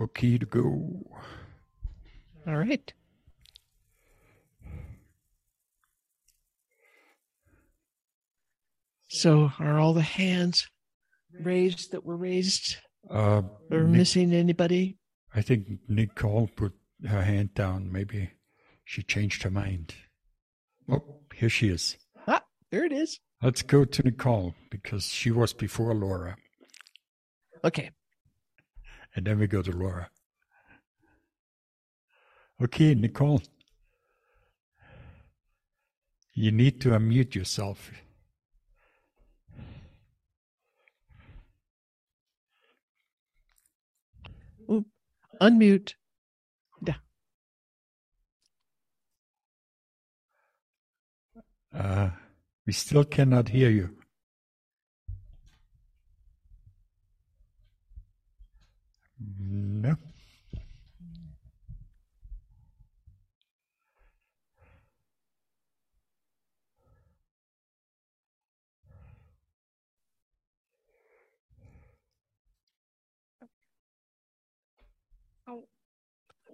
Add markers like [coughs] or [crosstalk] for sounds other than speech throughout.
Okay to go. All right. So, are all the hands raised that were raised? Uh, Or Nic- missing anybody? I think Nicole put her hand down. Maybe she changed her mind. Oh, here she is. Ah, there it is. Let's go to Nicole because she was before Laura. Okay. And then we go to Laura. Okay, Nicole. You need to unmute yourself. Unmute. Uh, we still cannot hear you. No.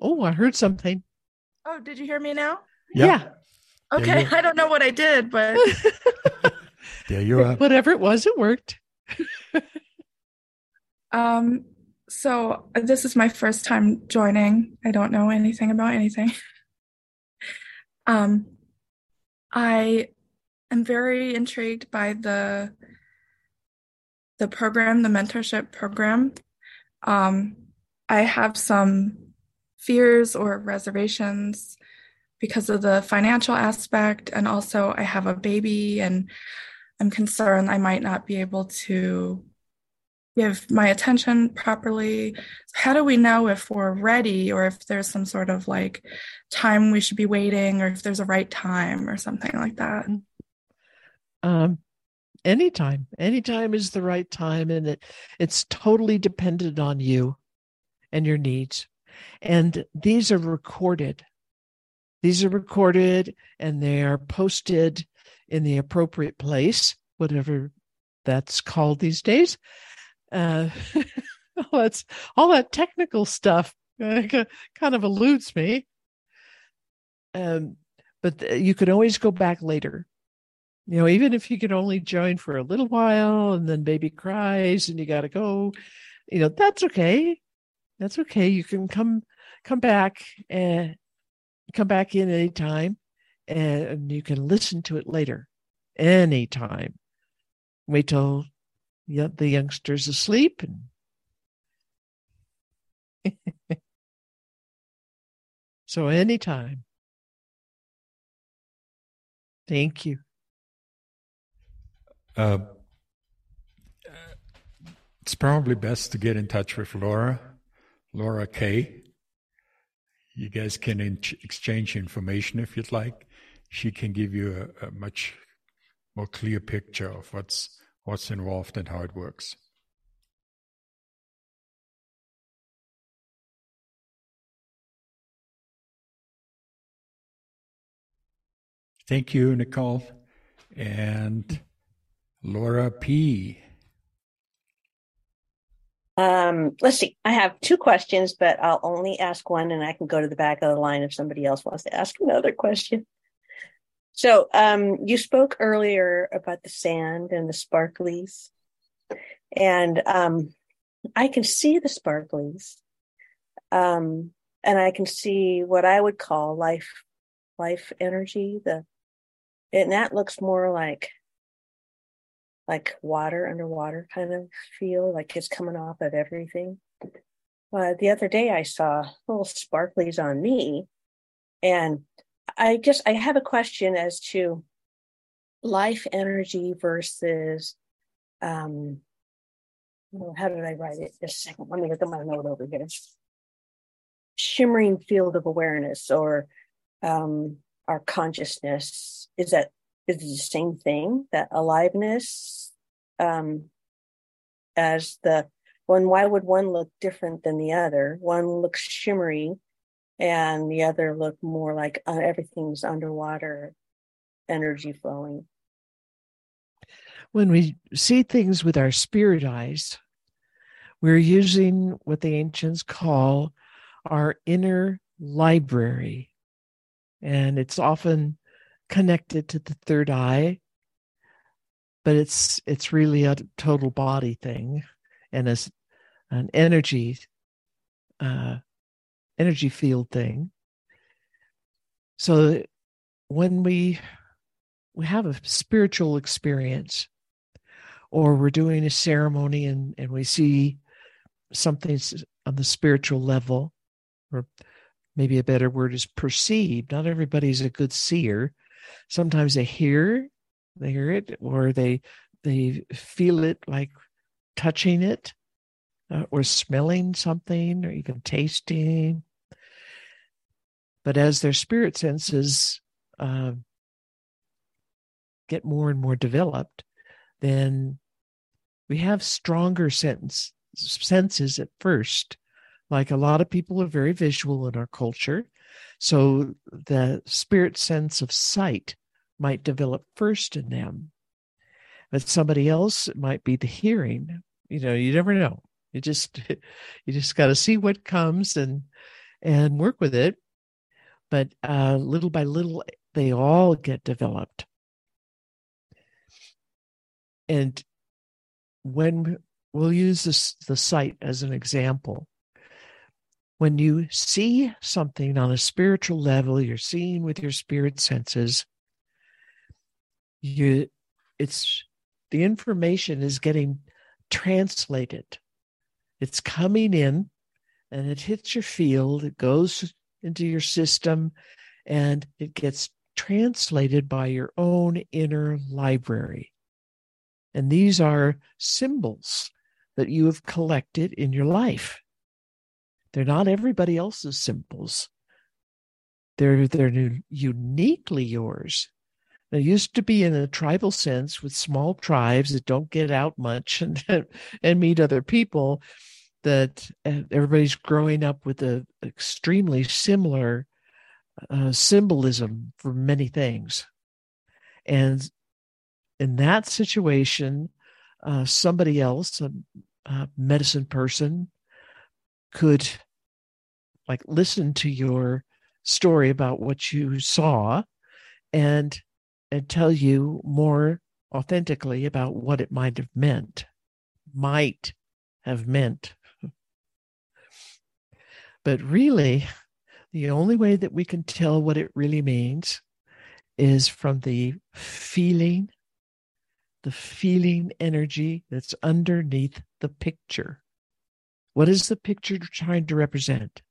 Oh, I heard something. Oh, did you hear me now? Yeah. Okay, [laughs] I don't know what I did, but [laughs] There you are. Whatever it was, it worked. [laughs] um so uh, this is my first time joining. I don't know anything about anything. [laughs] Um I am very intrigued by the the program, the mentorship program. Um I have some fears or reservations because of the financial aspect and also I have a baby and I'm concerned I might not be able to give my attention properly. How do we know if we're ready or if there's some sort of like time we should be waiting or if there's a right time or something like that? Um, anytime, anytime is the right time, and it it's totally dependent on you and your needs. And these are recorded. These are recorded and they are posted in the appropriate place, whatever that's called these days. Uh, [laughs] all that's all that technical stuff [laughs] kind of eludes me. Um, but th- you can always go back later. You know even if you can only join for a little while and then baby cries and you got to go you know that's okay. That's okay. You can come come back and come back in anytime and you can listen to it later. Anytime. Wait till the youngster's asleep and [laughs] so anytime thank you Uh, it's probably best to get in touch with Laura, Laura K. You guys can in- exchange information if you'd like. She can give you a, a much more clear picture of what's what's involved and how it works. Thank you, Nicole. And Laura P. Um, let's see. I have two questions, but I'll only ask one and I can go to the back of the line if somebody else wants to ask another question. So, um, you spoke earlier about the sand and the sparklies. And um, I can see the sparklies. Um, and I can see what I would call life life energy, the and that looks more like like water underwater kind of feel like it's coming off of everything uh, the other day i saw little sparklies on me and i just i have a question as to life energy versus um well, how did i write it? Just a second. Let me look at my note over here. Shimmering field of awareness or um our consciousness. Is that is the same thing that aliveness um as the one why would one look different than the other? One looks shimmery and the other look more like uh, everything's underwater energy flowing when we see things with our spirit eyes, We're using what the ancients call our inner library. And it's often connected to the third eye, but it's it's really a total body thing and as an energy uh, energy field thing. So when we we have a spiritual experience or we're doing a ceremony and, and we see something on the spiritual level or maybe a better word is perceived. Not everybody's a good seer. Sometimes they hear they hear it or they they feel it like touching it uh, or smelling something or even tasting but as their spirit senses uh, get more and more developed then we have stronger sense, senses at first like a lot of people are very visual in our culture. So the spirit sense of sight might develop first in them. But somebody else it might be the hearing. You know, you never know. You just [laughs] you just got to see what comes and and work with it. But uh, little by little, they all get developed. And when we'll use this the sight as an example, when you see something on a spiritual level, you're seeing with your spirit senses, you it's the information is getting translated. It's coming in and it hits your field, it goes into your system, and it gets translated by your own inner library. And these are symbols that you have collected in your life. They're not everybody else's symbols. They're they're uniquely yours. They used to be in a tribal sense with small tribes that don't get out much [laughs] and and meet other people. That uh, everybody's growing up with a extremely similar uh, symbolism for many things, and in that situation, uh, somebody else, a, a medicine person, could like listen to your story about what you saw and and tell you more authentically about what it might have meant might have meant but really the only way that we can tell what it really means is from the feeling the feeling energy that's underneath the picture what is the picture trying to represent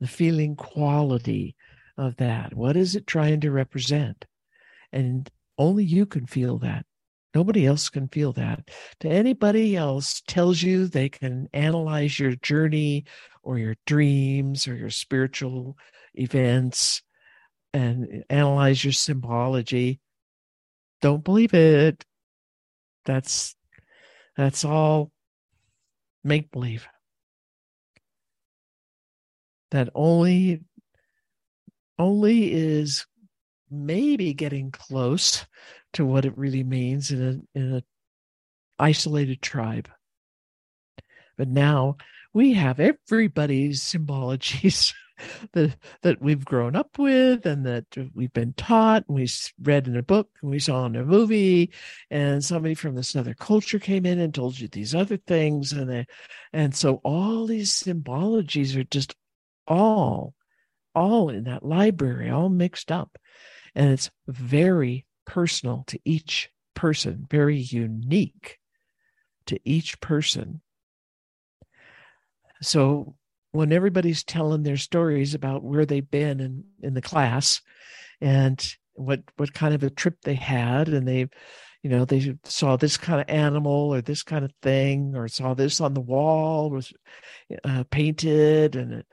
the feeling quality of that. What is it trying to represent? And only you can feel that. Nobody else can feel that. To anybody else tells you they can analyze your journey or your dreams or your spiritual events and analyze your symbology. Don't believe it. That's that's all make believe that only only is maybe getting close to what it really means in a in a isolated tribe. But now we have everybody's symbologies [laughs] that that we've grown up with and that we've been taught and we read in a book and we saw in a movie and somebody from this other culture came in and told you these other things and they, and so all these symbologies are just all all in that library all mixed up and it's very personal to each person very unique to each person. So when everybody's telling their stories about where they've been in, in the class and what what kind of a trip they had and they you know they saw this kind of animal or this kind of thing or saw this on the wall was uh, painted and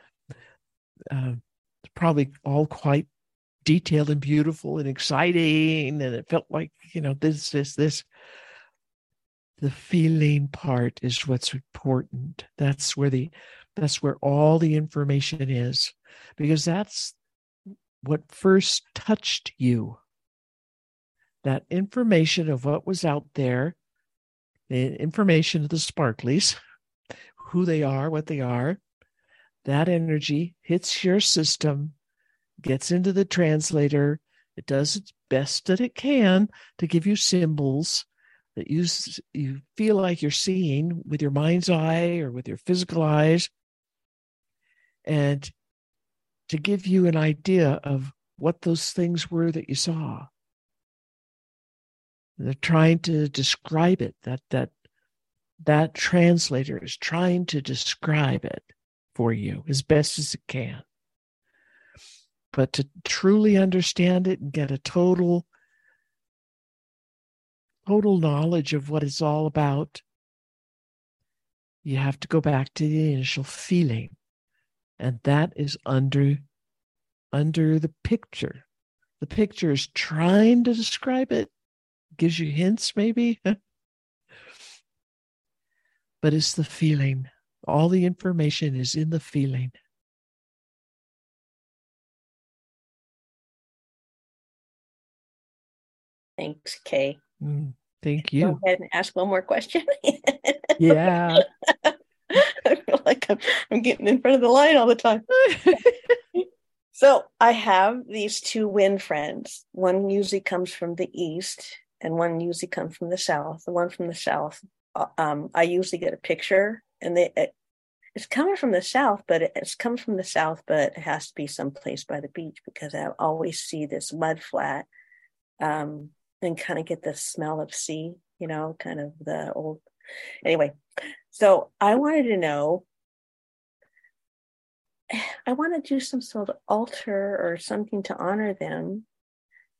uh, probably all quite detailed and beautiful and exciting and it felt like you know this this this. The feeling part is what's important. That's where the that's where all the information is because that's what first touched you. That information of what was out there the information of the sparklies who they are, what they are. That energy hits your system, gets into the translator. It does its best that it can to give you symbols that you, you feel like you're seeing with your mind's eye or with your physical eyes. And to give you an idea of what those things were that you saw. They're trying to describe it. That that that translator is trying to describe it for you as best as it can. But to truly understand it and get a total total knowledge of what it's all about, you have to go back to the initial feeling. And that is under under the picture. The picture is trying to describe it, gives you hints maybe. [laughs] but it's the feeling. All the information is in the feeling. Thanks, Kay. Mm, thank you. Go ahead and ask one more question. yeah. [laughs] I feel like I'm, I'm getting in front of the line all the time. [laughs] so I have these two wind friends. One usually comes from the east, and one usually comes from the south. The one from the south, uh, um, I usually get a picture, and they it, it's coming from the south, but it, it's coming from the south, but it has to be someplace by the beach because I always see this mud flat, um, and kind of get the smell of sea. You know, kind of the old. Anyway, so I wanted to know [sighs] I want to do some sort of altar or something to honor them.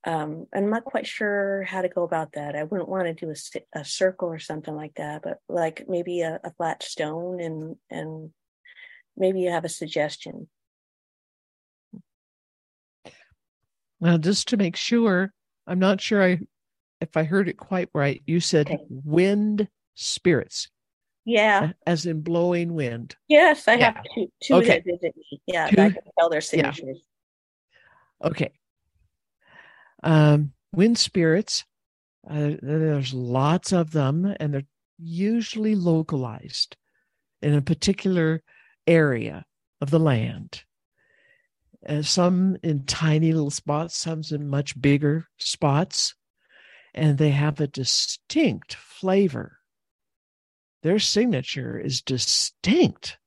Um, I'm not quite sure how to go about that. I wouldn't want to do a, a circle or something like that, but like maybe a, a flat stone and and maybe you have a suggestion. Well, just to make sure, I'm not sure I if I heard it quite right. You said okay. wind spirits. Yeah. As in blowing wind. Yes, I yeah. have two, two okay. that visit me. Yeah, two, I can tell their signatures. Yeah. Okay. Um, wind spirits, uh, there's lots of them, and they're usually localized in a particular area of the land. Uh, some in tiny little spots, some in much bigger spots, and they have a distinct flavor their signature is distinct,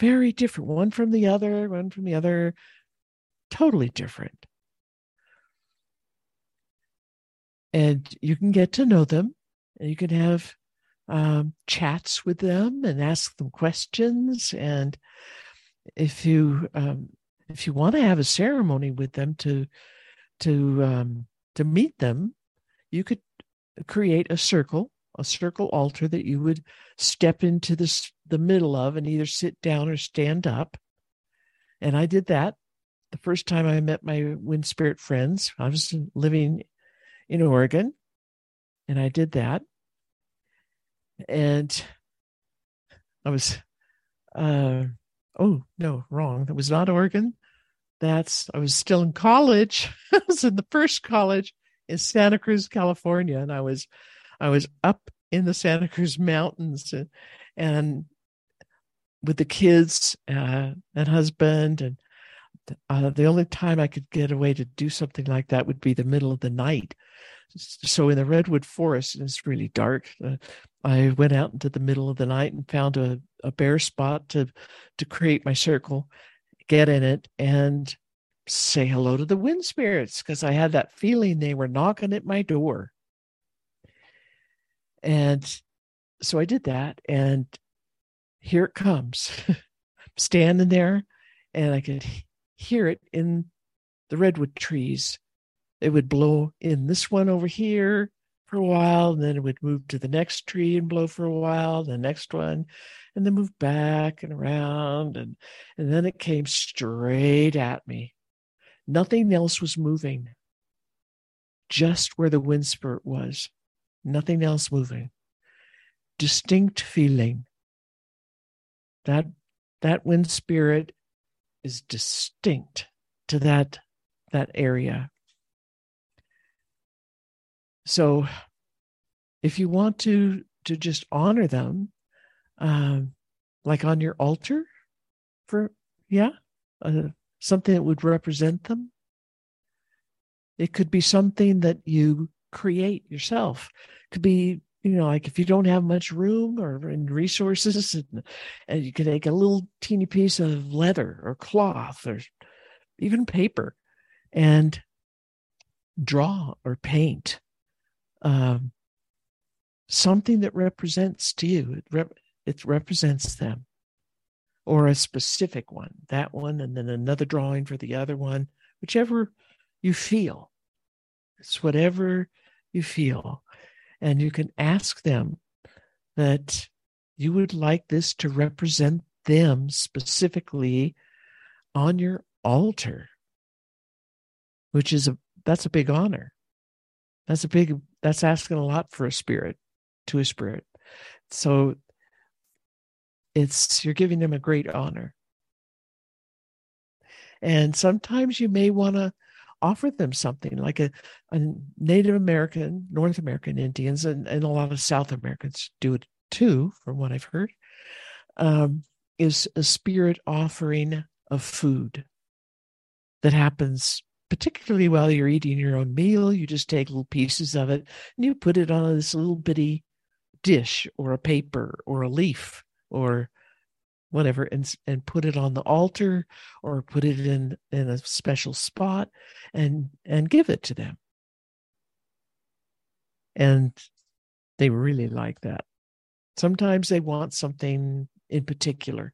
very different, one from the other, one from the other, totally different. And you can get to know them, and you can have um, chats with them and ask them questions. And if you um, if you want to have a ceremony with them to to um, to meet them, you could create a circle a circle altar that you would step into this the middle of and either sit down or stand up. And I did that the first time I met my wind spirit friends. I was living in Oregon, and I did that. And I was, uh, oh no, wrong. That was not Oregon. That's I was still in college. [laughs] I was in the first college in Santa Cruz, California, and I was I was up in the Santa Cruz Mountains and, and with the kids uh, and husband and uh, the only time I could get away to do something like that would be the middle of the night. So in the redwood forest, it's really dark. Uh, I went out into the middle of the night and found a, a bare spot to to create my circle, get in it, and say hello to the wind spirits because I had that feeling they were knocking at my door. And so I did that, and here it comes. [laughs] standing there, and I could hear it in the redwood trees. It would blow in this one over here for a while, and then it would move to the next tree and blow for a while, the next one, and then move back and around, and and then it came straight at me. Nothing else was moving, just where the wind spirit was nothing else moving. Distinct feeling. That that wind spirit is distinct to that that area. So if you want to to just honor them, um, like on your altar for, yeah, uh, something that would represent them. It could be something that you create yourself. It could be, you know, like if you don't have much room or resources, [laughs] and, and you can take a little teeny piece of leather or cloth or even paper and draw or paint um, something that represents to you. It, rep- it represents them or a specific one, that one, and then another drawing for the other one, whichever you feel. It's whatever you feel. And you can ask them that you would like this to represent them specifically on your altar, which is a that's a big honor. That's a big that's asking a lot for a spirit to a spirit. So it's you're giving them a great honor. And sometimes you may want to offer them something like a, a Native American, North American Indians, and, and a lot of South Americans do it too, from what I've heard, um, is a spirit offering of food that happens particularly while you're eating your own meal. You just take little pieces of it and you put it on this little bitty dish or a paper or a leaf or whatever and and put it on the altar or put it in in a special spot and and give it to them. And they really like that. Sometimes they want something in particular.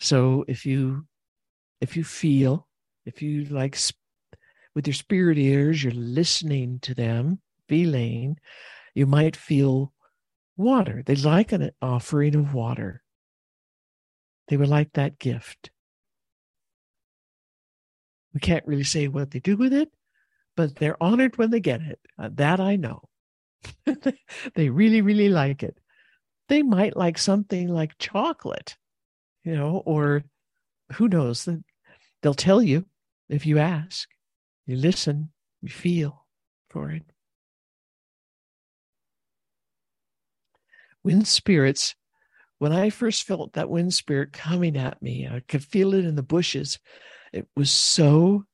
So if you if you feel if you like with your spirit ears you're listening to them feeling you might feel water they like an offering of water they would like that gift. We can't really say what they do with it, but they're honored when they get it. Uh, that I know. [laughs] they really, really like it. They might like something like chocolate, you know, or who knows? They'll tell you if you ask, you listen, you feel for it. Wind spirits when I first felt that wind spirit coming at me, I could feel it in the bushes. It was so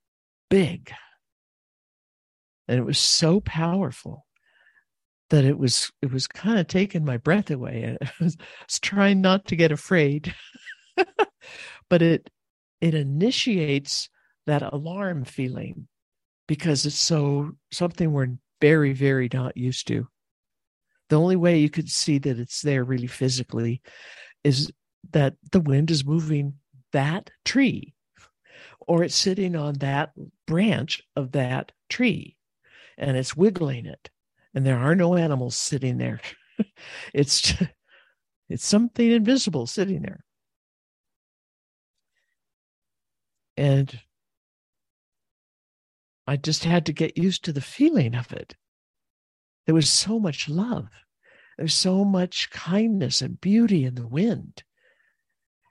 big and it was so powerful that it was it was kind of taking my breath away. [laughs] I was, I was trying not to get afraid, [laughs] but it it initiates that alarm feeling because it's so something we're very very not used to the only way you could see that it's there really physically is that the wind is moving that tree or it's sitting on that branch of that tree and it's wiggling it and there are no animals sitting there. [laughs] It's just, it's something invisible sitting there. And i just had to get used to the feeling of it there was so much love. There's so much kindness and beauty in the wind.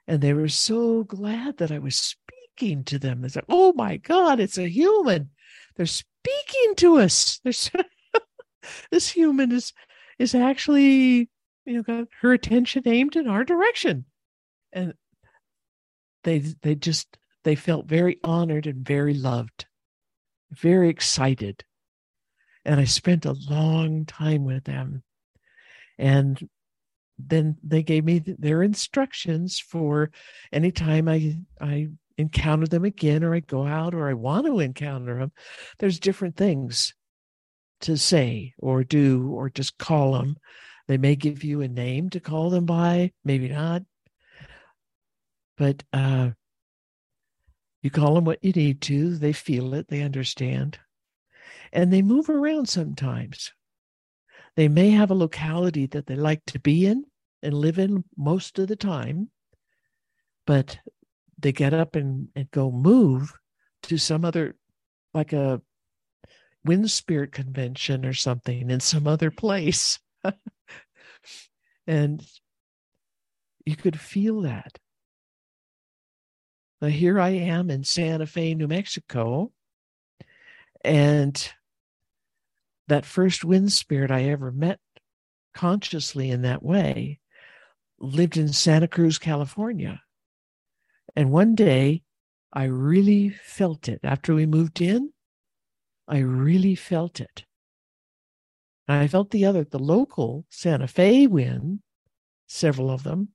And they were so glad that I was speaking to them. They said, Oh my God, it's a human. They're speaking to us. [laughs] this human is is actually, you know, got her attention aimed in our direction. And they they just they felt very honored and very loved, very excited and I spent a long time with them. And then they gave me their instructions for anytime I I encounter them again or I go out or I want to encounter them. There's different things to say or do or just call them. They may give you a name to call them by, maybe not. But uh, you call them what you need to. They feel it, they understand and they move around sometimes. They may have a locality that they like to be in and live in most of the time, but they get up and, and go move to some other, like a wind spirit convention or something in some other place. [laughs] and you could feel that. Here I am in Santa Fe, New Mexico, and that first wind spirit I ever met consciously in that way lived in Santa Cruz, California. And one day I really felt it. After we moved in, I really felt it. I felt the other, the local Santa Fe wind, several of them.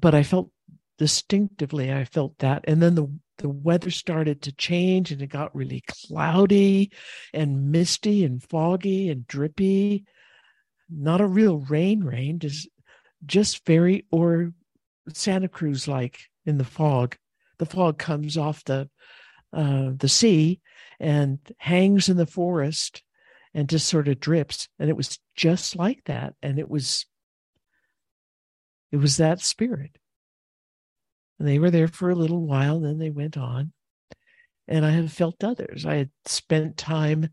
But I felt distinctively, I felt that. And then the, the weather started to change and it got really cloudy and misty and foggy and drippy. Not a real rain, rain, just, just very or Santa Cruz like in the fog. The fog comes off the uh, the sea and hangs in the forest and just sort of drips. And it was just like that. And it was it was that spirit. And they were there for a little while, then they went on. And I have felt others. I had spent time,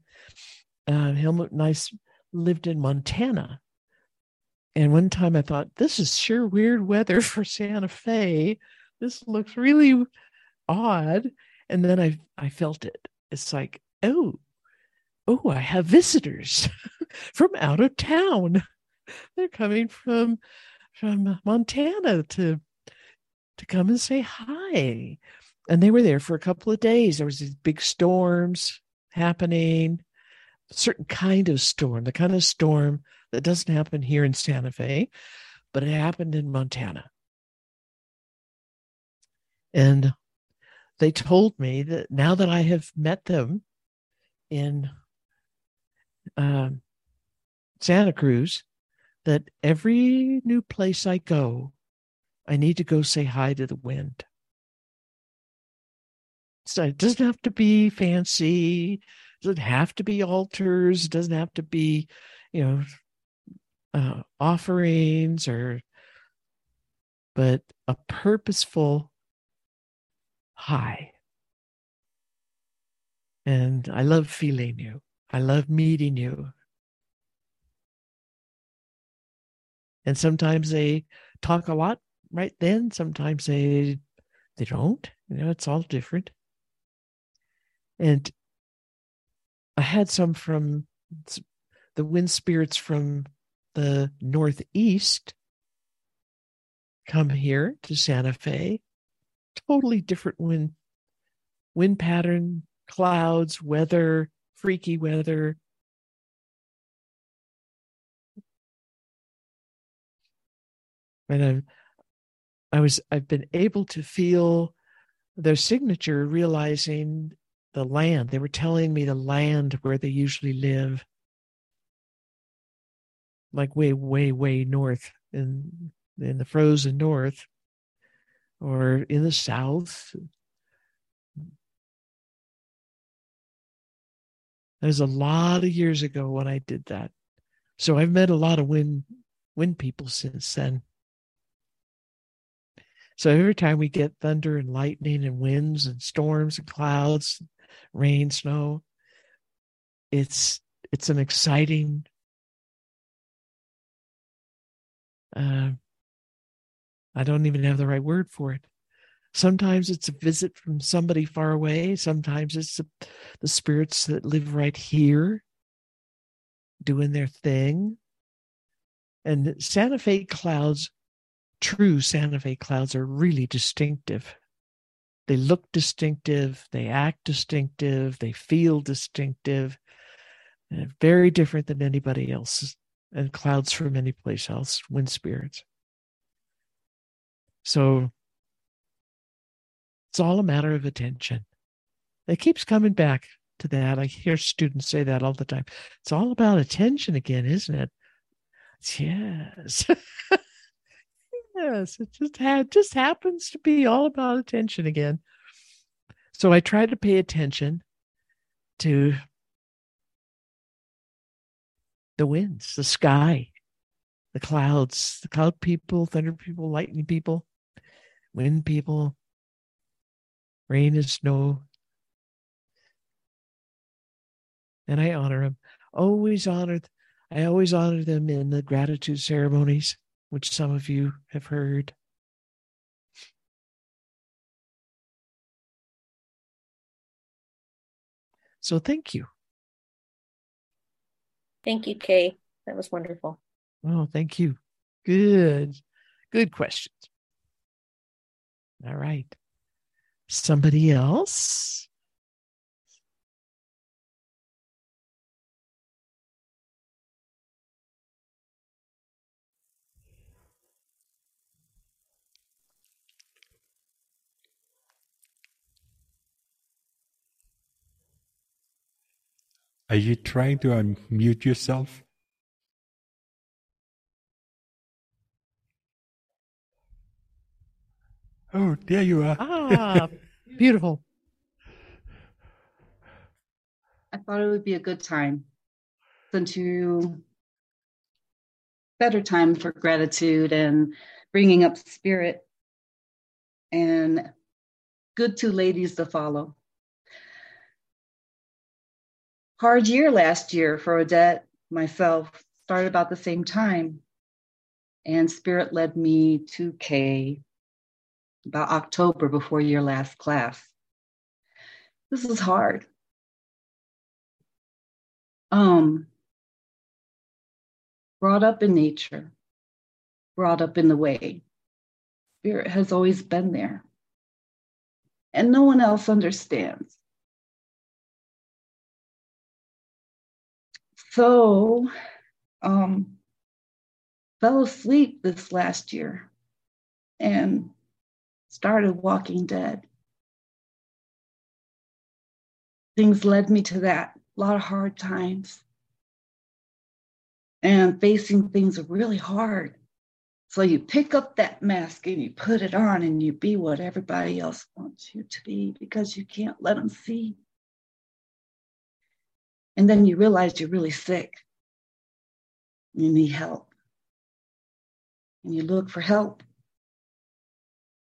uh, Helmut and I lived in Montana. And one time I thought, this is sure weird weather [laughs] for Santa Fe. This looks really odd. And then I, I felt it. It's like, oh, oh, I have visitors [laughs] from out of town. They're coming from from Montana to to come and say hi. And they were there for a couple of days. There was these big storms happening, a certain kind of storm, the kind of storm that doesn't happen here in Santa Fe, but it happened in Montana. And they told me that now that I have met them in um, Santa Cruz, that every new place I go, I need to go say hi to the wind. So it doesn't have to be fancy. It doesn't have to be altars. It doesn't have to be, you know, uh, offerings or, but a purposeful hi. And I love feeling you. I love meeting you. And sometimes they talk a lot right then. Sometimes they they don't. You know, it's all different. And I had some from the wind spirits from the northeast come here to Santa Fe. Totally different wind wind pattern, clouds, weather, freaky weather, and I've, I was I've been able to feel their signature, realizing the land. They were telling me the land where they usually live, like way, way, way north in in the frozen north, or in the south. That was a lot of years ago when I did that. So I've met a lot of wind wind people since then. So every time we get thunder and lightning and winds and storms and clouds, rain, snow, it's it's an exciting uh, I don't even have the right word for it. Sometimes it's a visit from somebody far away. Sometimes it's the spirits that live right here doing their thing. And Santa Fe clouds true Santa Fe clouds are really distinctive. They look distinctive, they act distinctive, they feel distinctive, very different than anybody else, and clouds from any place else, wind spirits. So it's all a matter of attention. It keeps coming back to that. I hear students say that all the time. It's all about attention again, isn't it? Yes. [laughs] Yes, it just had just happens to be all about attention again. So I try to pay attention to the winds, the sky, the clouds, the cloud people, thunder people, lightning people, wind people, rain and snow. And I honor them. Always honored. I always honor them in the gratitude ceremonies which some of you have heard. So thank you. Thank you, Kay. That was wonderful. Oh, thank you. Good. Good questions. All right. Somebody else? Are you trying to unmute yourself? Oh, there you are. Ah, [laughs] beautiful. I thought it would be a good time since you better time for gratitude and bringing up spirit and good two ladies to follow. Hard year last year for Odette, myself, started about the same time. And spirit led me to Kay about October before your last class. This is hard. Um, brought up in nature, brought up in the way. Spirit has always been there. And no one else understands. So, um, fell asleep this last year and started Walking Dead. Things led me to that. A lot of hard times. And facing things are really hard. So you pick up that mask and you put it on and you be what everybody else wants you to be because you can't let them see. And then you realize you're really sick. You need help. And you look for help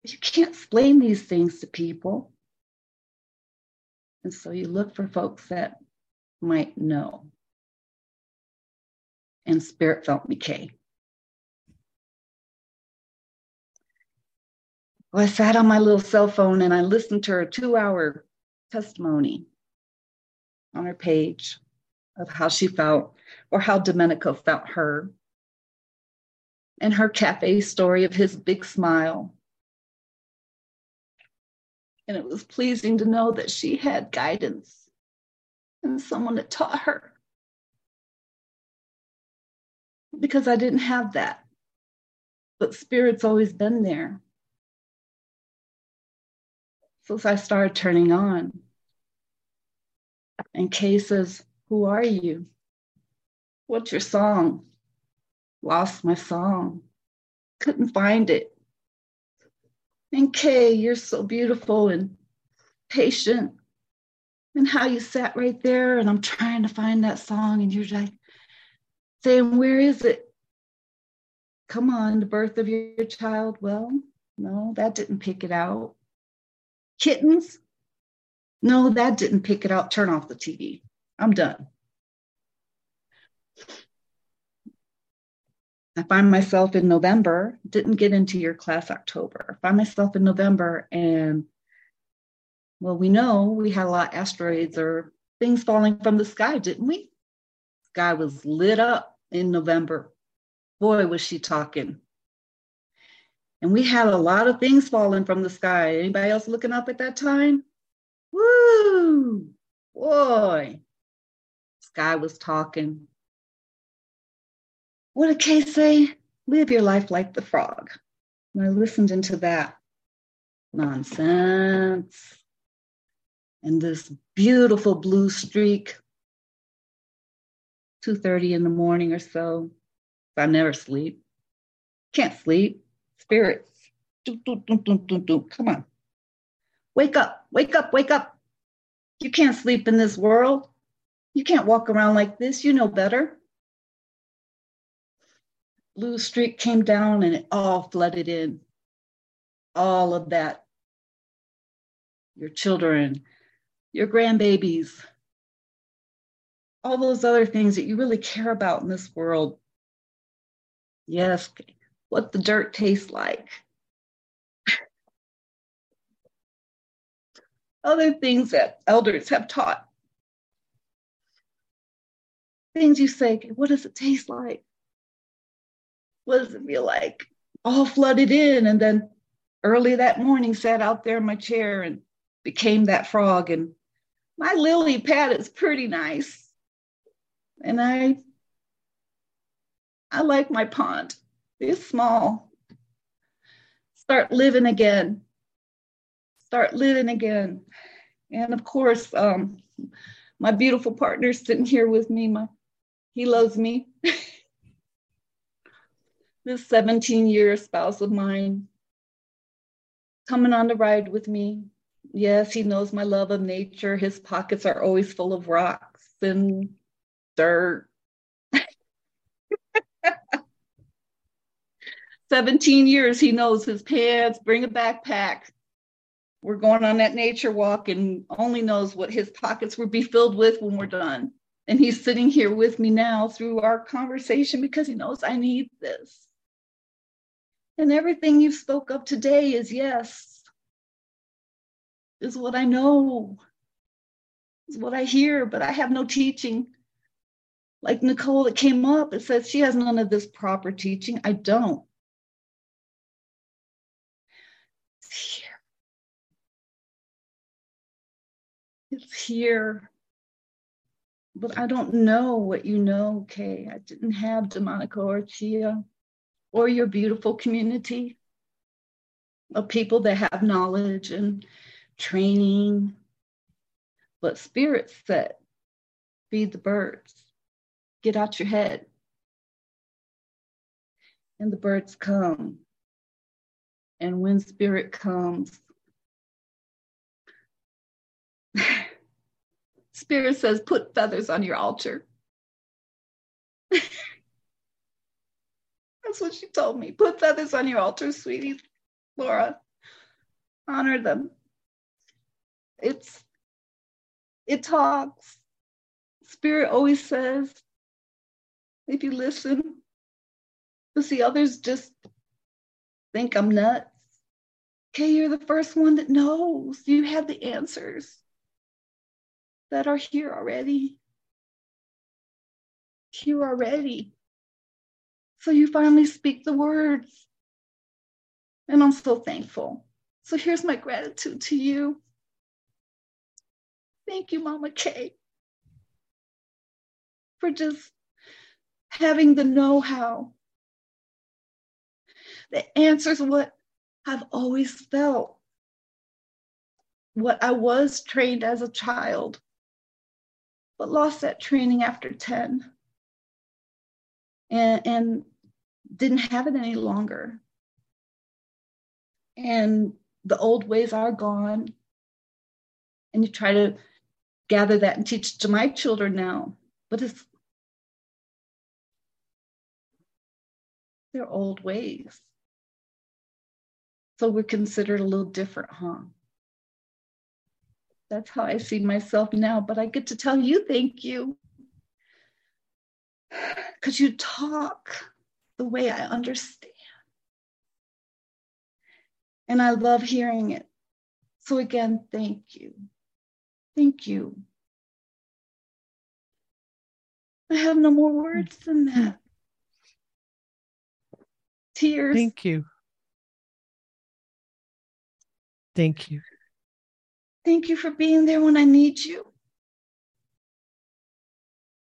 you can't explain these things to people. And so you look for folks that might know. And Spirit felt me Kay. Well, I sat on my little cell phone and I listened to her two hour testimony on her page of how she felt or how Domenico felt her and her cafe story of his big smile and it was pleasing to know that she had guidance and someone that taught her. Because I didn't have that. But Spirit's always been there. So I started turning on. And Kay says, Who are you? What's your song? Lost my song. Couldn't find it. And Kay, you're so beautiful and patient. And how you sat right there, and I'm trying to find that song, and you're like saying, Where is it? Come on, the birth of your child. Well, no, that didn't pick it out. Kittens? No, that didn't pick it out. Turn off the TV. I'm done. I find myself in November, didn't get into your class October. I find myself in November and well, we know we had a lot of asteroids or things falling from the sky, didn't we? Sky was lit up in November. Boy, was she talking. And we had a lot of things falling from the sky. Anybody else looking up at that time? Woo! Boy, sky was talking. What did Kay say? Live your life like the frog. I listened into that nonsense and this beautiful blue streak 2.30 in the morning or so i never sleep can't sleep spirits come on wake up wake up wake up you can't sleep in this world you can't walk around like this you know better blue streak came down and it all flooded in. All of that. Your children, your grandbabies, all those other things that you really care about in this world. Yes, what the dirt tastes like. Other things that elders have taught. Things you say, what does it taste like? what does it feel like? All flooded in. And then early that morning, sat out there in my chair and became that frog. And my lily pad is pretty nice. And I I like my pond. It's small. Start living again. Start living again. And of course, um, my beautiful partner sitting here with me. My he loves me. [laughs] this 17 year spouse of mine coming on the ride with me. Yes, he knows my love of nature. His pockets are always full of rocks and dirt. [laughs] 17 years, he knows his pants, bring a backpack. We're going on that nature walk and only knows what his pockets will be filled with when we're done. And he's sitting here with me now through our conversation because he knows I need this. And everything you spoke of today is yes, is what I know, is what I hear, but I have no teaching. Like Nicole that came up, it says she has none of this proper teaching. I don't. It's here. It's here. But I don't know what you know, Kay. I didn't have Demonica or Chia or your beautiful community of people that have knowledge and training. But spirit said, feed the birds, get out your head. And the birds come. And when spirit comes, spirit says, put feathers on your altar. [laughs] That's what she told me. Put feathers on your altar, sweetie, Laura. Honor them. It's it talks. Spirit always says, if you listen, you see others just think I'm nuts. Okay, you're the first one that knows. You have the answers that are here already. Here already. So you finally speak the words. And I'm so thankful. So here's my gratitude to you. Thank you, Mama Kay, for just having the know how that answers what I've always felt, what I was trained as a child, but lost that training after 10 and, and didn't have it any longer. And the old ways are gone. And you try to gather that and teach to my children now, but it's they're old ways. So we're considered a little different, huh? That's how I see myself now, but I get to tell you thank you [sighs] because you talk the way I understand. And I love hearing it. So, again, thank you. Thank you. I have no more words than mm-hmm. that. Tears. Thank you. Thank you. Thank you for being there when I need you.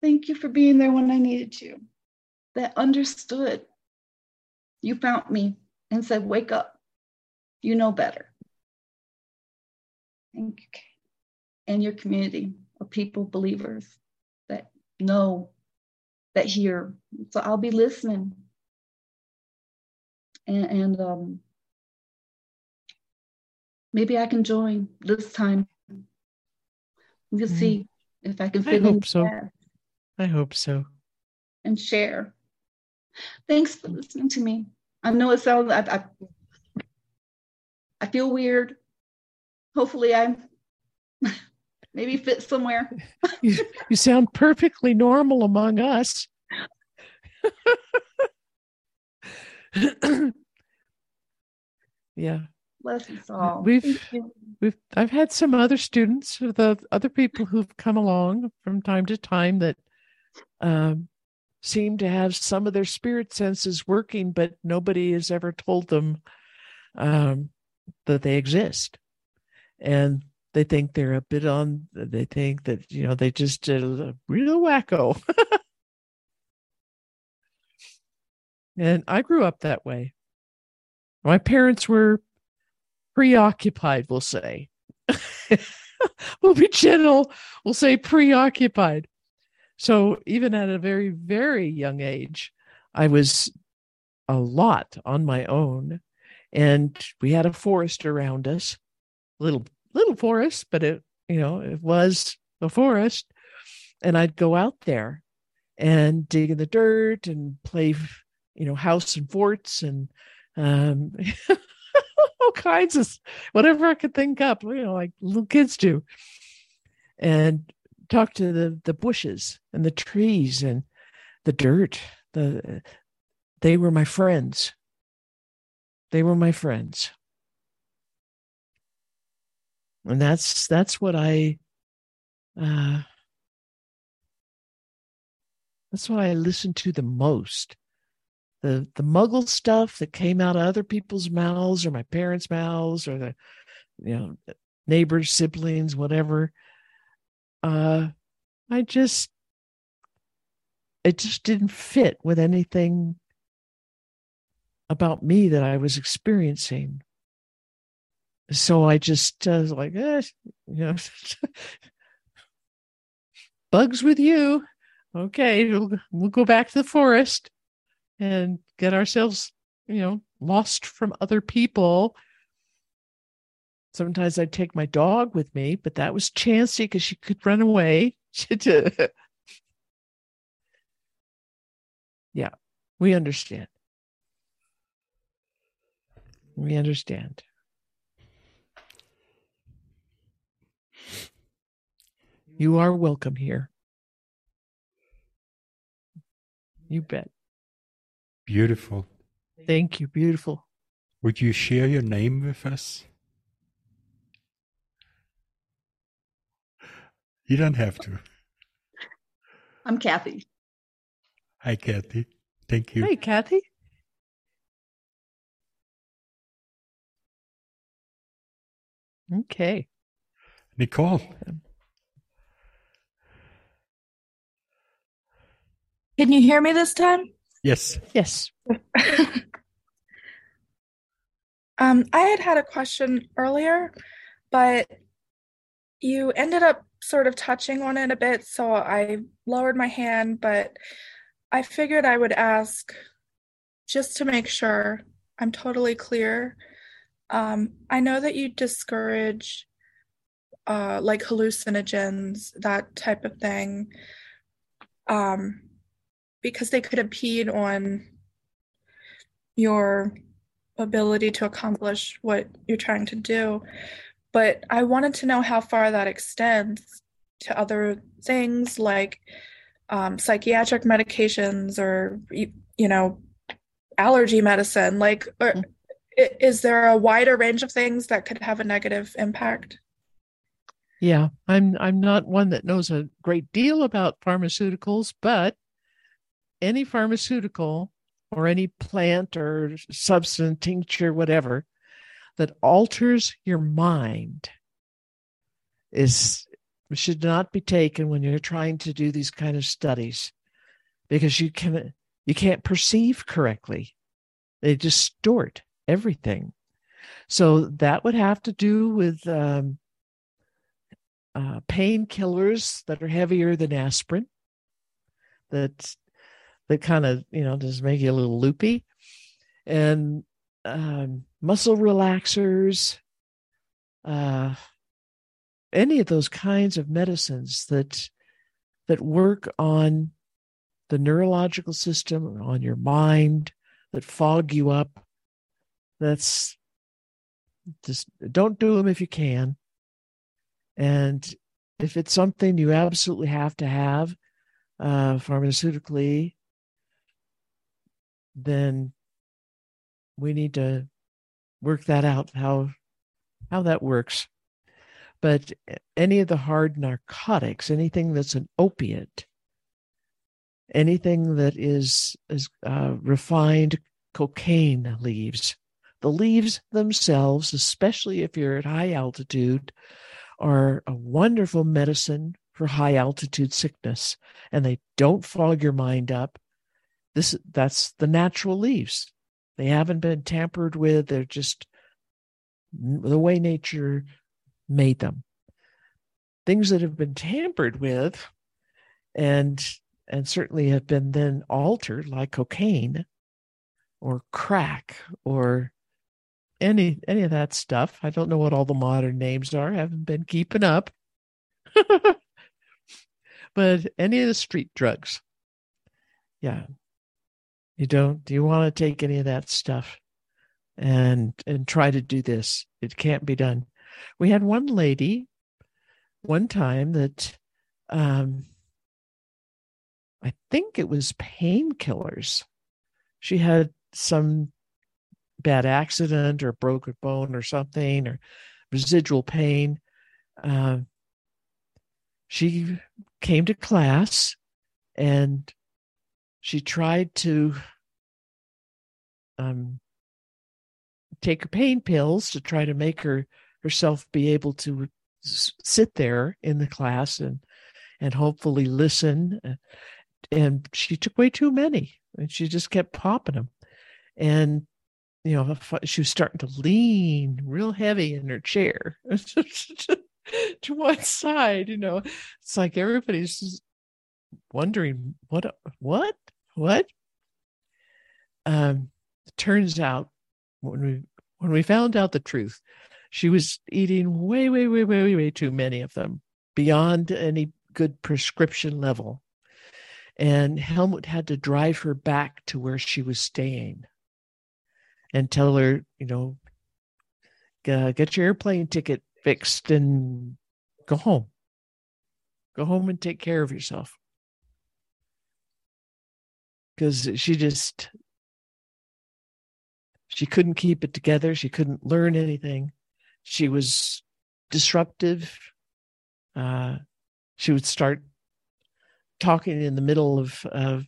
Thank you for being there when I needed you. That understood. You found me and said, Wake up. You know better. Thank you. And your community of people, believers that know, that hear. So I'll be listening. And, and um, maybe I can join this time. We'll mm-hmm. see if I can fit I hope so. I hope so. And share. Thanks for listening to me. I know it sounds I, I, I feel weird. Hopefully I [laughs] maybe fit somewhere. [laughs] you, you sound perfectly normal among us. [laughs] yeah. Bless us all. We've we've I've had some other students, the other people who've come along from time to time that um, seem to have some of their spirit senses working, but nobody has ever told them um, that they exist. And they think they're a bit on, they think that, you know, they just did a real wacko. [laughs] and I grew up that way. My parents were preoccupied, we'll say. [laughs] we'll be gentle, we'll say preoccupied. So even at a very, very young age, I was a lot on my own. And we had a forest around us, little little forest, but it, you know, it was a forest. And I'd go out there and dig in the dirt and play, you know, house and forts and um [laughs] [laughs] all kinds of whatever I could think up, you know, like little kids do. And talk to the the bushes and the trees and the dirt. The they were my friends. They were my friends. And that's that's what I uh that's what I listen to the most the the muggle stuff that came out of other people's mouths or my parents' mouths or the you know neighbors, siblings, whatever. Uh, I just it just didn't fit with anything about me that I was experiencing. So I just uh, was like, eh, you know, [laughs] bugs with you. Okay, we'll, we'll go back to the forest and get ourselves, you know, lost from other people. Sometimes I'd take my dog with me, but that was chancy because she could run away. [laughs] yeah, we understand. We understand. You are welcome here. You bet. Beautiful. Thank you. Beautiful. Would you share your name with us? You don't have to. I'm Kathy. Hi, Kathy. Thank you. Hi, Kathy. Okay. Nicole. Can you hear me this time? Yes. Yes. [laughs] um, I had had a question earlier, but you ended up sort of touching on it a bit, so I lowered my hand, but I figured I would ask just to make sure I'm totally clear. Um, I know that you discourage uh, like hallucinogens, that type of thing. Um, because they could impede on your ability to accomplish what you're trying to do. But I wanted to know how far that extends to other things like um, psychiatric medications or, you know, allergy medicine. Like, or, mm-hmm. is there a wider range of things that could have a negative impact? Yeah, I'm I'm not one that knows a great deal about pharmaceuticals, but any pharmaceutical or any plant or substance, tincture, whatever, that alters your mind is should not be taken when you're trying to do these kind of studies because you can you can't perceive correctly. They distort everything. So that would have to do with um, uh, painkillers that are heavier than aspirin that that kind of you know just make you a little loopy. And um, muscle relaxers uh, any of those kinds of medicines that that work on the neurological system on your mind that fog you up that's just don't do them if you can. And if it's something you absolutely have to have uh, pharmaceutically then we need to work that out how how that works but any of the hard narcotics anything that's an opiate anything that is, is uh, refined cocaine leaves. The leaves themselves, especially if you're at high altitude, are a wonderful medicine for high altitude sickness and they don't fog your mind up. This that's the natural leaves. They haven't been tampered with. They're just the way nature made them. Things that have been tampered with and and certainly have been then altered like cocaine or crack or any any of that stuff. I don't know what all the modern names are. I haven't been keeping up. [laughs] but any of the street drugs. Yeah. You don't do you want to take any of that stuff and and try to do this. It can't be done. We had one lady one time that um I think it was painkillers. She had some bad accident or broken bone or something or residual pain. Uh, she came to class and she tried to um, take her pain pills to try to make her herself be able to sit there in the class and and hopefully listen and she took way too many and she just kept popping them and you know she was starting to lean real heavy in her chair [laughs] to one side you know. It's like everybody's just wondering what what what um turns out when we when we found out the truth she was eating way way way way way too many of them beyond any good prescription level and Helmut had to drive her back to where she was staying and tell her, you know, get your airplane ticket fixed and go home. Go home and take care of yourself. Because she just, she couldn't keep it together. She couldn't learn anything. She was disruptive. Uh, she would start talking in the middle of of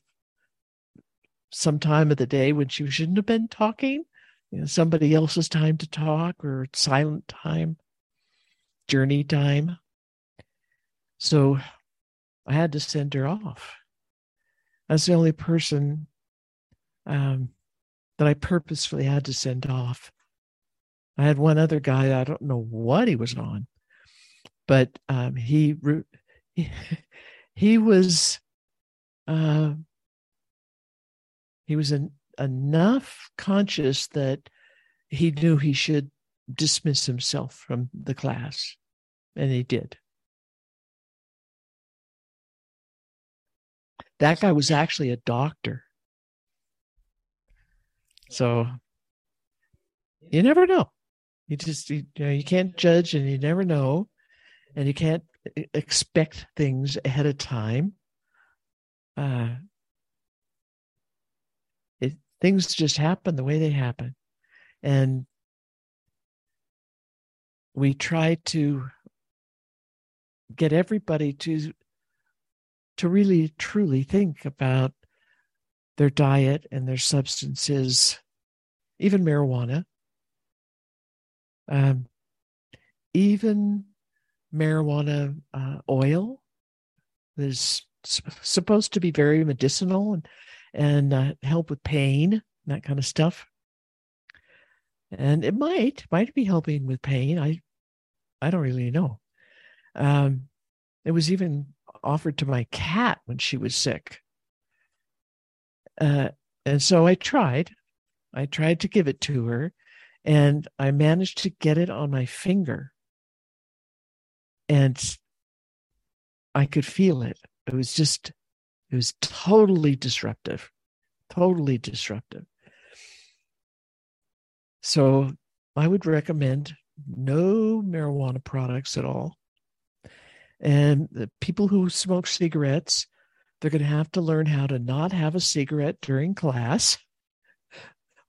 some time of the day when she shouldn't have been talking. You know, somebody else's time to talk or silent time, journey time. So I had to send her off. That's the only person um, that I purposefully had to send off. I had one other guy, I don't know what he was on, but um, he, [laughs] he was uh, he was an, enough conscious that he knew he should dismiss himself from the class, and he did. That guy was actually a doctor. So you never know. You just you, you know you can't judge and you never know, and you can't expect things ahead of time. Uh, it, things just happen the way they happen. And we try to get everybody to to really truly think about their diet and their substances, even marijuana, um, even marijuana uh, oil that is supposed to be very medicinal and and uh, help with pain that kind of stuff. And it might might be helping with pain. I i don't really know. Um it was even offered to my cat when she was sick uh and so i tried i tried to give it to her and i managed to get it on my finger and I could feel it. It was just, it was totally disruptive, totally disruptive. So I would recommend no marijuana products at all. And the people who smoke cigarettes, they're going to have to learn how to not have a cigarette during class.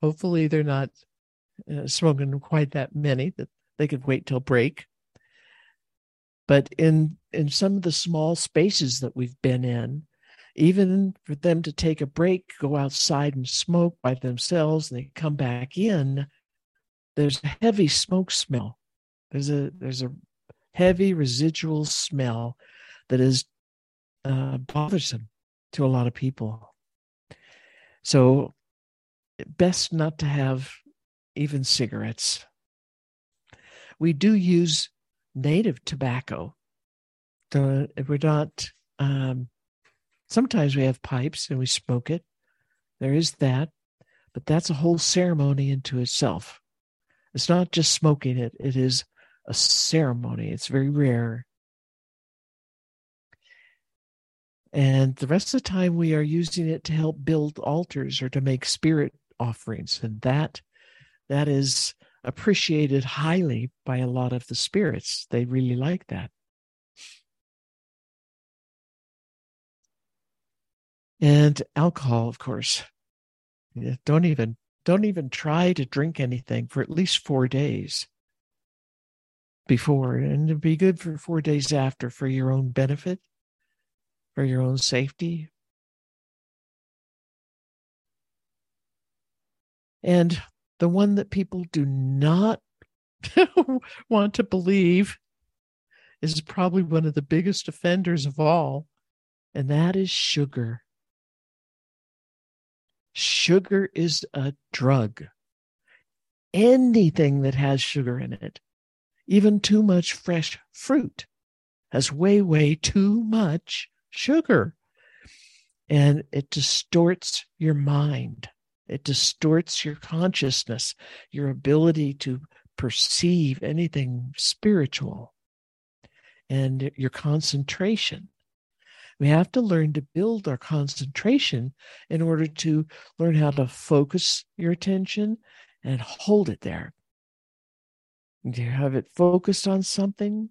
Hopefully, they're not uh, smoking quite that many that they could wait till break but in in some of the small spaces that we've been in even for them to take a break, go outside and smoke by themselves, and they come back in, there's a heavy smoke smell. There's a there's a heavy residual smell that is uh, bothersome to a lot of people. So, best not to have even cigarettes. We do use native tobacco. We're not um, Sometimes we have pipes and we smoke it. There is that, but that's a whole ceremony into itself. It's not just smoking it, it is a ceremony. It's very rare. And the rest of the time, we are using it to help build altars or to make spirit offerings. And that that is appreciated highly by a lot of the spirits. They really like that. and alcohol of course don't even don't even try to drink anything for at least four days before and it'd be good for four days after for your own benefit for your own safety and the one that people do not [laughs] want to believe is probably one of the biggest offenders of all and that is sugar Sugar is a drug. Anything that has sugar in it, even too much fresh fruit, has way, way too much sugar. And it distorts your mind. It distorts your consciousness, your ability to perceive anything spiritual, and your concentration. We have to learn to build our concentration in order to learn how to focus your attention and hold it there. You have it focused on something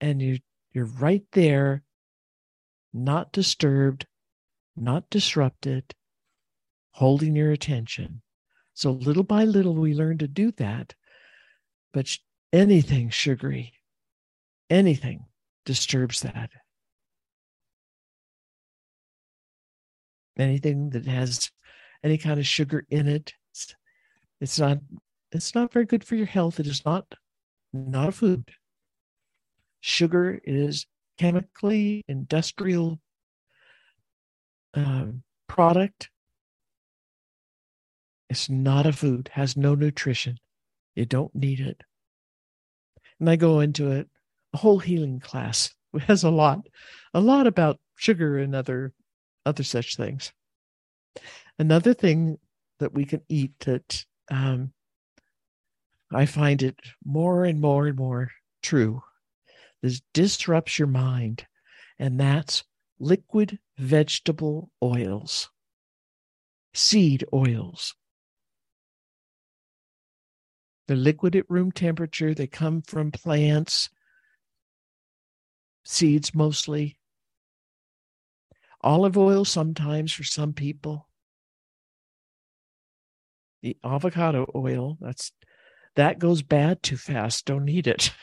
and you you're right there, not disturbed, not disrupted, holding your attention. So little by little we learn to do that. But anything sugary, anything disturbs that. anything that has any kind of sugar in it. It's, it's not it's not very good for your health. It is not not a food. Sugar is chemically industrial uh, product. It's not a food. Has no nutrition. You don't need it. And I go into it a whole healing class. It [laughs] has a lot, a lot about sugar and other other such things. Another thing that we can eat that um, I find it more and more and more true This disrupts your mind, and that's liquid vegetable oils, seed oils. They're liquid at room temperature. They come from plants, seeds mostly olive oil sometimes for some people the avocado oil that's that goes bad too fast. Don't eat it. [laughs]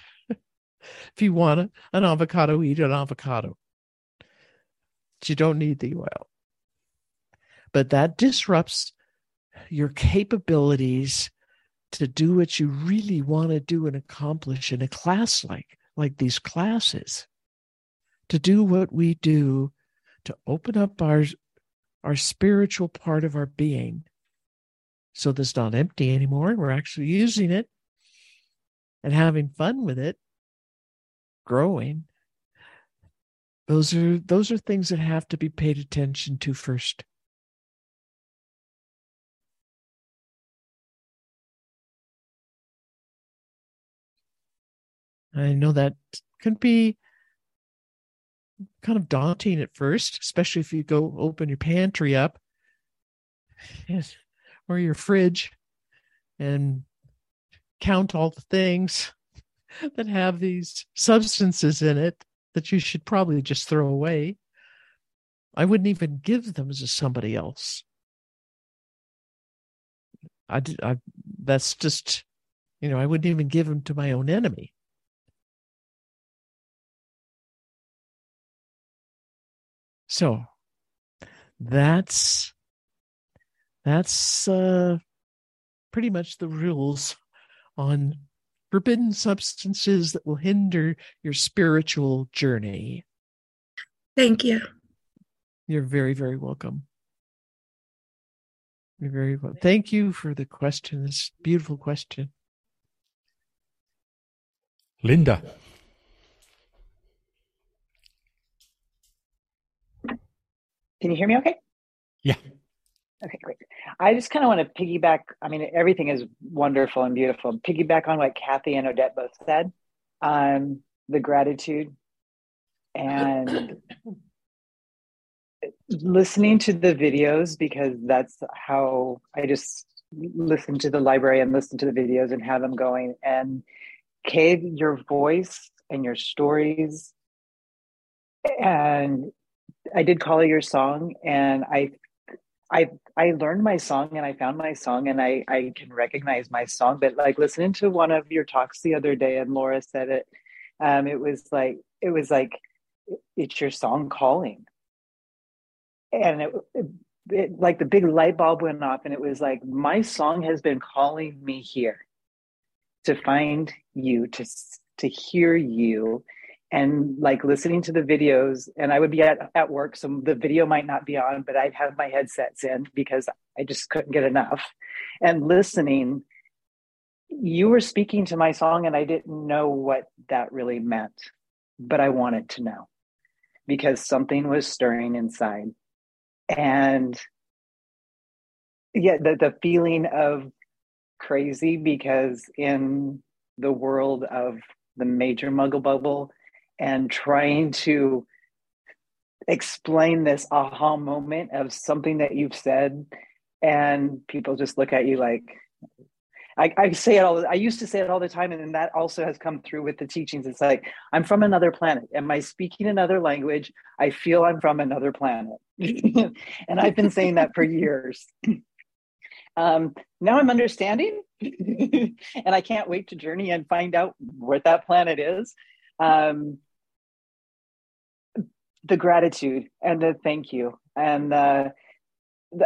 If you want an avocado eat an avocado. But you don't need the oil. But that disrupts your capabilities to do what you really want to do and accomplish in a class like like these classes. To do what we do to open up our our spiritual part of our being so that's not empty anymore and we're actually using it and having fun with it growing. Those are those are things that have to be paid attention to first. I know that can be kind of daunting at first, especially if you go open your pantry up or your fridge and count all the things [laughs] that have these substances in it that you should probably just throw away. I wouldn't even give them to somebody else. I, I that's just, you know, I wouldn't even give them to my own enemy. So that's that's uh, pretty much the rules on forbidden substances that will hinder your spiritual journey. Thank you. You're very, very welcome. You're very well. Thank you for the question. This beautiful question. Linda. Can you hear me okay? Yeah. Okay, great. I just kind of want to piggyback. I mean, everything is wonderful and beautiful. Piggyback on what Kathy and Odette both said, um, the gratitude and listening to the videos because that's how I just listen to the library and listen to the videos and have them going. And Kay, your voice and your stories and I did call your song, and I, I, I learned my song, and I found my song, and I, I can recognize my song. But like listening to one of your talks the other day, and Laura said it, um, it was like it was like it's your song calling, and it, it, it like the big light bulb went off, and it was like my song has been calling me here to find you to to hear you and like listening to the videos and i would be at, at work so the video might not be on but i'd have my headsets in because i just couldn't get enough. And listening you were speaking to my song and i didn't know what that really meant but i wanted to know because something was stirring inside. And yeah the, the feeling of crazy because in the world of the major muggle bubble and trying to explain this aha moment of something that you've said and people just look at you like I, I, say it all i used to say it all the time and then that also has come through with the teachings. It's like i'm from another planet. Am i speaking another language? I feel i'm from another planet. [laughs] And i've been saying that for years. [clears throat] Um, now i'm understanding [laughs] and i can't wait to journey and find out what that planet is. Um, the gratitude and the thank you. And uh,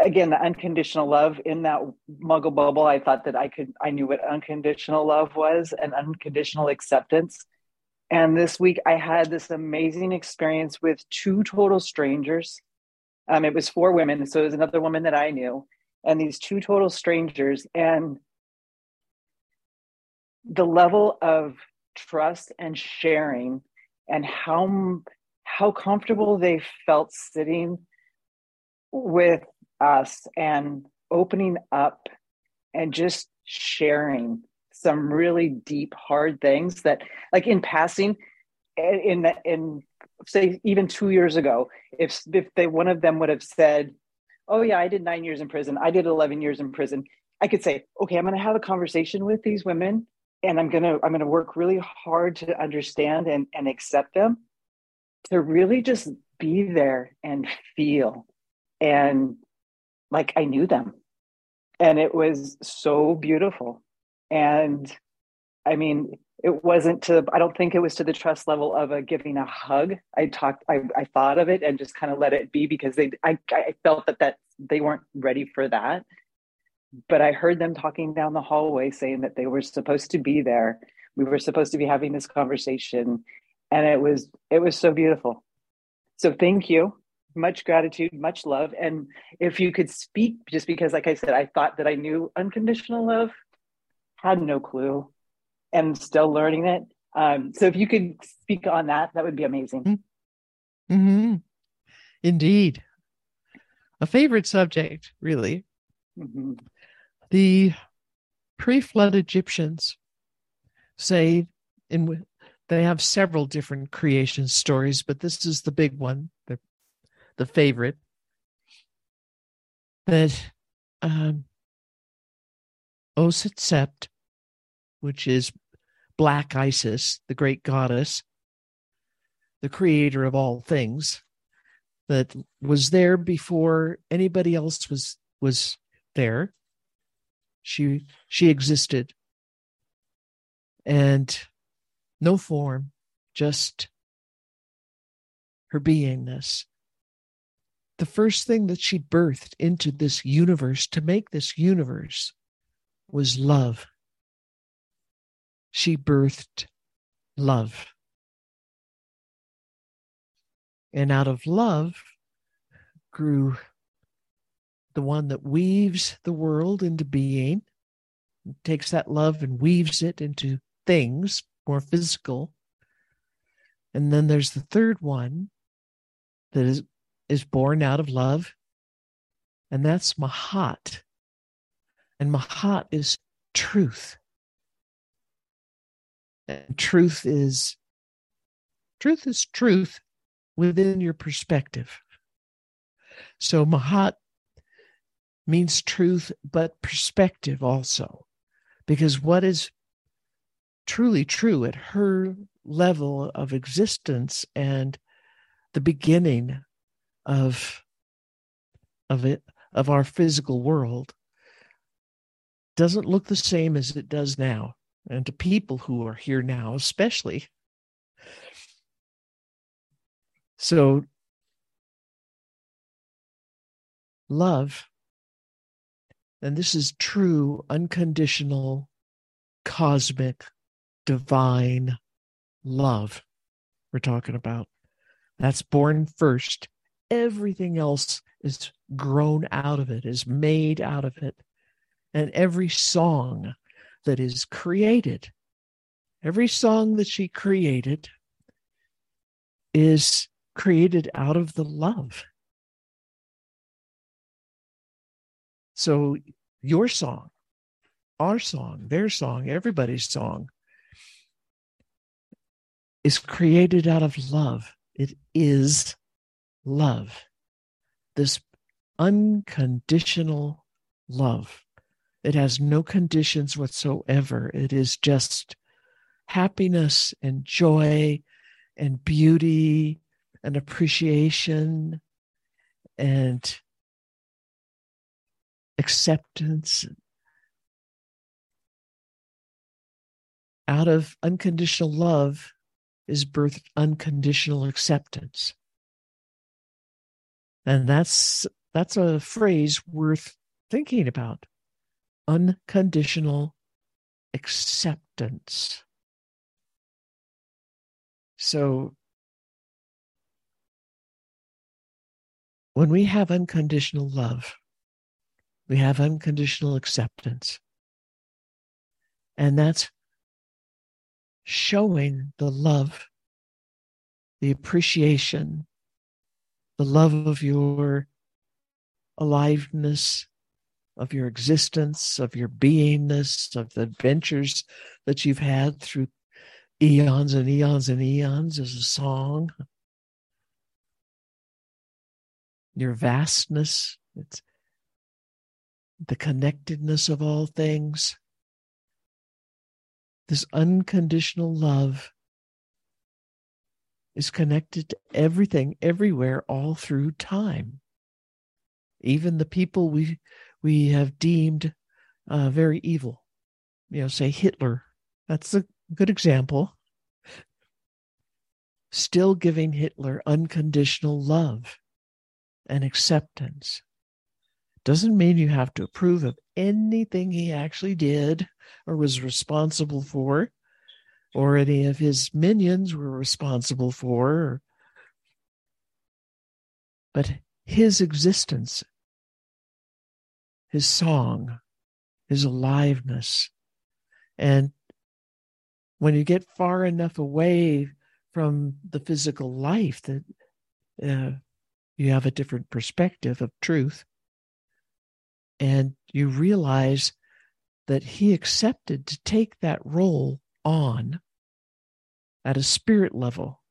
again the unconditional love in that muggle bubble i thought that i could i knew what unconditional love was and unconditional acceptance. And this week i had this amazing experience with two total strangers. Um, it was four women so it was another woman that i knew. And these two total strangers and the level of trust and sharing and how how comfortable they felt sitting with us and opening up and just sharing some really deep hard things that like in passing in in say even 2 years ago if if they one of them would have said oh yeah i did 9 years in prison. I did 11 years in prison i could say okay i'm going to have a conversation with these women and i'm going to i'm going to work really hard to understand and and accept them to really just be there and feel and like I knew them. And it was so beautiful. And I mean, it wasn't to, I don't think it was to the trust level of a giving a hug. I talked, I, I thought of it and just kind of let it be because they, I, I felt that that they weren't ready for that. But I heard them talking down the hallway saying that they were supposed to be there. We were supposed to be having this conversation and it was it was so beautiful. So thank you. Much gratitude much love. And if you could speak just because like i said i thought that i knew unconditional love had no clue and still learning it. Um, so if you could speak on that that would be amazing. Mm-hmm. mm-hmm. indeed. A favorite subject really. Mm-hmm. the pre-flood egyptians say in they have several different creation stories, but this is the big one, the, the favorite. That um, Oset Sept, which is Black Isis, the great goddess, the creator of all things, that was there before anybody else was was there. She she existed. And no form, just her beingness. the first thing that she birthed into this universe to make this universe was love. She birthed love. And out of love grew the one that weaves the world into being, takes that love and weaves it into things more physical. And then there's the third one that is, is born out of love, and that's Mahat. And Mahat is truth. And truth is truth is truth within your perspective. So Mahat means truth, but perspective also, because what is truly true at her level of existence and the beginning of of it of our physical world doesn't look the same as it does now. And to people who are here now especially. So love and this is true unconditional cosmic divine love we're talking about. That's born first. Everything else is grown out of it is made out of it. And every song that is created, every song that she created is created out of the love. So your song, our song, their song, everybody's song is created out of love. It is love. This unconditional love. It has no conditions whatsoever. It is just happiness and joy and beauty and appreciation and acceptance. Out of unconditional love is birthed unconditional acceptance. And that's that's a phrase worth thinking about unconditional acceptance. So, when we have unconditional love, we have unconditional acceptance. And that's showing the love, the appreciation, the love of your aliveness, of your existence, of your beingness, of the adventures that you've had through eons and eons and eons as a song. Your vastness, it's the connectedness of all things. This unconditional love is connected to everything, everywhere, all through time. Even the people we we have deemed uh, very evil. You know, say Hitler. That's a good example. Still giving Hitler unconditional love and acceptance. Doesn't mean you have to approve of anything he actually did or was responsible for, or any of his minions were responsible for. But his existence his song, his aliveness. And when you get far enough away from the physical life that uh, you have a different perspective of truth, and you realize that he accepted to take that role on at a spirit level.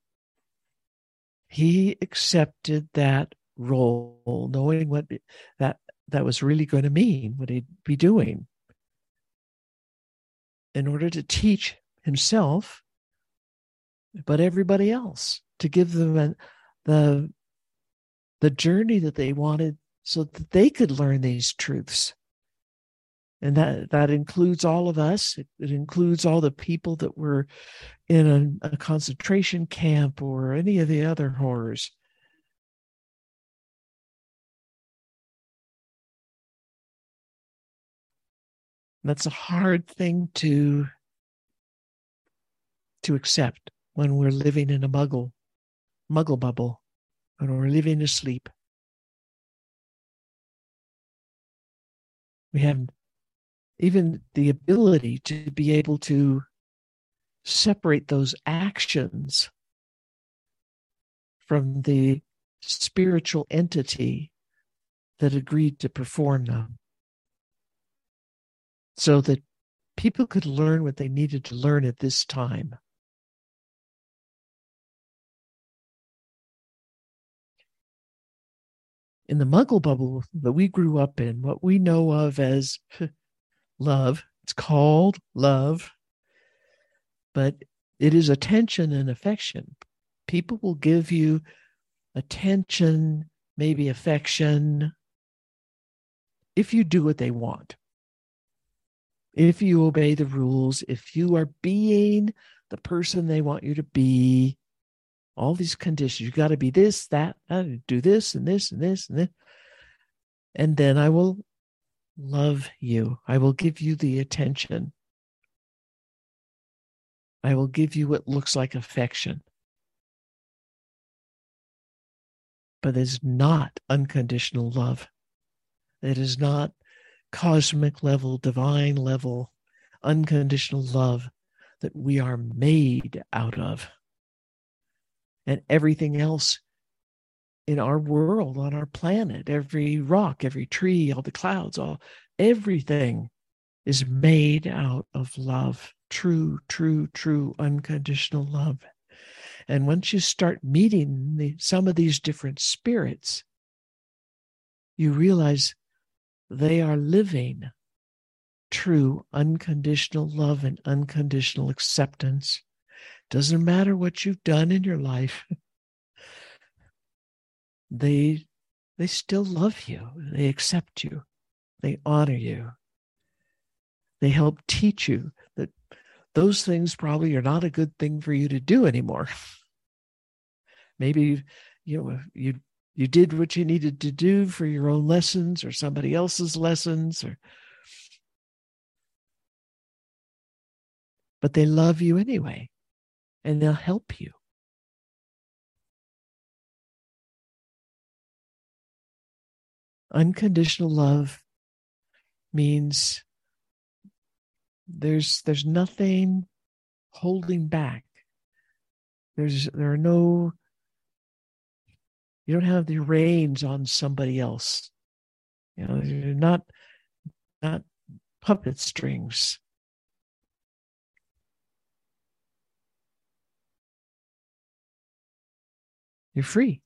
He accepted that role, knowing what that that was really going to mean, what he'd be doing, in order to teach himself, but everybody else, to give them the, the journey that they wanted so that they could learn these truths. And that, that includes all of us. It, it includes all the people that were in a, a concentration camp or any of the other horrors. that's a hard thing to to accept when we're living in a muggle muggle bubble when we're living asleep we have even the ability to be able to separate those actions from the spiritual entity that agreed to perform them so that people could learn what they needed to learn at this time. In the muggle bubble that we grew up in, what we know of as [laughs] love, it's called love, but it is attention and affection. People will give you attention, maybe affection, if you do what they want if you obey the rules, if you are being the person they want you to be, all these conditions, you got to be this, that, uh, do this and this and this and this. And then I will love you. I will give you the attention. I will give you what looks like affection. But it's not unconditional love. It is not cosmic level, divine level, unconditional love that we are made out of. And everything else in our world, on our planet, every rock, every tree, all the clouds, all everything is made out of love, true, true, true, unconditional love. And once you start meeting the, some of these different spirits, you realize they are living true unconditional love and unconditional acceptance. Doesn't matter what you've done in your life. They they still love you. They accept you. They honor you. They help teach you that those things probably are not a good thing for you to do anymore. [laughs] Maybe you know you you did what you needed to do for your own lessons or somebody else's lessons or but they love you anyway and they'll help you unconditional love means there's there's nothing holding back there's there are no you don't have the reins on somebody else. You know, you're not not puppet strings. You're free.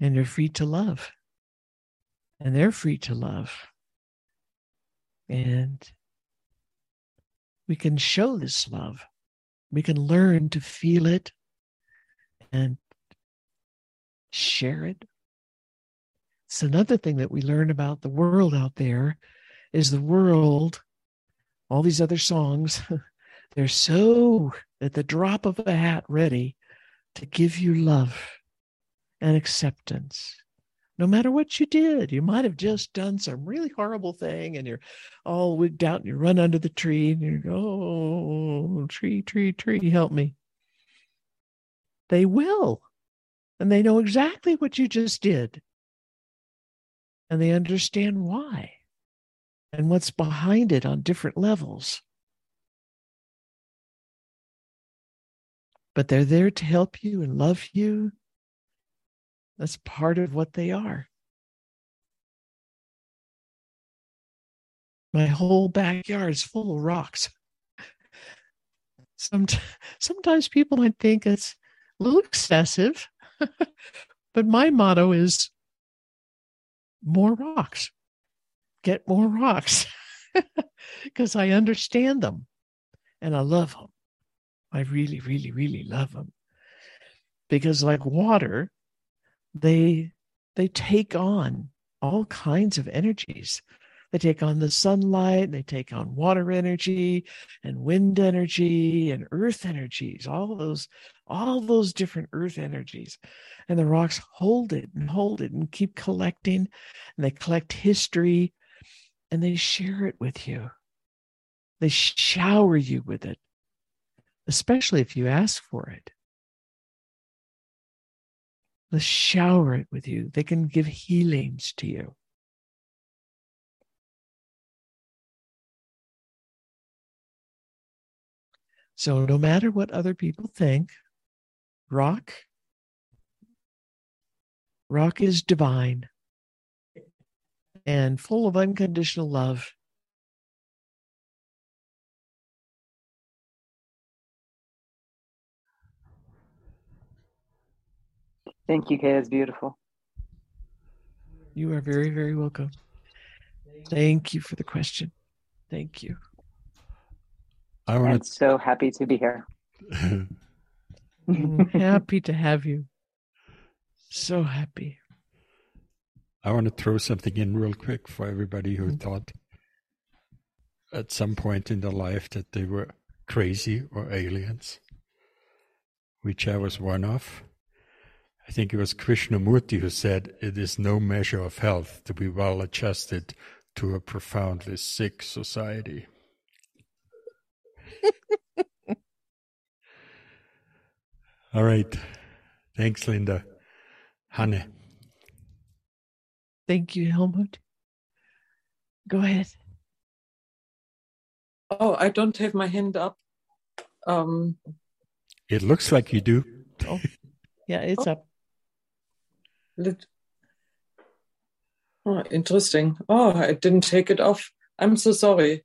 And you're free to love. And they're free to love. And we can show this love. We can learn to feel it and share it. It's another thing that we learn about the world out there is the world, all these other songs, [laughs] they're so at the drop of a hat ready to give you love and acceptance no matter what you did. You might have just done some really horrible thing and you're all wigged out and you run under the tree and you go, oh, tree, tree, tree, help me. They will. And they know exactly what you just did. And they understand why and what's behind it on different levels. But they're there to help you and love you that's part of what they are. My whole backyard is full of rocks. Sometimes, people might think it's a little excessive, [laughs] but my motto is more rocks. Get more rocks [laughs] because I understand them and I love them. I really, really, really love them. Because, like water, they they take on all kinds of energies They take on the sunlight, they take on water energy and wind energy and earth energies, all those, all those different earth energies. And the rocks hold it and hold it and keep collecting. And they collect history and they share it with you. They shower you with it, especially if you ask for it. They shower it with you. They can give healings to you. So, no matter what other people think, rock, rock is divine and full of unconditional love. Thank you, Kay. It's beautiful. You are very, very welcome. Thank you for the question. Thank you. I want I'm so happy to be here. [laughs] happy to have you. So happy. I want to throw something in real quick for everybody who mm-hmm. thought at some point in their life that they were crazy or aliens, which I was one of. I think it was Krishnamurti who said, It is no measure of health to be well adjusted to a profoundly sick society. [laughs] All right. Thanks, Linda. Hanne. Thank you, Helmut. Go ahead. Oh, I don't have my hand up. Um, it looks like you do. Oh, yeah, it's oh. up. Lit- oh, interesting. Oh, I didn't take it off. I'm so sorry.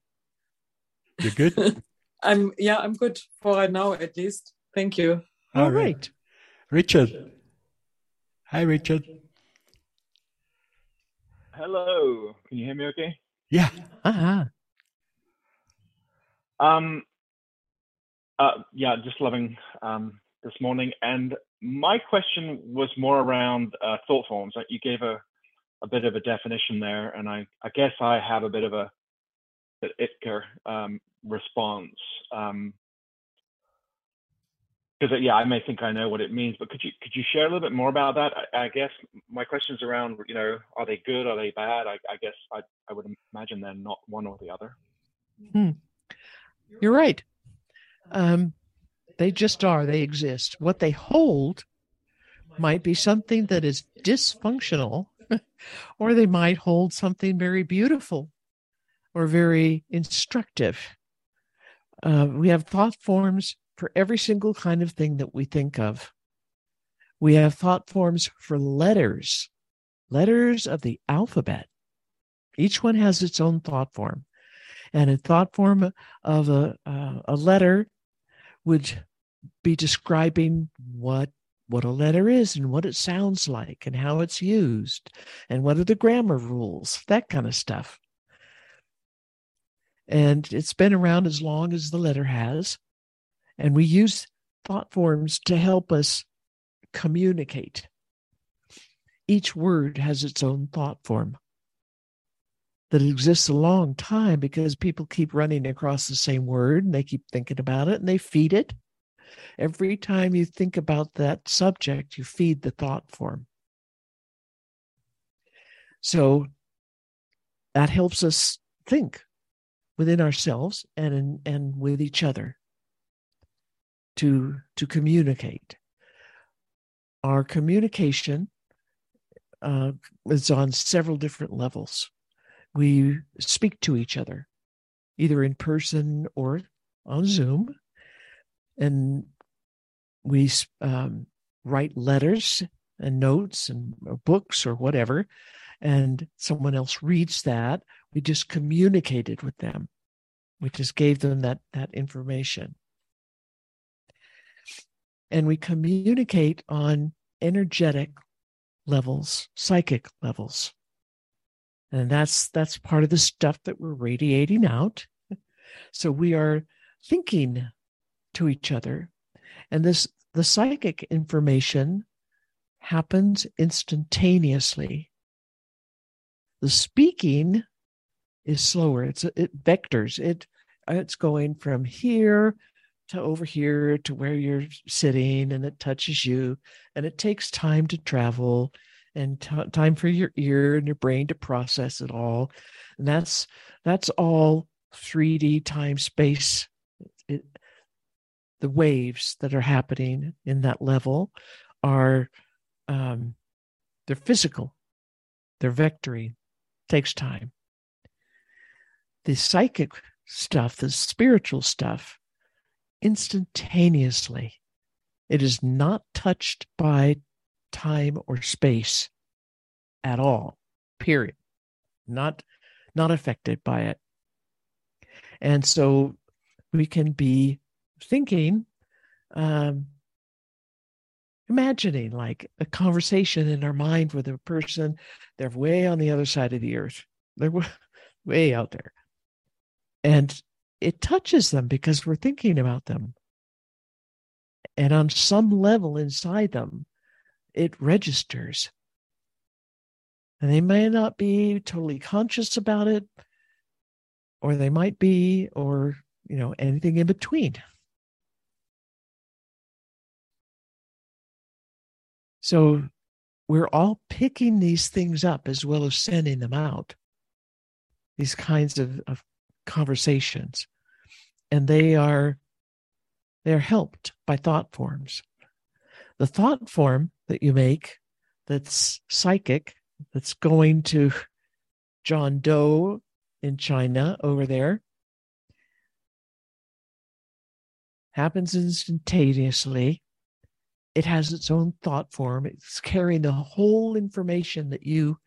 You're good? [laughs] I'm yeah, I'm good for right now at least. Thank you. All right. right. Richard. Hi Richard. Hello. Can you hear me okay? Yeah. Uh-huh. Um uh yeah, just loving um this morning and my question was more around uh, thought forms. Like You gave a a bit of a definition there, and I, I guess I have a bit of a Itker um, response. Um, because yeah, I may think I know what it means, but could you could you share a little bit more about that? I, I guess my question is around, you know, are they good? Are they bad? I, I guess I I would imagine they're not one or the other. Hmm. You're right. Um, they just are. They exist. What they hold might be something that is dysfunctional, [laughs] or they might hold something very beautiful or very instructive. Uh, we have thought forms for every single kind of thing that we think of. We have thought forms for letters, letters of the alphabet. Each one has its own thought form. And a thought form of a, uh, a letter would be describing what what a letter is and what it sounds like and how it's used and what are the grammar rules that kind of stuff. And it's been around as long as the letter has. And we use thought forms to help us communicate. Each word has its own thought form that exists a long time because people keep running across the same word and they keep thinking about it and they feed it. Every time you think about that subject, you feed the thought form. So that helps us think within ourselves and in, and with each other to to communicate. Our communication uh, is on several different levels we speak to each other, either in person or on Zoom. And we um, write letters and notes and books or whatever. And someone else reads that. We just communicated with them. We just gave them that, that information. And we communicate on energetic levels, psychic levels and that's that's part of the stuff that we're radiating out so we are thinking to each other and this the psychic information happens instantaneously the speaking is slower. It's it vectors. It it's going from here to over here to where you're sitting and it touches you and it takes time to travel and t- time for your ear and your brain to process it all and that's that's all 3d time space it, the waves that are happening in that level are um, they're physical they're vectoring takes time the psychic stuff the spiritual stuff instantaneously. It is not touched by time or space at all, period. Not, not affected by it. And so we can be thinking, um, imagining like a conversation in our mind with a person, they're way on the other side of the earth. They're [laughs] way out there. And it touches them because we're thinking about them. And on some level inside them, it registers. And they may not be totally conscious about it, or they might be, or, you know, anything in between. So we're all picking these things up as well as sending them out, these kinds of, of conversations and they are they're helped by thought forms. The thought form that you make that's psychic, that's going to John Doe in China over there, happens instantaneously. It has its own thought form. It's carrying the whole information that you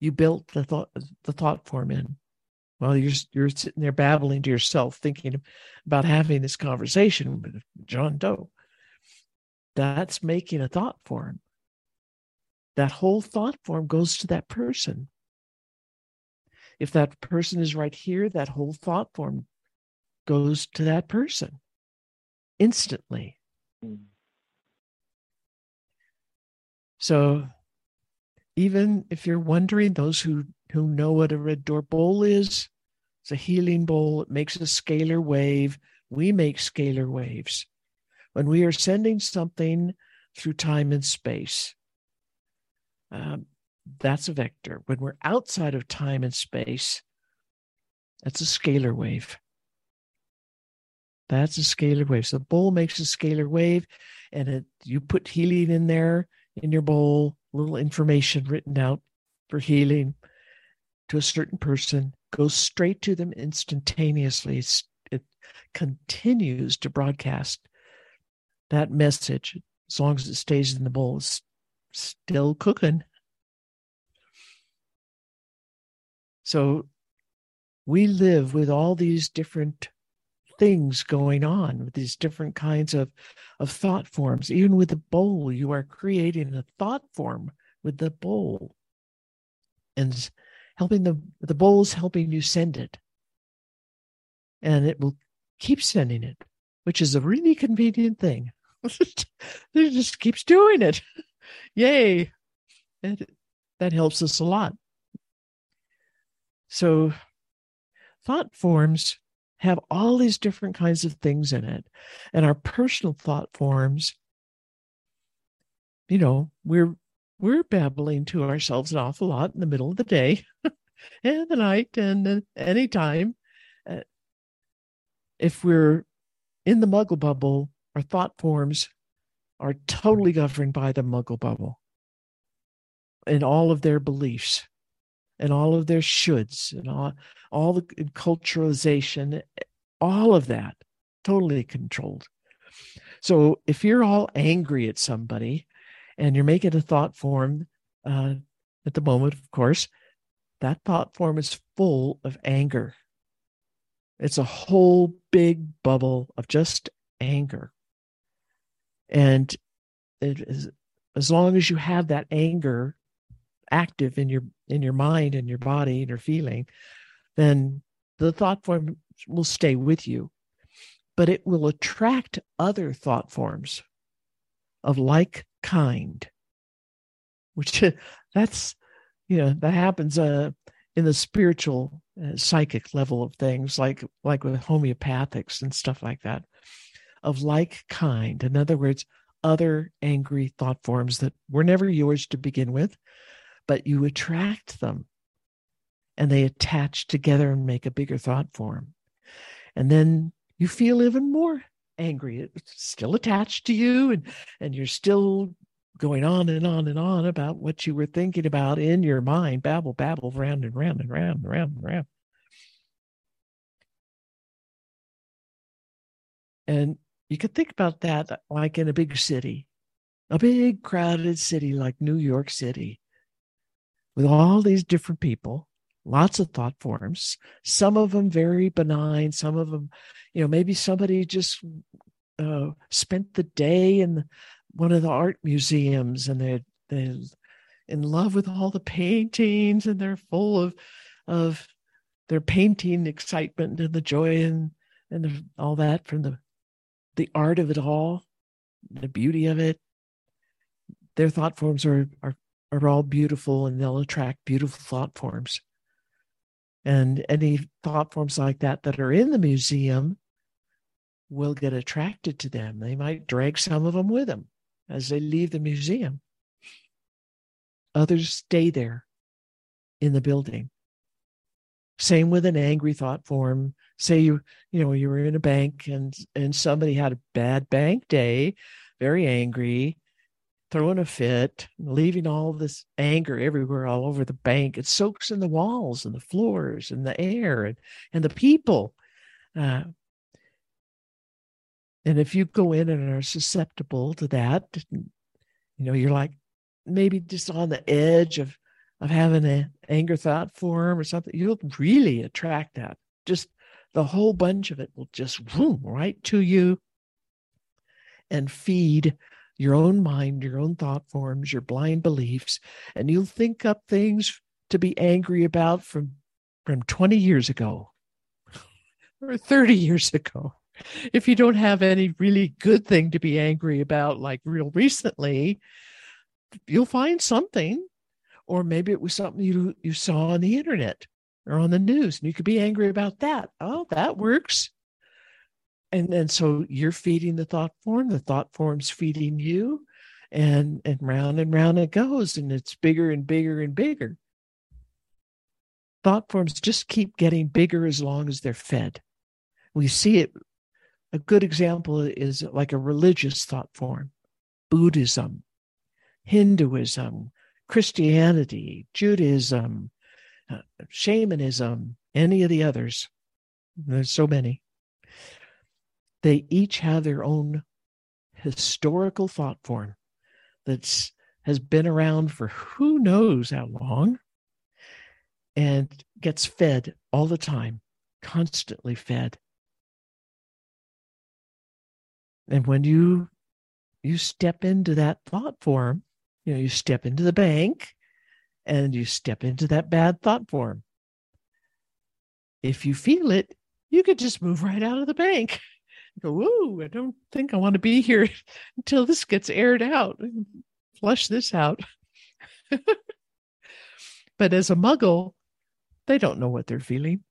you built the thought the thought form in. Well, you're you're sitting there babbling to yourself, thinking about having this conversation with John Doe. That's making a thought form. That whole thought form goes to that person. If that person is right here, that whole thought form goes to that person instantly. So even if you're wondering, those who, who know what a red door bowl is, it's a healing bowl. It makes a scalar wave. We make scalar waves. When we are sending something through time and space, um, that's a vector. When we're outside of time and space, that's a scalar wave. That's a scalar wave. So the bowl makes a scalar wave, and it, you put healing in there in your bowl, little information written out for healing to a certain person goes straight to them instantaneously. It's, it continues to broadcast that message as long as it stays in the bowl. It's still cooking. So we live with all these different things going on with these different kinds of of thought forms even with the bowl you are creating a thought form with the bowl and helping the the bowl's helping you send it and it will keep sending it which is a really convenient thing [laughs] it just keeps doing it. [laughs] Yay. That helps us a lot. So thought forms have all these different kinds of things in it. And our personal thought forms you know we're we're babbling to ourselves an awful lot in the middle of the day [laughs] and the night and any time. Uh, if we're in the muggle bubble, our thought forms are totally governed by the muggle bubble and all of their beliefs and all of their shoulds and all, all the culturalization, all of that totally controlled. So if you're all angry at somebody and you're making a thought form uh, at the moment, of course, that thought form is full of anger. It's a whole big bubble of just anger. And it is, as long as you have that anger active in your in your mind and your body and your feeling, then the thought form will stay with you. But it will attract other thought forms of like kind, which [laughs] that's, you know, that happens uh, in the spiritual uh, psychic level of things like like with homeopathics and stuff like that of like kind. In other words other angry thought forms that were never yours to begin with but you attract them. And they attach together and make a bigger thought form. And then you feel even more angry. It's still attached to you and and you're still going on and on and on about what you were thinking about in your mind, babble, babble, round and round and round and round and round. And you could think about that like in a big city, a big crowded city like New York City, with all these different people, lots of thought forms, some of them very benign, some of them, you know, maybe somebody just uh, spent the day in one of the art museums and they're they're in love with all the paintings and they're full of of their painting excitement and the joy and and the, all that from the the art of it all the beauty of it their thought forms are are are all beautiful and they'll attract beautiful thought forms and any thought forms like that that are in the museum will get attracted to them they might drag some of them with them as they leave the museum. Others stay there in the building. Same with an angry thought form. Say you, you know, you were in a bank and and somebody had a bad bank day, very angry, throwing a fit, leaving all this anger everywhere all over the bank. It soaks in the walls and the floors and the air and, and the people. Uh, and if you go in and are susceptible to that, you know, you're like maybe just on the edge of of having an anger thought form or something, you'll really attract that. Just the whole bunch of it will just boom right to you and feed your own mind, your own thought forms, your blind beliefs, and you'll think up things to be angry about from from 20 years ago [laughs] or 30 years ago. If you don't have any really good thing to be angry about, like real recently, you'll find something. Or maybe it was something you you saw on the internet or on the news, and you could be angry about that. Oh, that works. And and so you're feeding the thought form, the thought form's feeding you, and and round and round it goes, and it's bigger and bigger and bigger. Thought forms just keep getting bigger as long as they're fed. We see it a good example is like a religious thought form Buddhism, Hinduism, Christianity, Judaism, shamanism, any of the others. There's so many. They each have their own historical thought form that's has been around for who knows how long and gets fed all the time, constantly fed. And when you you step into that thought form, you know, you step into the bank and you step into that bad thought form. If you feel it, you could just move right out of the bank. [laughs] Go, woo, I don't think I want to be here [laughs] until this gets aired out. Flush this out. [laughs] but as a muggle, they don't know what they're feeling.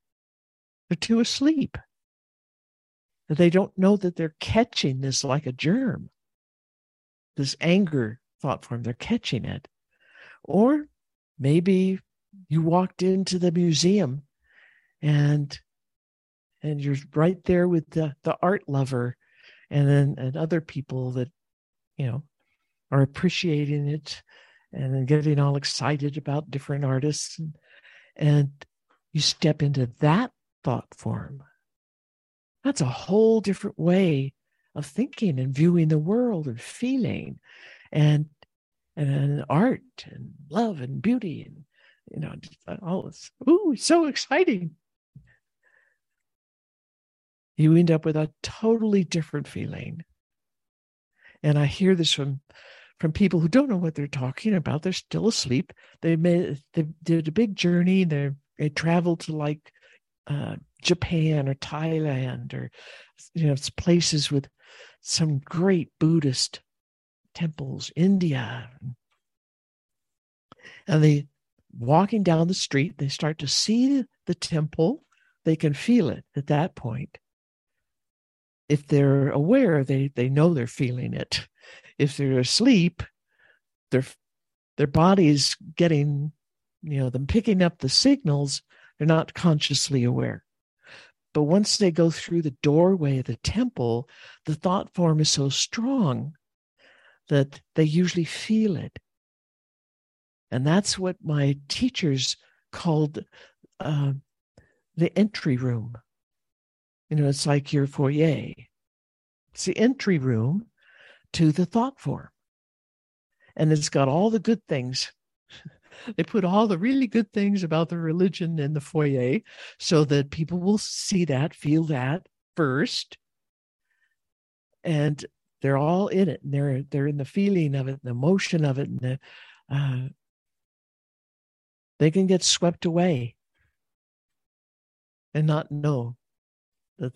They're too asleep they don't know that they're catching this like a germ, this anger thought form, they're catching it. Or maybe you walked into the museum and and you're right there with the, the art lover and then and other people that you know are appreciating it and then getting all excited about different artists. And, and you step into that thought form. That's a whole different way of thinking and viewing the world and feeling. And and art and love and beauty and you know all this. Ooh so exciting. You end up with a totally different feeling. And i hear this from from people who don't know what they're talking about. They're still asleep. They made they did a big journey. They they traveled to like uh, Japan or Thailand or you know it's places with some great Buddhist temples, India, and they walking down the street, they start to see the temple. They can feel it at that point. If they're aware, they, they know they're feeling it. If they're asleep, their their body's getting, you know, them picking up the signals, they're not consciously aware. But once they go through the doorway of the temple, the thought form is so strong that they usually feel it. And that's what my teachers called uh, the entry room. You know, it's like your foyer. It's the entry room to the thought form. And it's got all the good things. [laughs] they put all the really good things about the religion in the foyer so that people will see that, feel that first. And they're all in it. And they're they're in the feeling of it, the emotion of it, and the, uh, they can get swept away and not know that,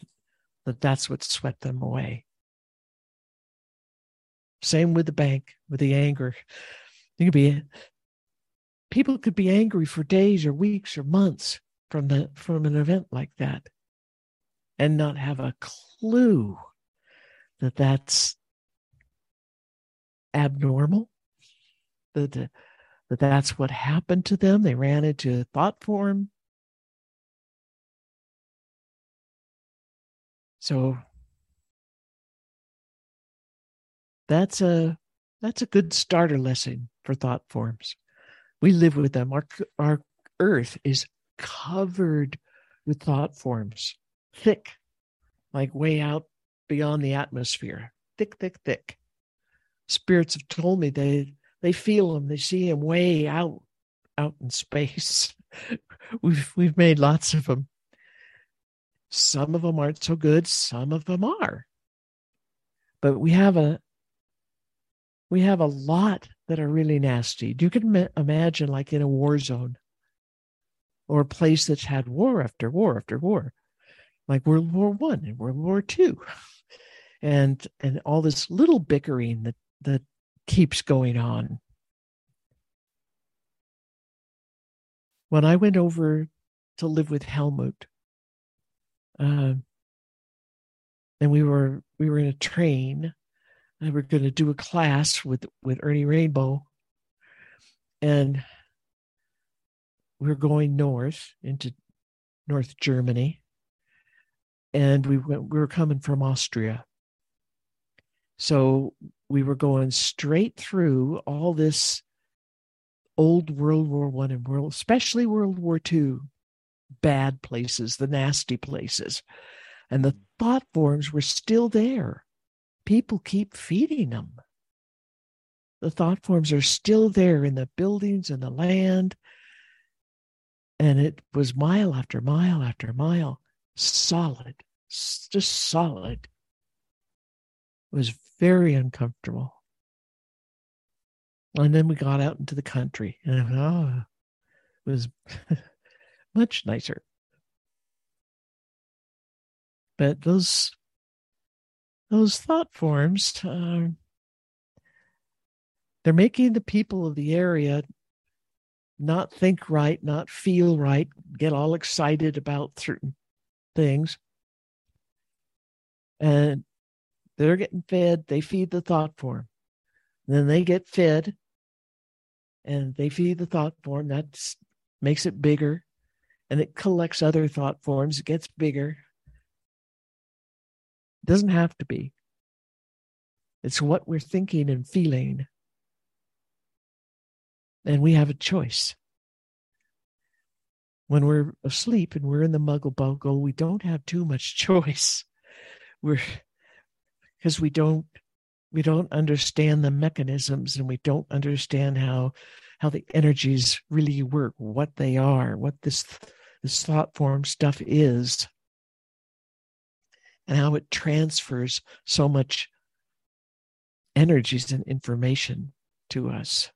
that that's what swept them away. Same with the bank, with the anger. You could be people could be angry for days or weeks or months from the from an event like that and not have a clue that that's abnormal that uh, that that's what happened to them. They ran into a thought form. So that's a that's a good starter lesson for thought forms. We live with them. Our our earth is covered with thought forms, thick, like way out beyond the atmosphere. Thick, thick, thick. Spirits have told me they they feel them, they see them way out out in space. [laughs] we've we've made lots of them. Some of them aren't so good, some of them are. But we have a we have a lot that are really nasty. You can ma- imagine like in a war zone or a place that's had war after war after war, like World War One and World War Two, and and all this little bickering that that keeps going on. When I went over to live with Helmut, uh, and we were we were in a train, and we are going to do a class with with Ernie Rainbow, and we're going north into North Germany, and we went we were coming from Austria, so we were going straight through all this old World War One and world, especially World War Two, bad places, the nasty places, and the thought forms were still there. People keep feeding them. The thought forms are still there in the buildings and the land. And it was mile after mile after mile, solid, just solid. It was very uncomfortable. And then we got out into the country, and oh, it was [laughs] much nicer. But those those thought forms, uh, they're making the people of the area not think right, not feel right, get all excited about certain things. And they're getting fed, they feed the thought form. then they get fed and they feed the thought form. That makes it bigger and it collects other thought forms. It gets bigger. It doesn't have to be. It's what we're thinking and feeling. And we have a choice. When we're asleep and we're in the muggle buggle, we don't have too much [laughs] choice. We're because we don't we don't understand the mechanisms and we don't understand how how the energies really work what they are what this this thought form stuff is. And how it transfers so much energies and information to us.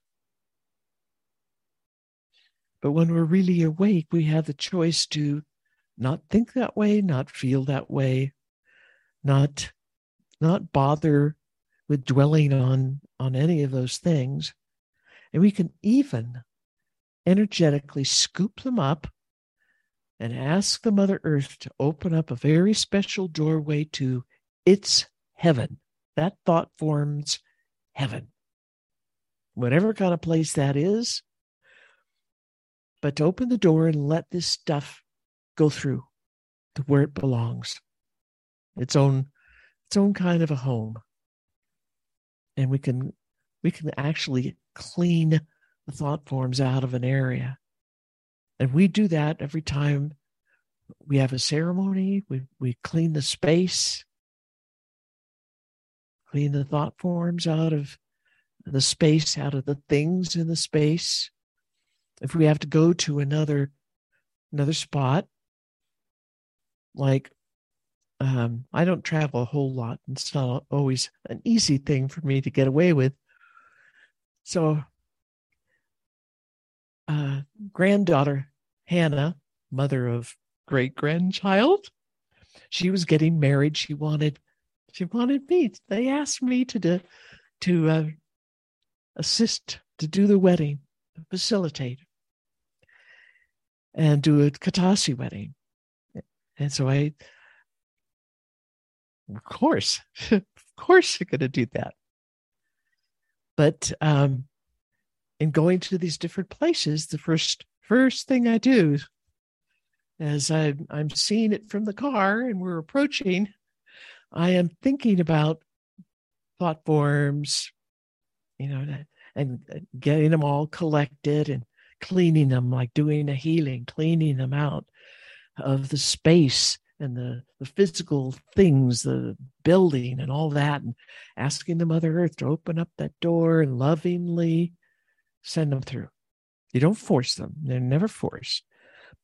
But when we're really awake we have the choice to not think that way not feel that way not not bother with dwelling on on any of those things and we can even energetically scoop them up and ask the Mother Earth to open up a very special doorway to its heaven. That thought forms heaven. Whatever kind of place that is, but to open the door and let this stuff go through to where it belongs. Its own its own kind of a home. And we can we can actually clean the thought forms out of an area. And we do that every time we have a ceremony, we, we clean the space, clean the thought forms out of the space, out of the things in the space. If we have to go to another another spot, like um, I don't travel a whole lot. It's not always an easy thing for me to get away with. So, uh, granddaughter Hannah, mother of great grandchild, she was getting married. She wanted, she wanted me. They asked me to do, to uh, assist to do the wedding, facilitate, and do a Katasi wedding. And so I, of course, [laughs] of course, you're going to do that. But um, in going to these different places, the first first thing I do, as I, I'm seeing it from the car and we're approaching, I am thinking about thought forms, you know, and getting them all collected and cleaning them, like doing a healing, cleaning them out of the space and the, the physical things, the building and all that, and asking the Mother Earth to open up that door and lovingly send them through. You don't force them, they're never forced,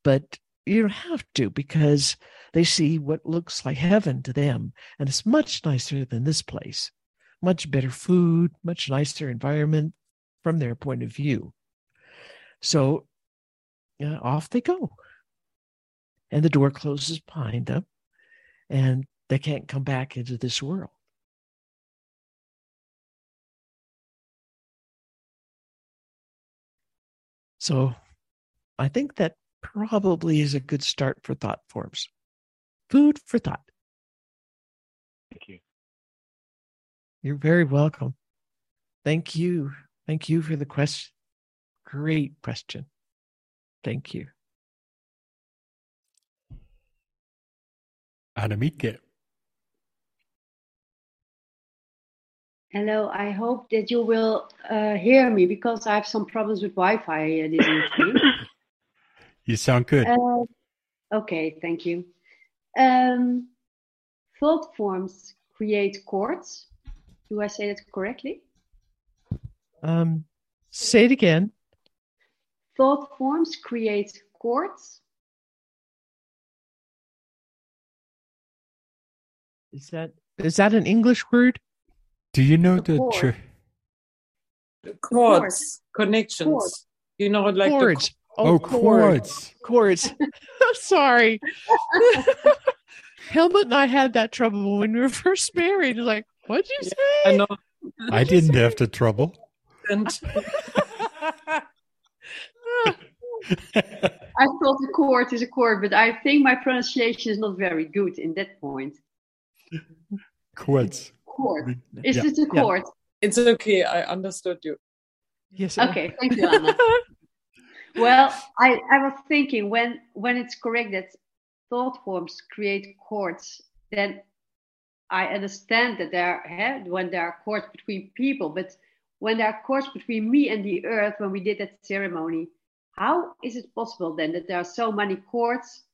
but you don't have to because they see what looks like heaven to them. And it's much nicer than this place, much better food, much nicer environment from their point of view. So uh, off they go and the door closes behind them and they can't come back into this world. So I think that probably is a good start for thought forms. Food for thought. Thank you. You're very welcome. Thank you. Thank you for the question. Great question. Thank you. Annemieke. Hello, I hope that you will uh, hear me because I have some problems with Wi-Fi uh, this evening. you sound good. Uh, okay, thank you. Um, thought forms create cords. Do I say that correctly? Um, say it again. Thought forms create cords. Is that is that an English word? Do you know the chord. chords, connections? Chords. You know, like the Chords. Oh, chord. chords. Chords. [laughs] Sorry. [laughs] Helmut and I had that trouble when we were first married. Like, what'd you say? I know. [laughs] I didn't have the trouble. I thought a chord is a chord, but I think my pronunciation is not very good in that point. Chords. Chord. Is Yeah. it a Yeah. it's okay. I understood you. yes. Okay, thank you, Anna. [laughs] well, I, I was thinking when when it's correct that thought forms create cords, then I understand that there are eh, when there are cords between people, but when there are cords between me and the earth when we did that ceremony, how is it possible then that there are so many cords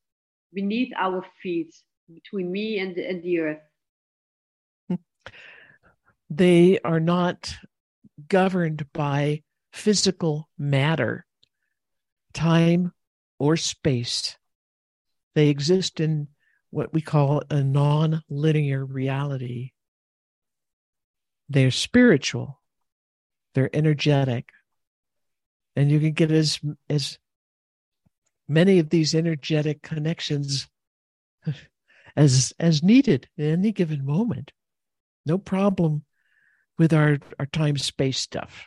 beneath our feet between me and the, and the earth? they are not governed by physical matter, time, or space. They exist in what we call a non linear reality. They're spiritual, they're energetic, and you can get as, as many of these energetic connections as, as needed at any given moment. No problem with our, our time space stuff.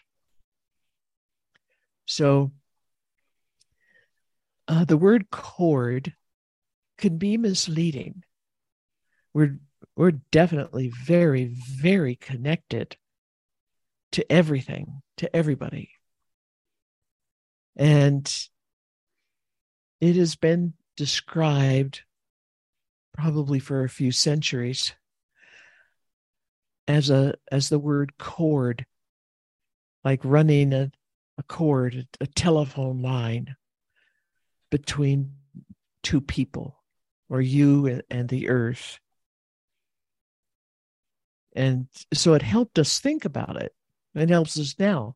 So uh, the word cord can be misleading. We're we're definitely very very connected to everything, to everybody. And it has been described probably for a few centuries as a as the word cord like running a, a cord a telephone line between two people or you and, and the earth. And so it helped us think about it. It helps us now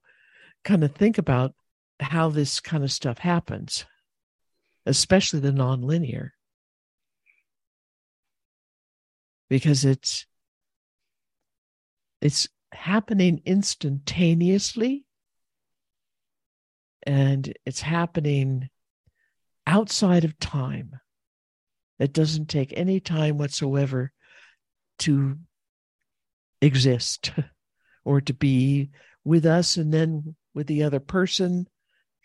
kind of think about how this kind of stuff happens especially the nonlinear because it's it's happening instantaneously and it's happening outside of time it doesn't take any time whatsoever to exist [laughs] or to be with us and then with the other person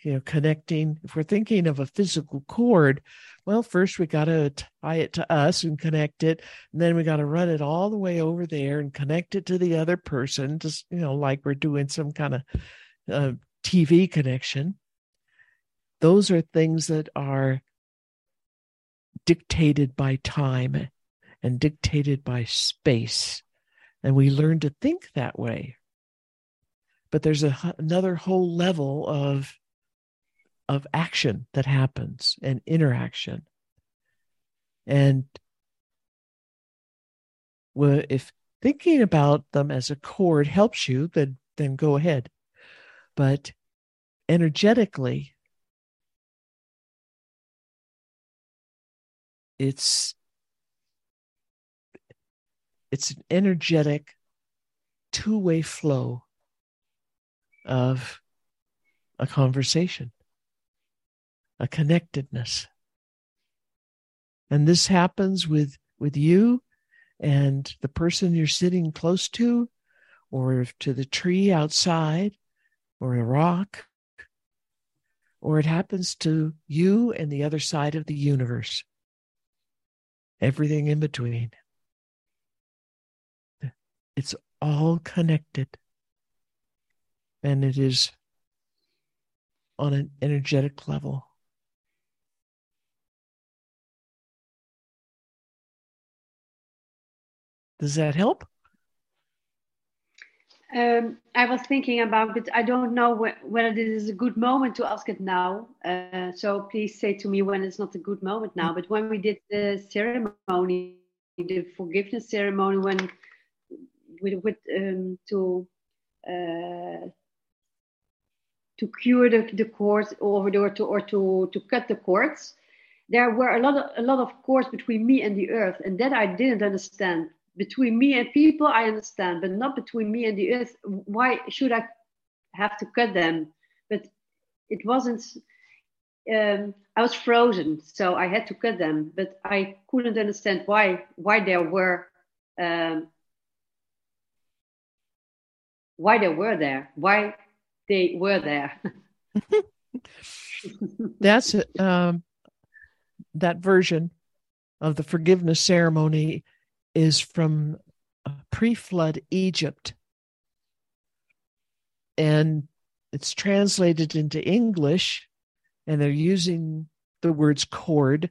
you know connecting if we're thinking of a physical cord well first we got to tie it to us and connect it and then we got to run it all the way over there and connect it to the other person just you know like we're doing some kind of uh, tv connection. Those are things that are dictated by time and dictated by space and we learn to think that way. But there's a, another whole level of of action that happens and interaction. And if thinking about them as a cord helps you, then then go ahead. But energetically, it's it's an energetic two-way flow of a conversation a connectedness. And this happens with, with you and the person you're sitting close to, or to the tree outside, or a rock, or it happens to you and the other side of the universe. Everything in between. It's all connected. And it is on an energetic level. Does that help? Um, I was thinking about it. I don't know wh- whether this is a good moment to ask it now. Uh, so please say to me when it's not a good moment now. But when we did the ceremony, the forgiveness ceremony, when with, with um, to uh, to cure the, the cords or, or to or to to cut the cords, there were a lot of a lot of cords between me and the earth, and that I didn't understand between me and people i understand but not between me and the earth. Why should i have to cut them? But it wasn't um, i was frozen so i had to cut them but i couldn't understand why why there were um, why they were there why they were there. [laughs] That's um, that version of the forgiveness ceremony is from uh, pre flood Egypt. And it's translated into English, and they're using the words cord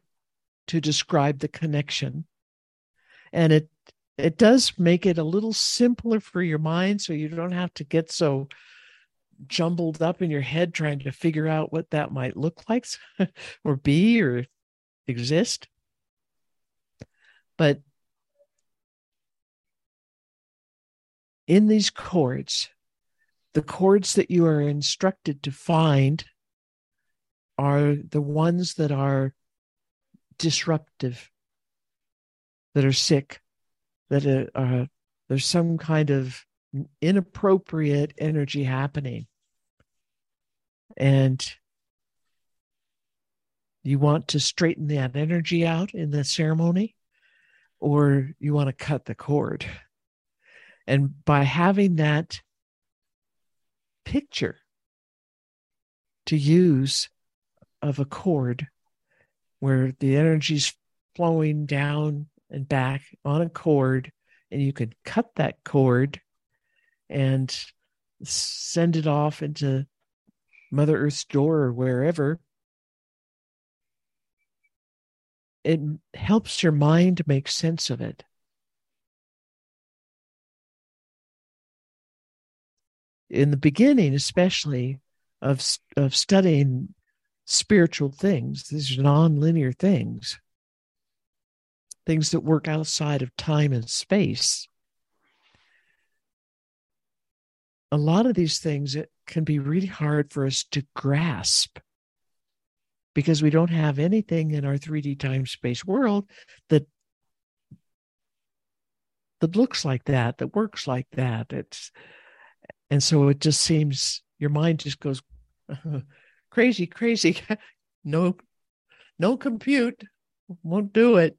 to describe the connection. And it it does make it a little simpler for your mind so you don't have to get so jumbled up in your head trying to figure out what that might look like [laughs] or be or exist. But in these cords, the cords that you are instructed to find are the ones that are disruptive, that are sick, that are, there's some kind of inappropriate energy happening. And you want to straighten that energy out in the ceremony, or you want to cut the cord. And by having that picture to use of a cord, where the energy's flowing down and back on a cord, and you could cut that cord and send it off into Mother Earth's door or wherever. It helps your mind make sense of it. In the beginning, especially of, of studying spiritual things, these non-linear things things that work outside of time and space. A lot of these things it can be really hard for us to grasp because we don't have anything in our 3D time space world that that looks like that, that works like that. It's and so it just seems your mind just goes crazy, crazy. [laughs] no, no compute won't do it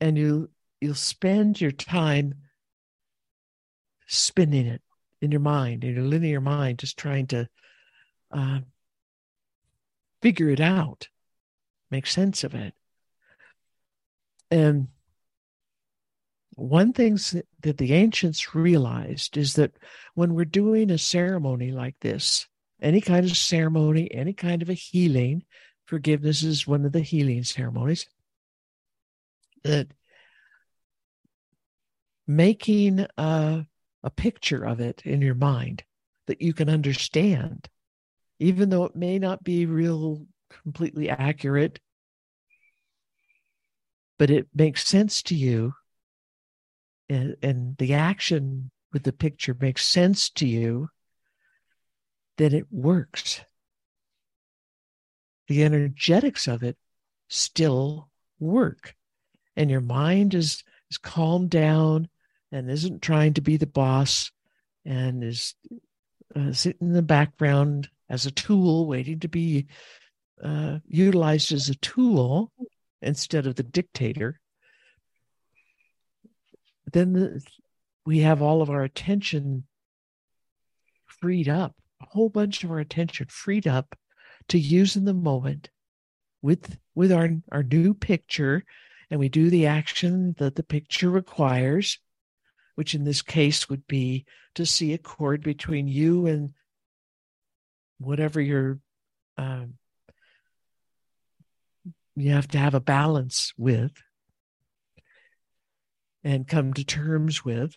and you you'll spend your time spinning it in your mind in your linear mind just trying to uh, figure it out make sense of it and one thing that the ancients realized is that when we're doing a ceremony like this any kind of ceremony any kind of a healing forgiveness is one of the healing ceremonies that making a, a picture of it in your mind that you can understand, even though it may not be real completely accurate, but it makes sense to you. And, and the action with the picture makes sense to you, then it works. The energetics of it still work and your mind is is calmed down and isn't trying to be the boss and is uh, sitting in the background as a tool waiting to be uh, utilized as a tool instead of the dictator then the, we have all of our attention freed up a whole bunch of our attention freed up to use in the moment with with our our new picture. And we do the action that the picture requires, which in this case would be to see a cord between you and whatever you're, um, you have to have a balance with and come to terms with.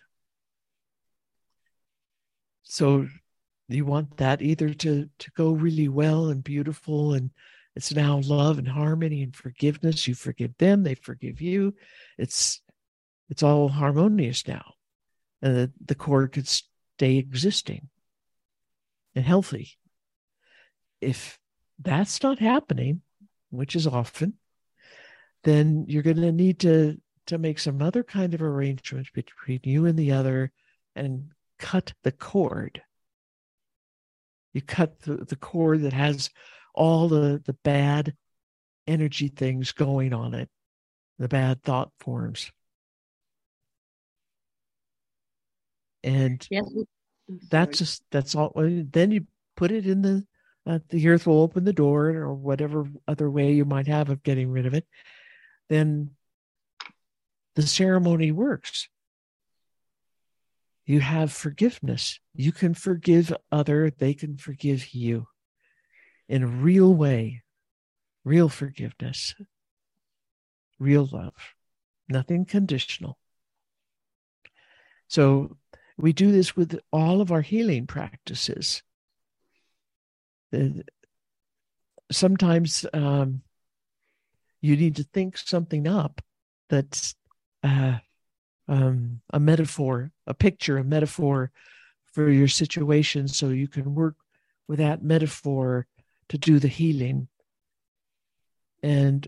So you want that either to to go really well and beautiful and it's now love and harmony and forgiveness. You forgive them, they forgive you. It's it's all harmonious now. And the, the cord could stay existing and healthy. If that's not happening, which is often, then you're going to need to to make some other kind of arrangement between you and the other and cut the cord. You cut the, the cord that has all the, the bad energy things going on it, the bad thought forms. And yes. that's just, that's all. Then you put it in the, uh, the earth will open the door or whatever other way you might have of getting rid of it. Then the ceremony works. You have forgiveness. You can forgive other, they can forgive you in a real way, real forgiveness, real love, nothing conditional. So we do this with all of our healing practices. Sometimes um, you need to think something up that's uh, um, a metaphor, a picture, a metaphor for your situation, so you can work with that metaphor to do the healing. And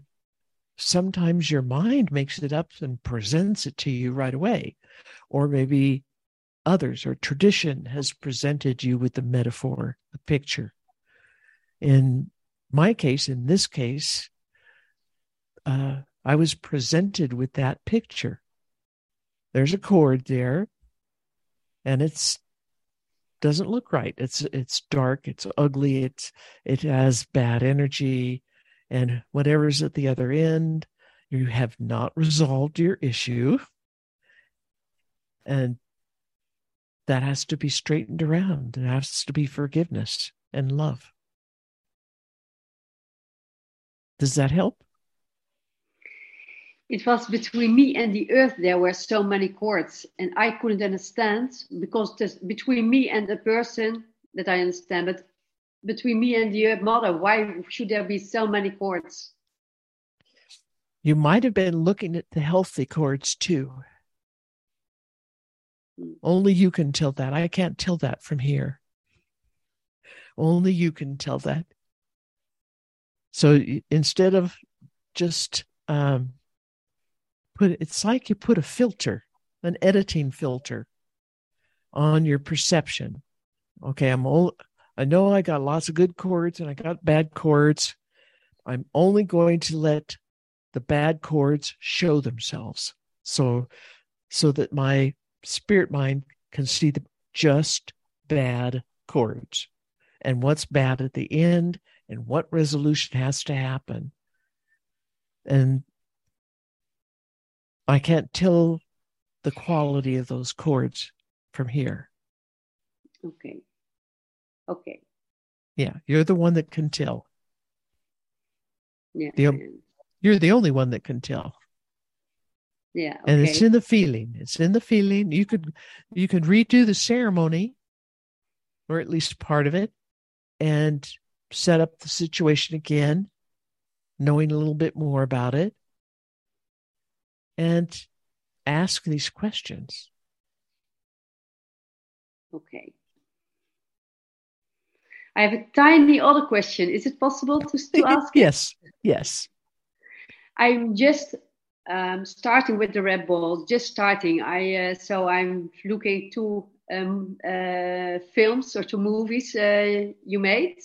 sometimes your mind makes it up and presents it to you right away. Or maybe others or tradition has presented you with the metaphor, the picture. In my case, in this case, uh, I was presented with that picture. There's a cord there, and it's doesn't look right. It's it's dark, it's ugly, it's it has bad energy, And whatever's at the other end, you have not resolved your issue. And that has to be straightened around. It has to be forgiveness and love. Does that help? It was between me and the earth, there were so many cords, and I couldn't understand because between me and the person that I understand, but between me and the earth mother, why should there be so many cords? You might have been looking at the healthy cords too. Only you can tell that. I can't tell that from here. Only you can tell that. So instead of just um, put it's like you put a filter, an editing filter on your perception. Okay, I'm old. I know I got lots of good cords and I got bad cords. I'm only going to let the bad cords show themselves. So so that my spirit mind can see the just bad cords and what's bad at the end and what resolution has to happen. And I can't tell the quality of those cords from here. Okay. Okay. Yeah, you're the one that can tell. Yeah. The, you're the only one that can tell. Yeah. Okay. And it's in the feeling. It's in the feeling. You could you could redo the ceremony, or at least part of it, and set up the situation again, knowing a little bit more about it, and ask these questions. Okay. I have a tiny other question. Is it possible to, to [laughs] ask? yes, yes. I'm just um, starting with the red balls. Just starting. I uh, so I'm looking to um, uh, films or to movies uh, you made,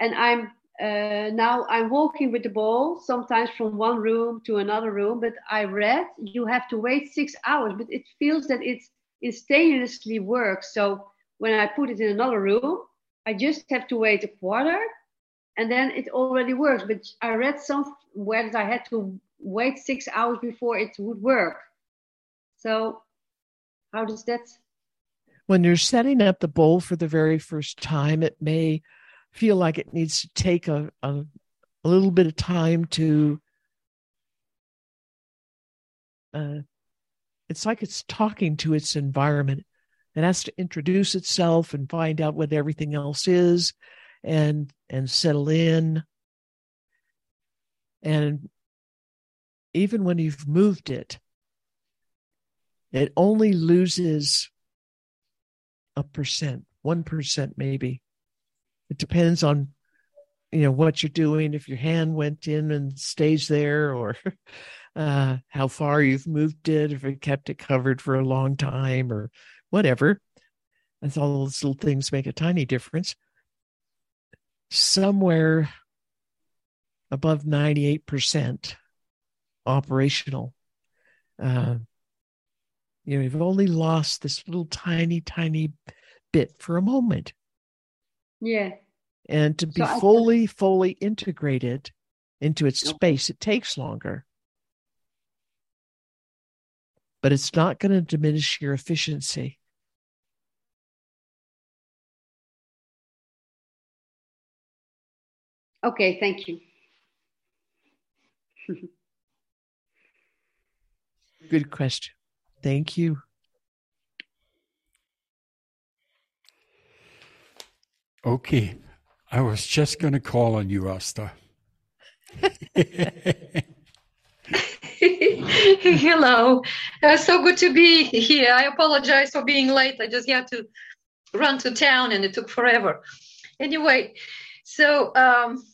and I'm uh, now I'm walking with the ball sometimes from one room to another room. But I read you have to wait six hours, but it feels that it instantaneously works. So when I put it in another room, I just have to wait a quarter and then it already works. But I read somewhere that I had to wait six hours before it would work. So, how does that? When you're setting up the bowl for the very first time, it may feel like it needs to take a, a, a little bit of time to. Uh, it's like it's talking to its environment. It has to introduce itself and find out what everything else is and and settle in. And even when you've moved it, it only loses a percent, one percent maybe. It depends on you know what you're doing if your hand went in and stays there or [laughs] uh, how far you've moved it if it kept it covered for a long time or whatever and all those little things make a tiny difference somewhere above 98% operational. Uh, you know, you've only lost this little tiny, tiny bit for a moment. Yeah. And to be so fully, fully integrated into its space, it takes longer. But it's not going to diminish your efficiency. Okay, thank you. Good question. Thank you. Okay. I was just going to call on you, Asta. [laughs] Hello. Uh, so good to be here. I apologize for being late. I just had to run to town and it took forever. Anyway, so um,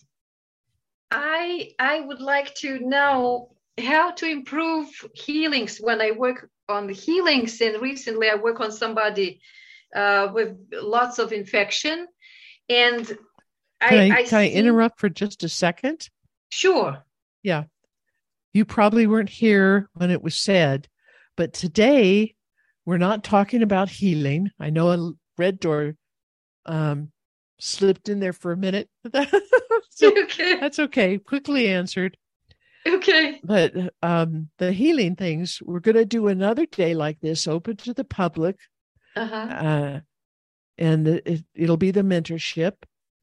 I I would like to know how to improve healings when I work on the healings. And recently, I work on somebody uh, with lots of infection. And can I, I, I can I interrupt for just a second? Sure. Yeah. You probably weren't here when it was said, but today we're not talking about healing. I know a red door um, slipped in there for a minute. [laughs] so [laughs] okay. That's okay. Quickly answered. Okay. But um, the healing things, we're going to do another day like this, open to the public. Uh-huh. Uh, and it, it'll be the mentorship,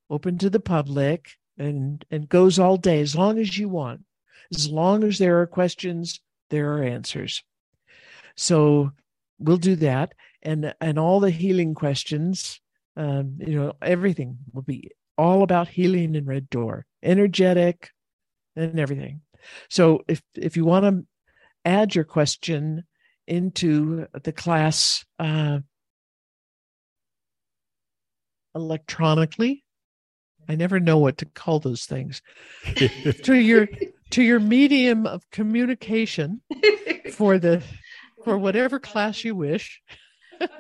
open to the public, and and goes all day as long as you want. As long as there are questions, there are answers. So we'll do that, and and all the healing questions, um, you know, everything will be all about healing in Red Door, energetic, and everything. So if if you want to add your question into the class uh, electronically, I never know what to call those things. [laughs] to your to your medium of communication for the for whatever class you wish. [laughs]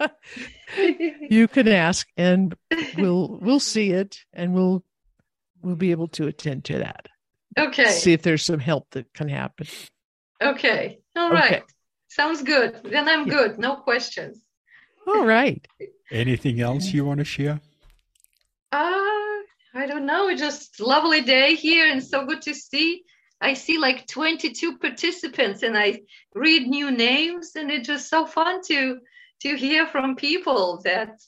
you can ask and we'll we'll see it and we'll we'll be able to attend to that. Okay. See if there's some help that can happen. Okay. All right. Okay. Sounds good. Then I'm good. No questions. All right. [laughs] Anything else you want to share? Uh, I don't know. It's just lovely day here and so good to see. I see like 22 participants and I read new names and it's just so fun to to hear from people that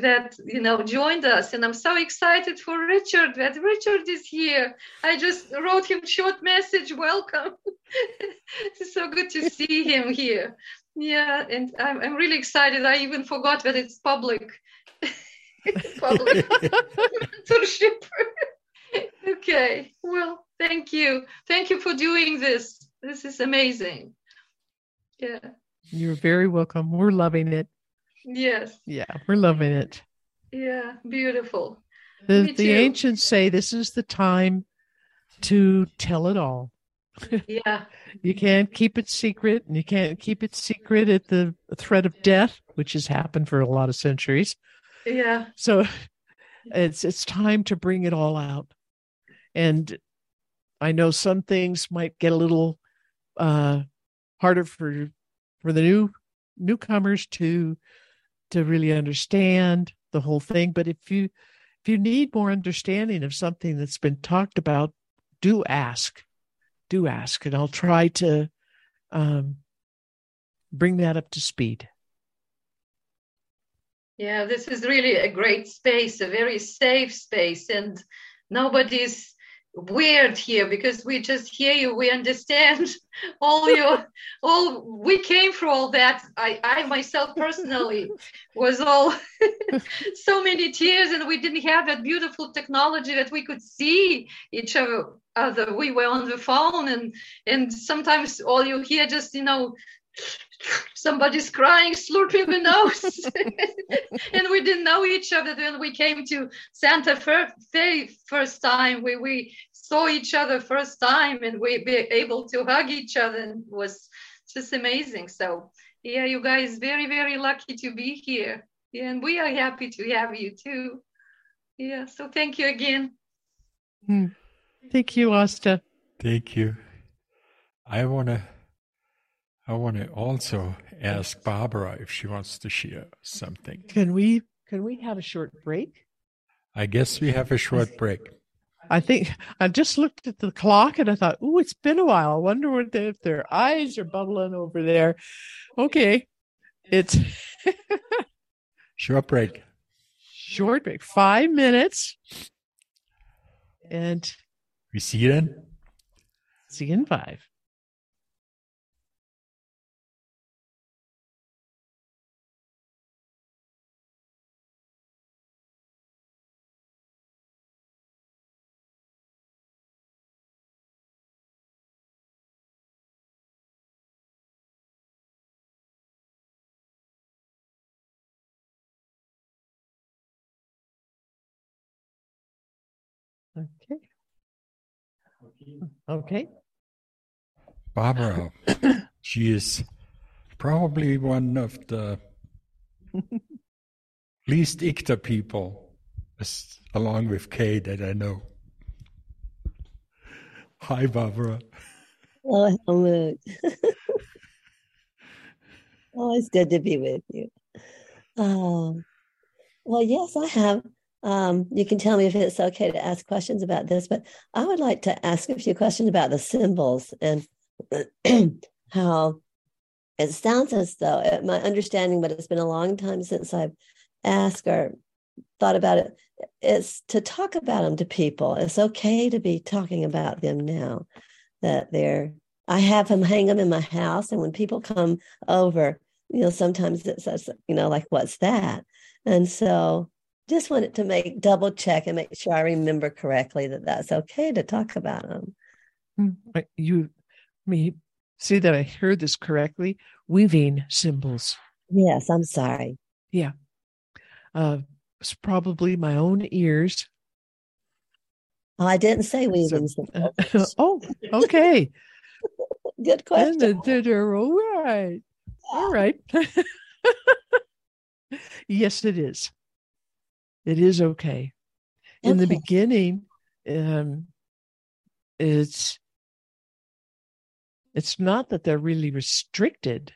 that you know joined us. And i'm so excited for richard that richard is here. I just wrote him short message welcome. It's [laughs] so good to see him here. Yeah and i'm, I'm really excited. I even forgot that it's public [laughs] public mentorship [laughs] okay well thank you thank you for doing this this is amazing yeah You're very welcome. We're loving it. yes Yeah, we're loving it. yeah beautiful The, Me the too. ancients say this is the time to tell it all. [laughs] yeah You can't keep it secret, and you can't keep it secret at the threat of death, which has happened for a lot of centuries. Yeah So it's it's time to bring it all out. And I know some things might get a little uh, harder for for the new newcomers to to really understand the whole thing. But if you if you need more understanding of something that's been talked about, do ask, do ask, and I'll try to um, bring that up to speed. Yeah, this is really a great space, a very safe space, and nobody's weird here because we just hear you. We understand [laughs] all your, all we came through all that. I, I myself personally [laughs] was all [laughs] so many tears, and we didn't have that beautiful technology that we could see each other. Other, we were on the phone, and and sometimes all you hear just you know somebody's crying, slurping the nose. [laughs] [laughs] and we didn't know each other when we came to Santa Fe first time. We, we saw each other first time and we were able to hug each other and it was just amazing. So yeah, you guys very, very lucky to be here. Yeah, and we are happy to have you too. Yeah, so thank you again. Hmm. Thank you, Asta. Thank you. I want to I want to also ask Barbara if she wants to share something. Can we can we have a short break? I guess we have a short break. I think I just looked at the clock and I thought, "Ooh, it's been a while. I wonder what they, if their eyes are bubbling over there." Okay, it's [laughs] Short break. short break, five minutes, and We see you then. see you in five. Okay. Okay. Barbara, [coughs] she is probably one of the [laughs] least ICTA people, as- along with Kay, that I know. Hi, Barbara. Oh, Helmut. oh, it's good to be with you. Um, well, yes, I have. Um, you can tell me if it's okay to ask questions about this, but I would like to ask a few questions about the symbols and [clears throat] how it sounds as though my understanding, but it's been a long time since I've asked or thought about it, is to talk about them to people. It's okay to be talking about them now that they're, I have them hang them in my house. And when people come over, you know, sometimes it says, you know, like, what's that? And so just wanted to make double check and make sure I remember correctly that that's okay to talk about them. Hmm, you, me, see that I heard this correctly. Weaving symbols. Yes, I'm sorry. Yeah. Uh, it's probably my own ears. Oh, I didn't say weaving so, symbols. [laughs] oh, okay. [laughs] Good question. They're, they're all right. All right. [laughs] yes, it is. It is okay. In the beginning, um, it's it's not that they're really restricted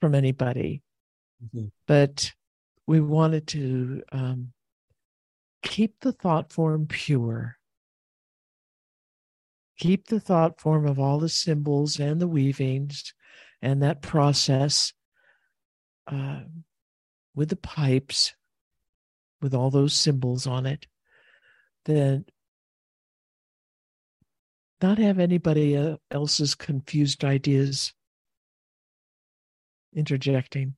from anybody, mm-hmm. but we wanted to um, keep the thought form pure. Keep the thought form of all the symbols and the weavings and that process uh, with the pipes, with all those symbols on it, then not have anybody else's confused ideas interjecting.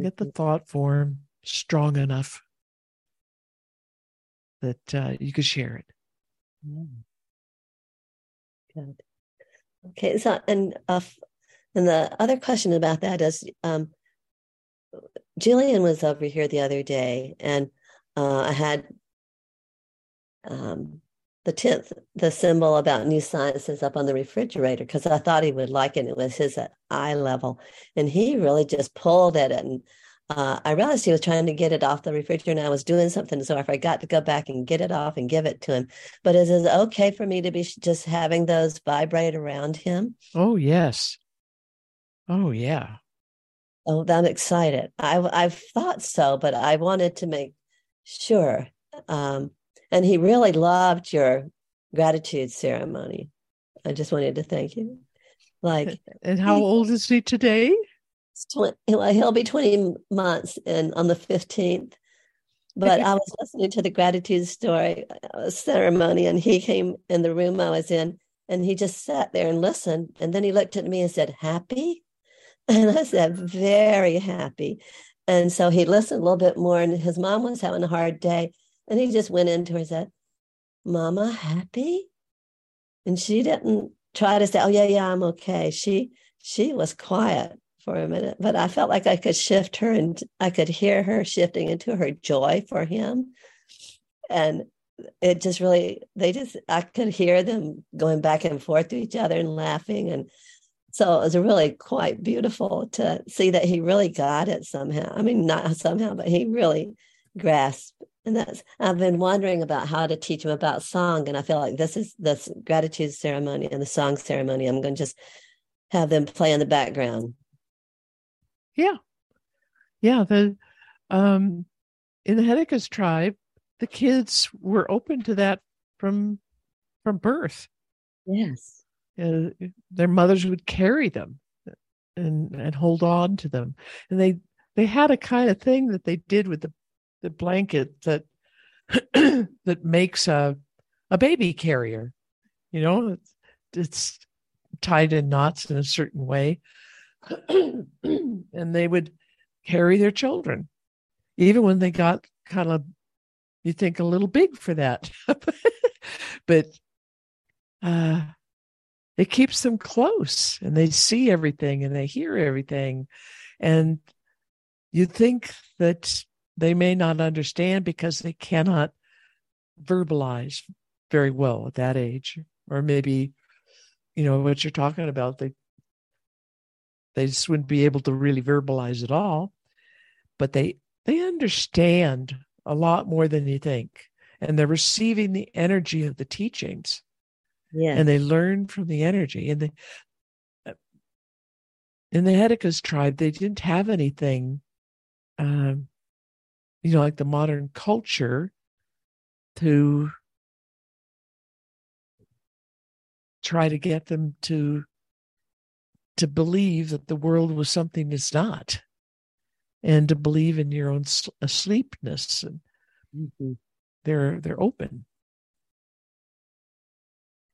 Get the mm-hmm. thought form strong enough that uh, you could share it. Mm. Good. Okay, so and uh, and the other question about that is, um, Jillian was over here the other day, and uh, I had um, the 10th, the symbol about new sciences up on the refrigerator because I thought he would like it. It was his eye level. And he really just pulled at it. And uh, I realized he was trying to get it off the refrigerator and I was doing something. So I forgot to go back and get it off and give it to him. But is it okay for me to be just having those vibrate around him? Oh, yes. Oh, yeah. Oh, I'm excited. I, I've thought so, but I wanted to make sure. Um, and he really loved your gratitude ceremony. I just wanted to thank you. Like, and how he, old is he today? 20, he'll be 20 months and on the 15th. But I was listening to the gratitude story uh, ceremony, and he came in the room I was in, and he just sat there and listened. And then he looked at me and said, Happy? [laughs] And I said, Very happy. And so he listened a little bit more, and his mom was having a hard day. And he just went into her and said, Mama, happy? And she didn't try to say, Oh, yeah, yeah, I'm okay. She she was quiet for a minute, but I felt like I could shift her and I could hear her shifting into her joy for him. And it just really they just I could hear them going back and forth to each other and laughing. And so it was really quite beautiful to see that he really got it somehow. I mean, not somehow, but he really grasped and that's I've been wondering about how to teach him about song, and I feel like this is this gratitude ceremony and the song ceremony. I'm going to just have them play in the background. Yeah, yeah. The um, in the Hedekas tribe, the kids were open to that from from birth. Yes, their mothers would carry them and and hold on to them, and they they had a kind of thing that they did with the the blanket that [clears throat] that makes a a baby carrier. You know, it's, it's tied in knots in a certain way, [clears throat] and they would carry their children, even when they got kind of you think a little big for that, [laughs] but uh, it keeps them close, and they see everything and they hear everything, and you think that they may not understand because they cannot verbalize very well at that age. Or maybe you know what you're talking about they they just wouldn't be able to really verbalize it all. But they they understand a lot more than you think. And they're receiving the energy of the teachings yeah. and they learn from the energy and they in the Hedekas tribe. They didn't have anything um, you know, like the modern culture to try to get them to to believe that the world was something it's not and to believe in your own asleepness and mm-hmm. they're they're open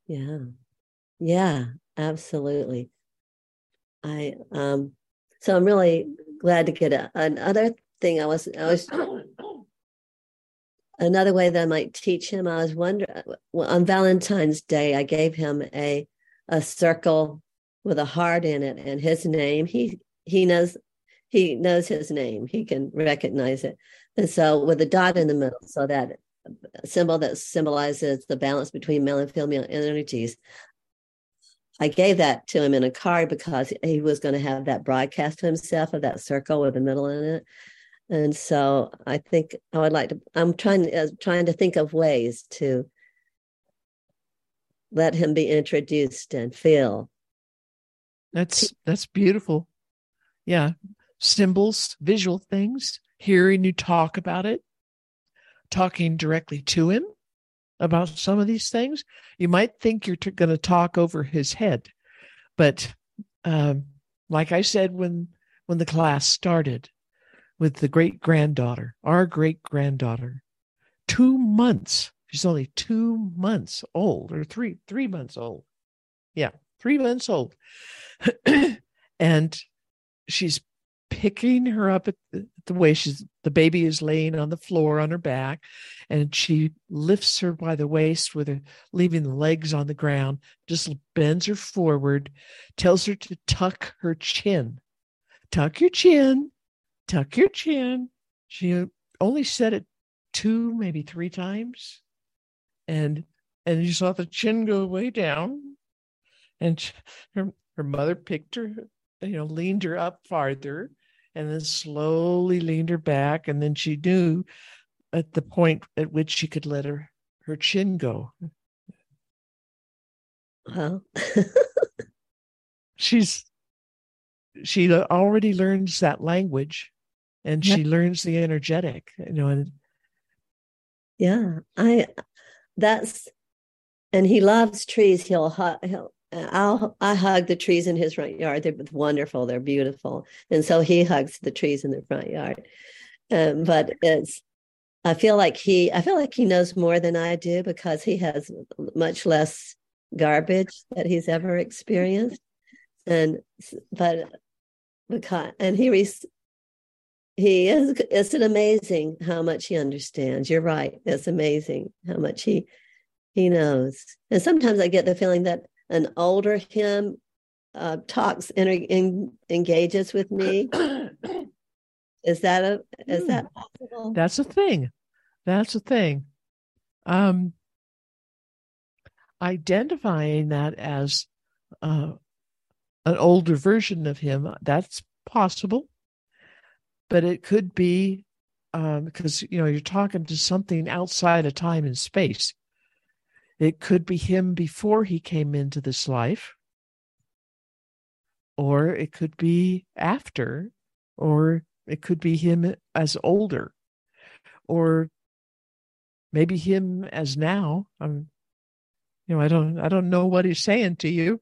yeah. Yeah absolutely. I um so i'm really glad to get a, another thing i was i was another way that i might teach him i was wondering on valentine's day i gave him a a circle with a heart in it and his name he he knows he knows his name. He can recognize it. And so with a dot in the middle so that symbol that symbolizes the balance between male and female energies i gave that to him in a card because he was going to have that broadcast to himself of that circle with the middle in it and so i think i would like to i'm trying uh, trying to think of ways to let him be introduced and feel that's that's beautiful. Yeah. Symbols, visual things, hearing you talk about it, talking directly to him about some of these things. You might think you're t- going to talk over his head, but um, like I said when when the class started with the great granddaughter, our great granddaughter, two months. She's only two months old, or three three months old. Yeah, three months old. [clears throat] and she's picking her up at the, the, way she's the baby is laying on the floor on her back and she lifts her by the waist with her leaving the legs on the ground just bends her forward tells her to tuck her chin. Tuck your chin. Tuck your chin. She only said it two maybe three times. And and you saw the chin go way down. And her her mother picked her, you know, leaned her up farther and then slowly leaned her back. And then she knew at the point at which she could let her, her chin go. Well, [laughs] she's, she already learns that language and she learns the energetic, you know, and yeah, I, that's, and he loves trees. He'll, he'll I'll I hug the trees in his front yard. They're wonderful. They're beautiful, and so he hugs the trees in the front yard. Um, but it's I feel like he I feel like he knows more than I do because he has much less garbage that he's ever experienced, and but because and he he is it's an amazing how much he understands. You're right. It's amazing how much he he knows. And sometimes I get the feeling that an older him uh, talks and in, engages with me. [clears throat] is that a is that hmm. possible? That's a thing. That's a thing. Um, identifying that as uh, an older version of him, that's possible. But it could be um, because you know you're talking to something outside of time and space. It could be him before he came into this life, or it could be after, or it could be him as older, or maybe him as now. I'm, you know, I don't, I don't know what he's saying to you,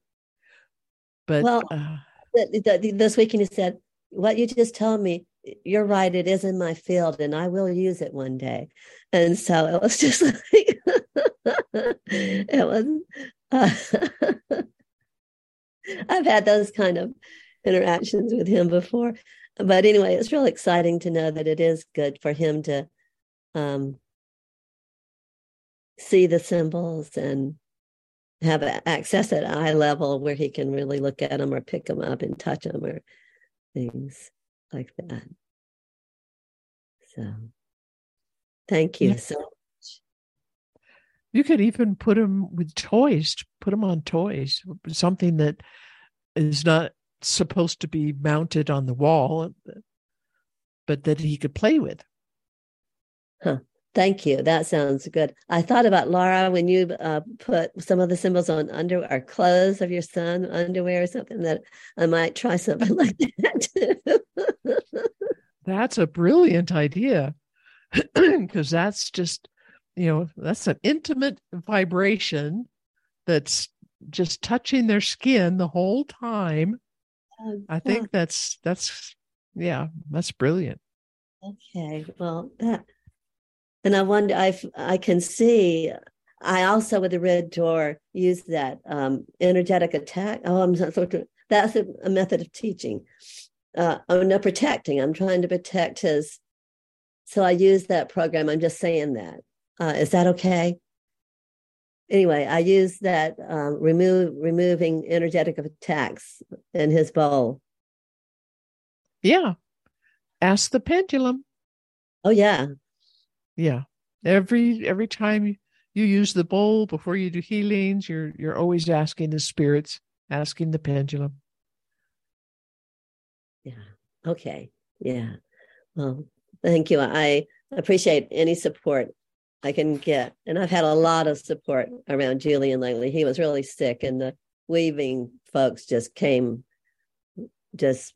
but well, uh, this weekend he said, "What you just told me you're right it is in my field and i will use it one day and so it was just [laughs] like [laughs] it was uh, [laughs] i've had those kind of interactions with him before but anyway it's real exciting to know that it is good for him to um, see the symbols and have access at eye level where he can really look at them or pick them up and touch them or things like that. So thank you yeah. so much. You could even put them with toys, put them on toys, something that is not supposed to be mounted on the wall, but that he could play with. Huh. Thank you. That sounds good. I thought about Laura when you uh, put some of the symbols on under or clothes of your son, underwear or something. That I might try something [laughs] like that. [laughs] that's a brilliant idea, [clears throat] because that's just you know, that's an intimate vibration that's just touching their skin the whole time. Um, I think that's that's yeah, that's brilliant. Okay, well, that, and I wonder, I I can see. I also with the red door use that um, energetic attack. Oh, I'm not of that's a, a method of teaching. Uh, I'm not protecting. I'm trying to protect his. So I use that program. I'm just saying that. Uh, is that okay? Anyway, I use that um, remove removing energetic attacks in his bowl. Yeah, ask the pendulum. Oh yeah, yeah. Every every time you use the bowl before you do healings, you're you're always asking the spirits, asking the pendulum. Yeah. Okay. Yeah. Well, thank you. I appreciate any support I can get. And I've had a lot of support around Julian lately. He was really sick, and the weaving folks just came just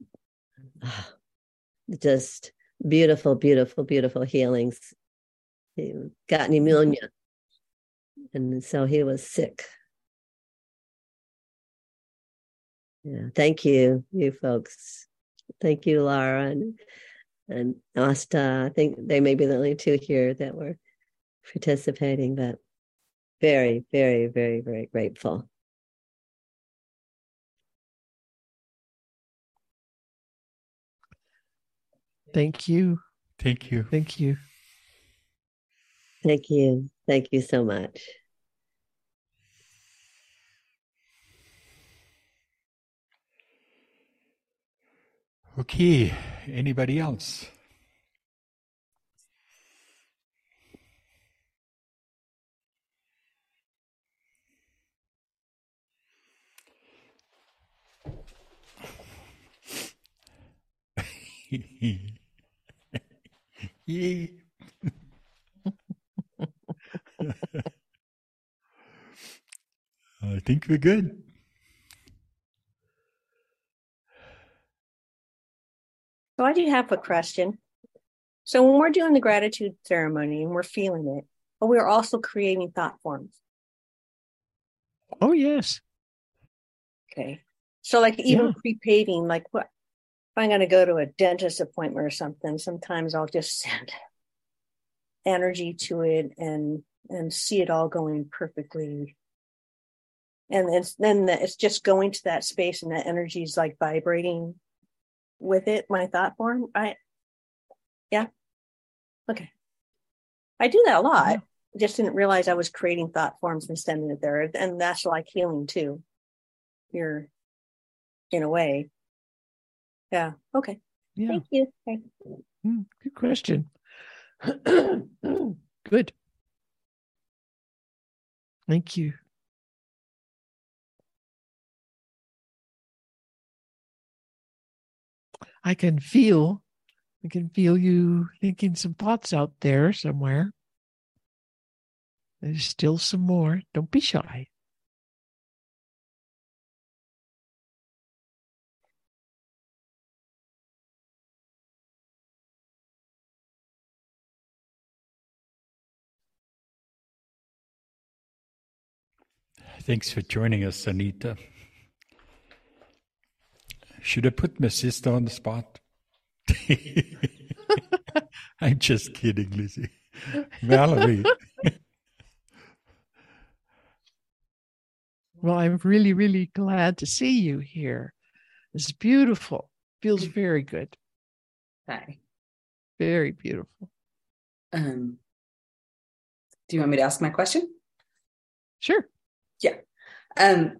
[sighs] just beautiful, beautiful, beautiful healings. He got pneumonia. And so he was sick. Yeah, thank you, you folks. Thank you, Laura and and Asta. I think they may be the only two here that were participating, but very, very, very, very grateful. Thank you. Thank you. Thank you. Thank you. Thank you so much. Okay. Anybody else? Yay. I think we're good. So I do have a question. So when we're doing the gratitude ceremony and we're feeling it, but we're also creating thought forms. Oh yes. Okay. So like even yeah. pre-paving, like what if I'm going to go to a dentist appointment or something, sometimes I'll just [laughs] send energy to it and and see it all going perfectly. And it's then it's just going to that space and that energy is like vibrating with it, my thought form. I yeah. Okay. I do that a lot. Yeah. Just didn't realize I was creating thought forms and sending it there. And that's like healing too. You're in a way. Yeah. Okay. Yeah. Thank you. Mm, good question. [clears throat] good. Thank you. I can feel, I can feel you thinking some thoughts out there somewhere. There's still some more. Don't be shy. Thanks for joining us, Anita. Should I put my sister on the spot? [laughs] I'm just kidding, Lizzie. Valerie. well, I'm really, really glad to see you here. It's beautiful. Feels very good. Hi. Very beautiful. Um, do you want me to ask my question? Sure. Yeah. Um,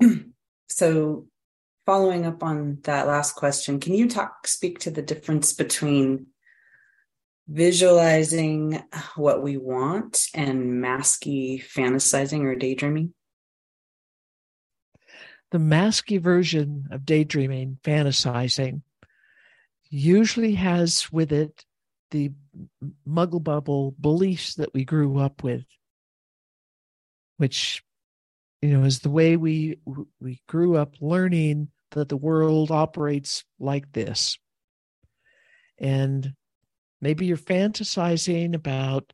[clears throat] so following up on that last question, can you talk, speak to the difference between visualizing what we want and masky fantasizing or daydreaming? The masky version of daydreaming, fantasizing, usually has with it the muggle bubble beliefs that we grew up with, which you know is the way we we grew up learning that the world operates like this and maybe you're fantasizing about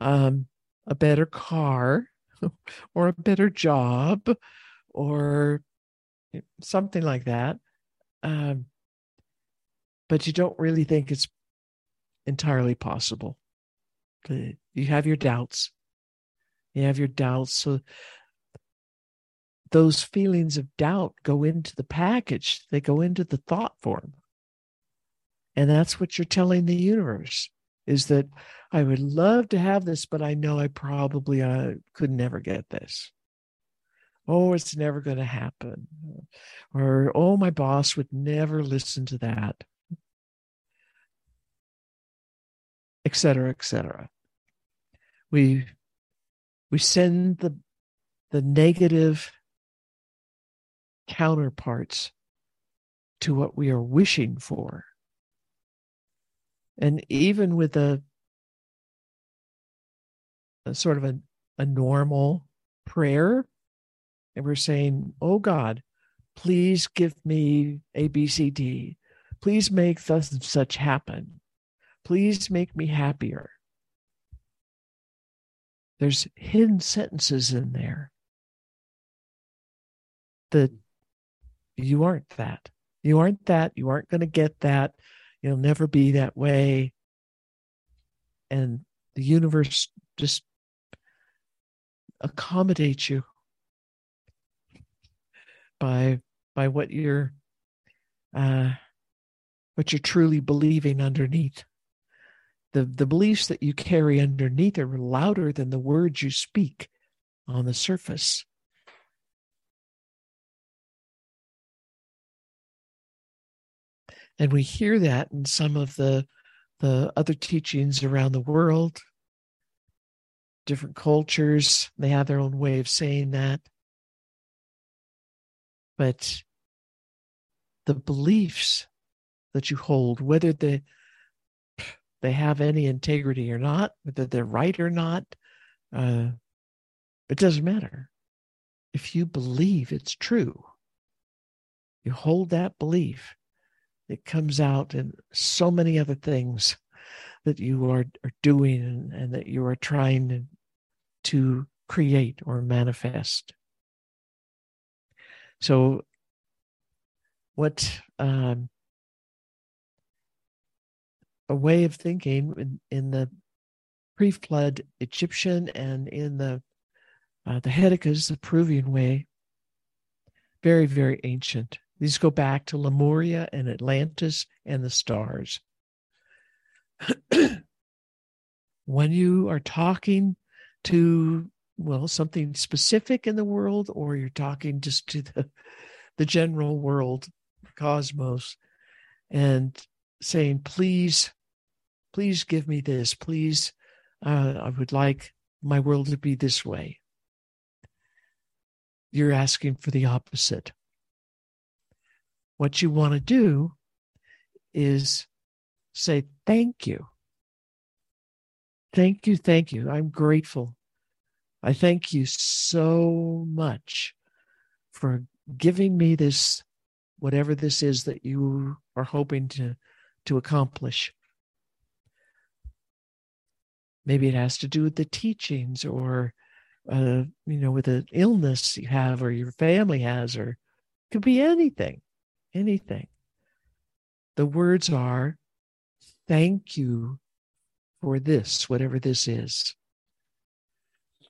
um, a better car [laughs] or a better job or something like that. Um, but you don't really think it's entirely possible. You have your doubts. You have your doubts. So those feelings of doubt go into the package, they go into the thought form. And that's what you're telling the universe is that I would love to have this, but I know I probably uh, could never get this. Oh, it's never going to happen. Or, oh, my boss would never listen to that. Etc. Etc. We we send the the negative counterparts to what we are wishing for. And even with a, a sort of a, a normal prayer, and we're saying, Oh God, please give me A, B, C, D. Please make thus and such happen. Please make me happier. There's hidden sentences in there that you aren't that. You aren't that. You aren't going to get that. You'll never be that way. And the universe just accommodates you by by what you're uh, what you're truly believing underneath. The the beliefs that you carry underneath are louder than the words you speak on the surface. And we hear that in some of the, the other teachings around the world. Different cultures, they have their own way of saying that. But the beliefs that you hold, whether they, they have any integrity or not, whether they're right or not, uh, it doesn't matter. If you believe it's true, you hold that belief it comes out in so many other things that you are, are doing and, and that you are trying to create or manifest. So, what um, a way of thinking in, in the pre-flood Egyptian and in the uh, the Hedikas, the Peruvian way, very very ancient. These go back to Lemuria and Atlantis and the stars. [clears throat] when you are talking to, well, something specific in the world, or you're talking just to the, the general world, cosmos, and saying, please, please give me this. Please, uh, I would like my world to be this way. You're asking for the opposite. What you want to do is say, Thank you. Thank you. Thank you. I'm grateful. I thank you so much for giving me this, whatever this is that you are hoping to, to accomplish. Maybe it has to do with the teachings or, uh, you know, with an illness you have or your family has, or it could be anything anything. The words are, thank you for this, whatever this is.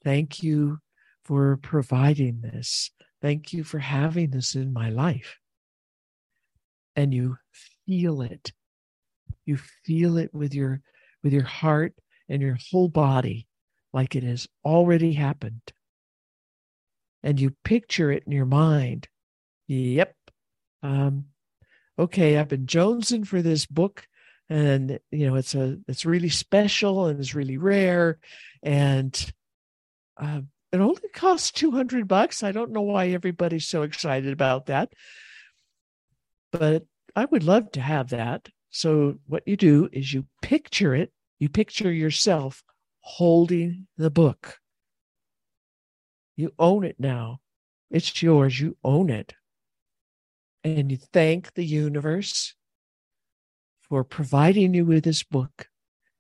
Thank you for providing this. Thank you for having this in my life. And you feel it. You feel it with your with your heart and your whole body like it has already happened. And you picture it in your mind. Yep, um, okay, I've been jonesing for this book, and you know it's a it's really special and it's really rare, and uh, it only costs two hundred bucks. I don't know why everybody's so excited about that, but I would love to have that. So what you do is you picture it. You picture yourself holding the book. You own it now. It's yours. You own it and you thank the universe for providing you with this book.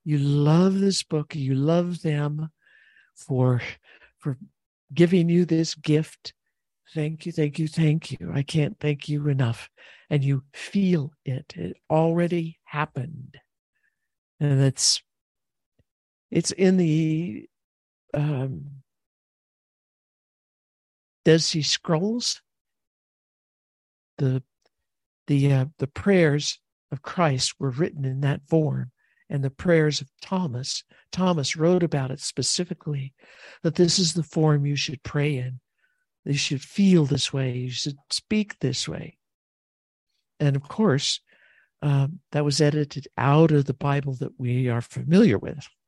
You love this book, you love them. for for giving you this gift. Thank you, thank you, thank you. I can't thank you enough. And you feel it. It already happened. And it's it's in the um Dead Sea Scrolls. The the uh, the prayers of Christ were written in that form and the prayers of Thomas. Thomas wrote about it specifically that this is the form you should pray in. You should feel this way. You should speak this way. And of course, um, that was edited out of the Bible that we are familiar with. [laughs]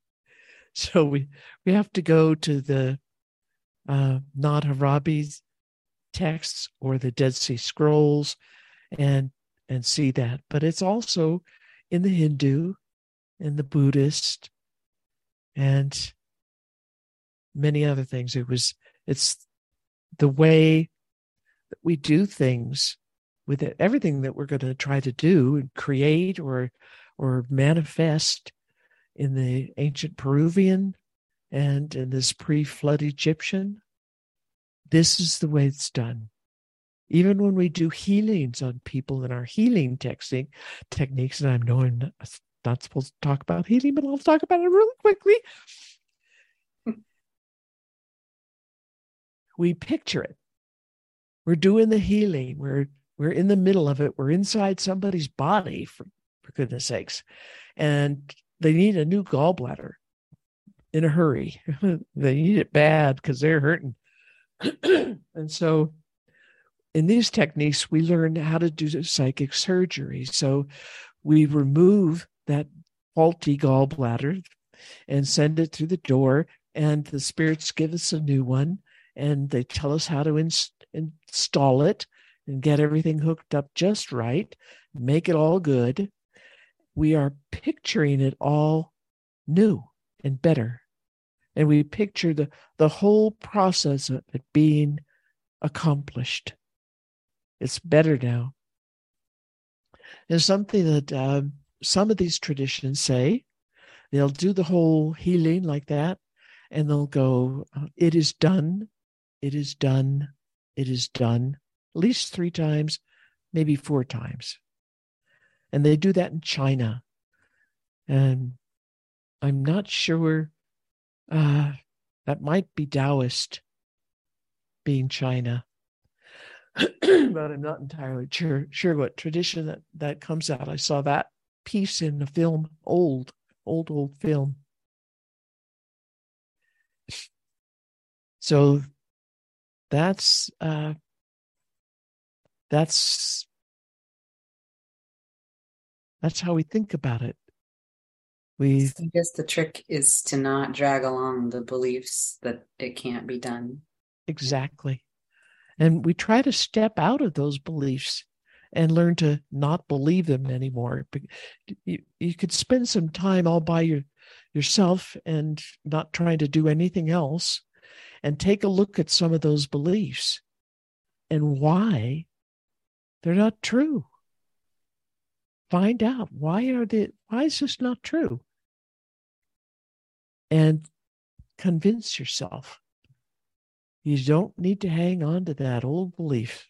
So we we have to go to the uh, Hammadi's texts or the Dead Sea Scrolls and and see that. But it's also in the Hindu and the Buddhist and many other things. It was it's the way that we do things with it, everything that we're going to try to do and create or or manifest in the ancient Peruvian and in this pre-flood Egyptian. This is the way it's done. Even when we do healings on people in our healing technique, techniques, and I know I'm not supposed to talk about healing, but I'll talk about it really quickly. [laughs] we picture it. We're doing the healing. We're we're in the middle of it. We're inside somebody's body, for, for goodness sakes. And they need a new gallbladder in a hurry. [laughs] they need it bad because they're hurting. [clears throat] and so in these techniques, we learn how to do psychic surgery. So we remove that faulty gallbladder and send it through the door, and the spirits give us a new one, and they tell us how to install it and get everything hooked up just right, make it all good. We are picturing it all new and better. And we picture the, the whole process of it being accomplished. It's better now. It's something that um, some of these traditions say. They'll do the whole healing like that and they'll go uh, it is done. It is done. It is done. At least three times maybe four times. And they do that in china. And i'm not sure uh, that might be taoist being china [clears throat] but i'm not entirely sure sure what tradition that that comes out i saw that piece in the film, old, old, old film. So that's uh, that's that's how we think about it. We I guess the trick is to not drag along the beliefs that it can't be done. Exactly. And we try to step out of those beliefs and learn to not believe them anymore. You, you could spend some time all by your, yourself and not trying to do anything else and take a look at some of those beliefs and why they're not true. Find out why are they why is this not true? And convince yourself. You don't need to hang on to that old belief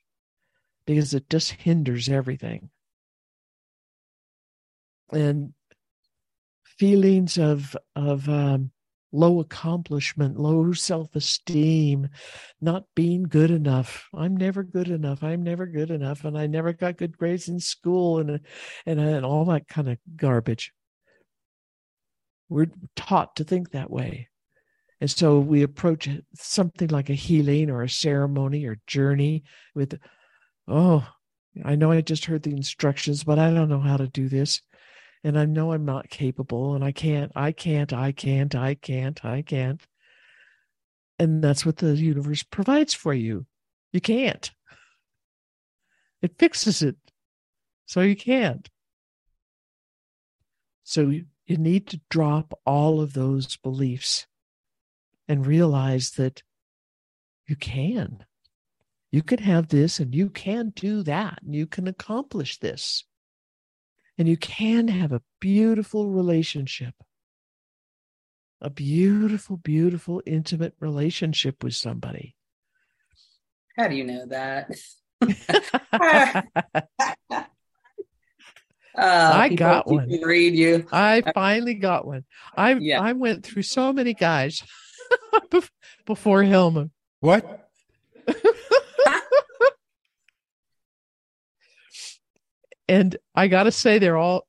because it just hinders everything. And feelings of of um, low accomplishment, low self esteem, not being good enough. I'm never good enough. I'm never good enough, and I never got good grades in school, and and and all that kind of garbage. We're taught to think that way. And so we approach something like a healing or a ceremony or journey with oh, I know I just heard the instructions, but I don't know how to do this. And I know I'm not capable and I can't, I can't, I can't, I can't, I can't. And that's what the universe provides for you. You can't. It fixes it. So you can't. So you, need to drop all of those beliefs and realize that you can. You can have this and you can do that and you can accomplish this. And you can have a beautiful relationship a beautiful, beautiful, intimate relationship with somebody. How do you know that? [laughs] uh, I got one. Read you. I finally got one. I yeah. I went through so many guys [laughs] before Helmut. What? [laughs] and I got to say, they're all.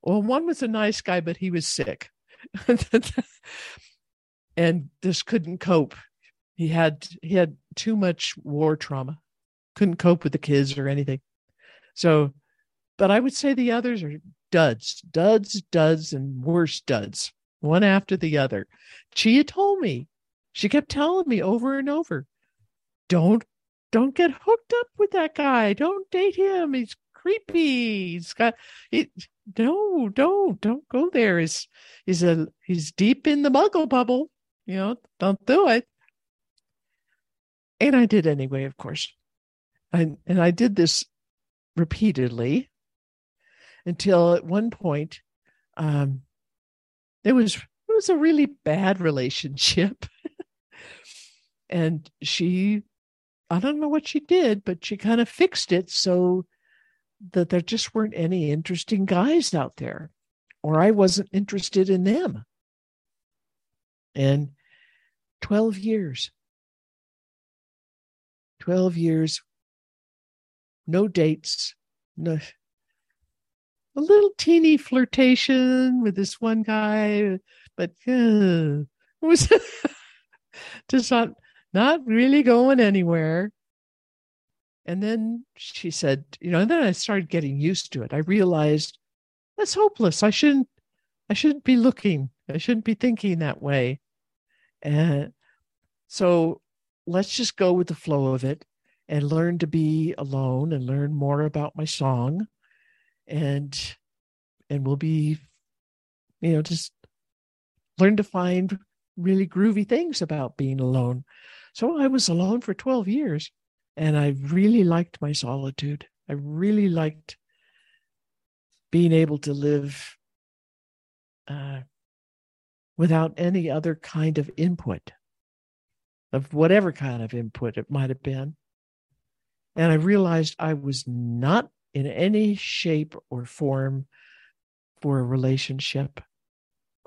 Well, one was a nice guy, but he was sick, [laughs] and just couldn't cope. He had he had too much war trauma, couldn't cope with the kids or anything. So, but I would say the others are duds, duds, duds, and worse duds, one after the other. Chia told me, she kept telling me over and over, don't don't get hooked up with that guy. Don't date him. He's creepy. He's got it. No, don't, don't go there. He's, he's a, he's deep in the muggle bubble. You know, don't do it. And I did anyway, of course. And, and I did this repeatedly until at one point, um, it was, it was a really bad relationship. [laughs] and she I don't know what she did, but she kind of fixed it so that there just weren't any interesting guys out there, or I wasn't interested in them. And 12 years, 12 years, no dates, no, a little teeny flirtation with this one guy, but uh, was [laughs] just not not really going anywhere. And then she said, you know, and then I started getting used to it. I realized that's hopeless. I shouldn't I shouldn't be looking. I shouldn't be thinking that way. And so let's just go with the flow of it and learn to be alone and learn more about my song and and we'll be you know just learn to find really groovy things about being alone so I was alone for 12 years and I really liked my solitude. I really liked being able to live uh, without any other kind of input, of whatever kind of input it might have been. And I realized I was not in any shape or form for a relationship.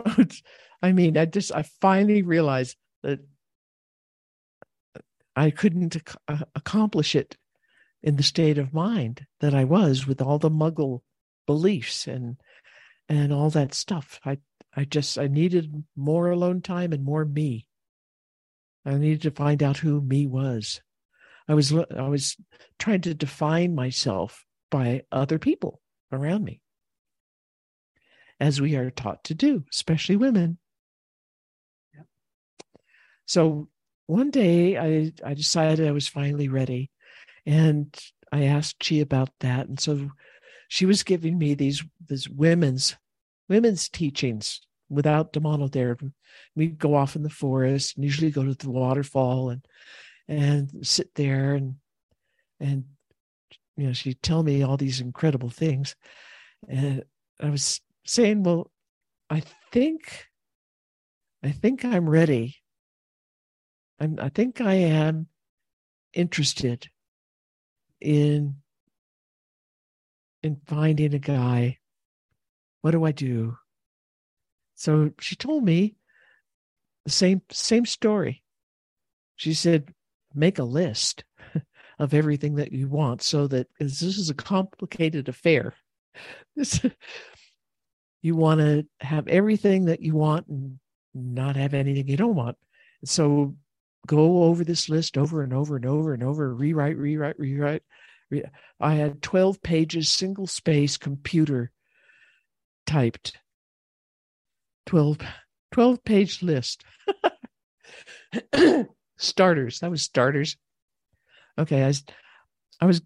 [laughs] I mean, I just, I finally realized that I couldn't ac- uh, accomplish it in the state of mind that I was with all the muggle beliefs and and all that stuff. I I just I needed more alone time and more me. I needed to find out who me was. I was I was trying to define myself by other people around me. As we are taught to do, especially women. So one day I, I decided I was finally ready. And I asked Chi about that. And so she was giving me these these women's women's teachings without Damano there. We'd go off in the forest and usually go to the waterfall and and sit there and and you know she'd tell me all these incredible things. And I was saying, well, I think I think I'm ready I'm, I think I am interested in in finding a guy. What do I do? So she told me the same same story. She said, make a list [laughs] of everything that you want so that this is a complicated affair. This, [laughs] you want to have everything that you want and not have anything you don't want. So go over this list over and over and over and over, rewrite, rewrite, rewrite. I had 12 pages, single space, computer typed. 12, 12 page list. [coughs] starters. That was starters. Okay. I was, I was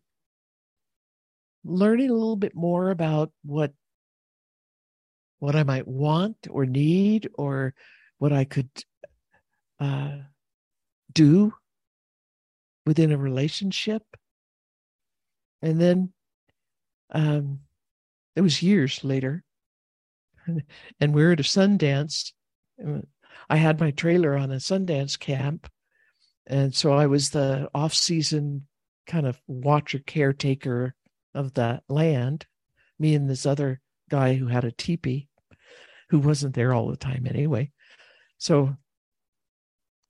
learning a little bit more about what what I might want or need or what I could uh, do within a relationship. And then um, it was years later, [laughs] and we were at a Sundance I had my trailer on a Sundance camp, and so I was the off-season kind of watcher caretaker of the land. Me and this other guy who had a teepee, who wasn't there all the time anyway. So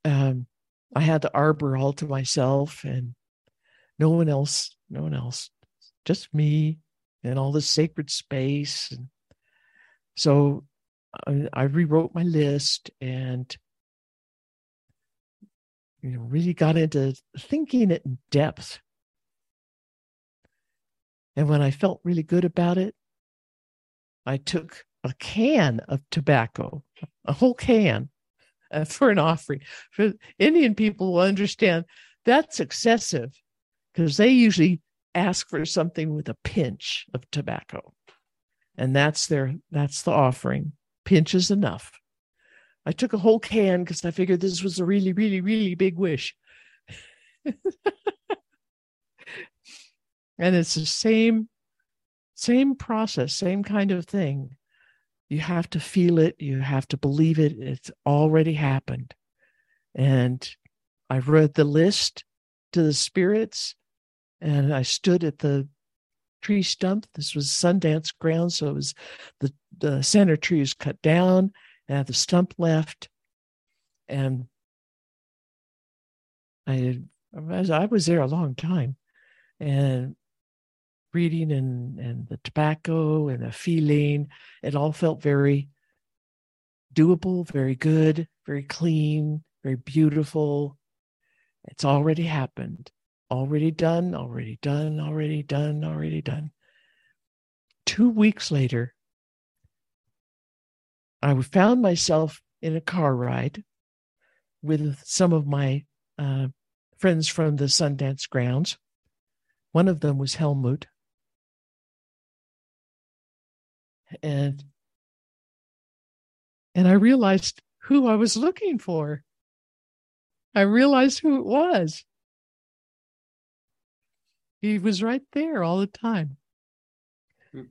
um, I had the arbor all to myself, and no one else, no one else, just me and all this sacred space. And so I, I rewrote my list and you know really got into thinking it in depth. And when I felt really good about it, I took a can of tobacco, a whole can, uh, [laughs] for an offering. For Indian people will understand that's excessive because they usually ask for something with a pinch of tobacco. And that's their that's the offering. Pinch is enough. I took a whole can because I figured this was a really, really, really big wish. [laughs] and it's the same same process, same kind of thing. You have to feel it, you have to believe it. It's already happened. And I read the list to the spirits and I stood at the tree stump. This was Sundance ground, so it was the the center tree was cut down, and had the stump left, and I I was there a long time, and reading and and the tobacco and the feeling, it all felt very doable, very good, very clean, very beautiful. It's already happened already done, already done, already done, already done. Two weeks later, I found myself in a car ride with some of my uh, friends from the Sundance grounds. One of them was Helmut. And and I realized who I was looking for. I realized who it was. He was right there all the time. Hmm.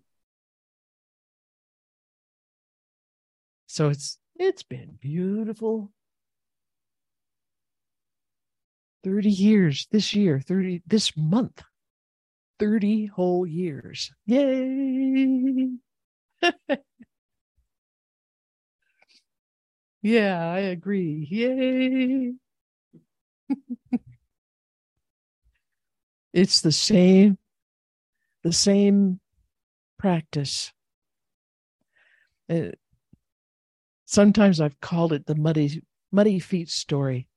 So it's it's been beautiful. 30 years this year, 30 this month. 30 whole years. Yay! [laughs] yeah, I agree. Yay! [laughs] It's the same, the same practice. Uh, sometimes I've called it the muddy, muddy feet story.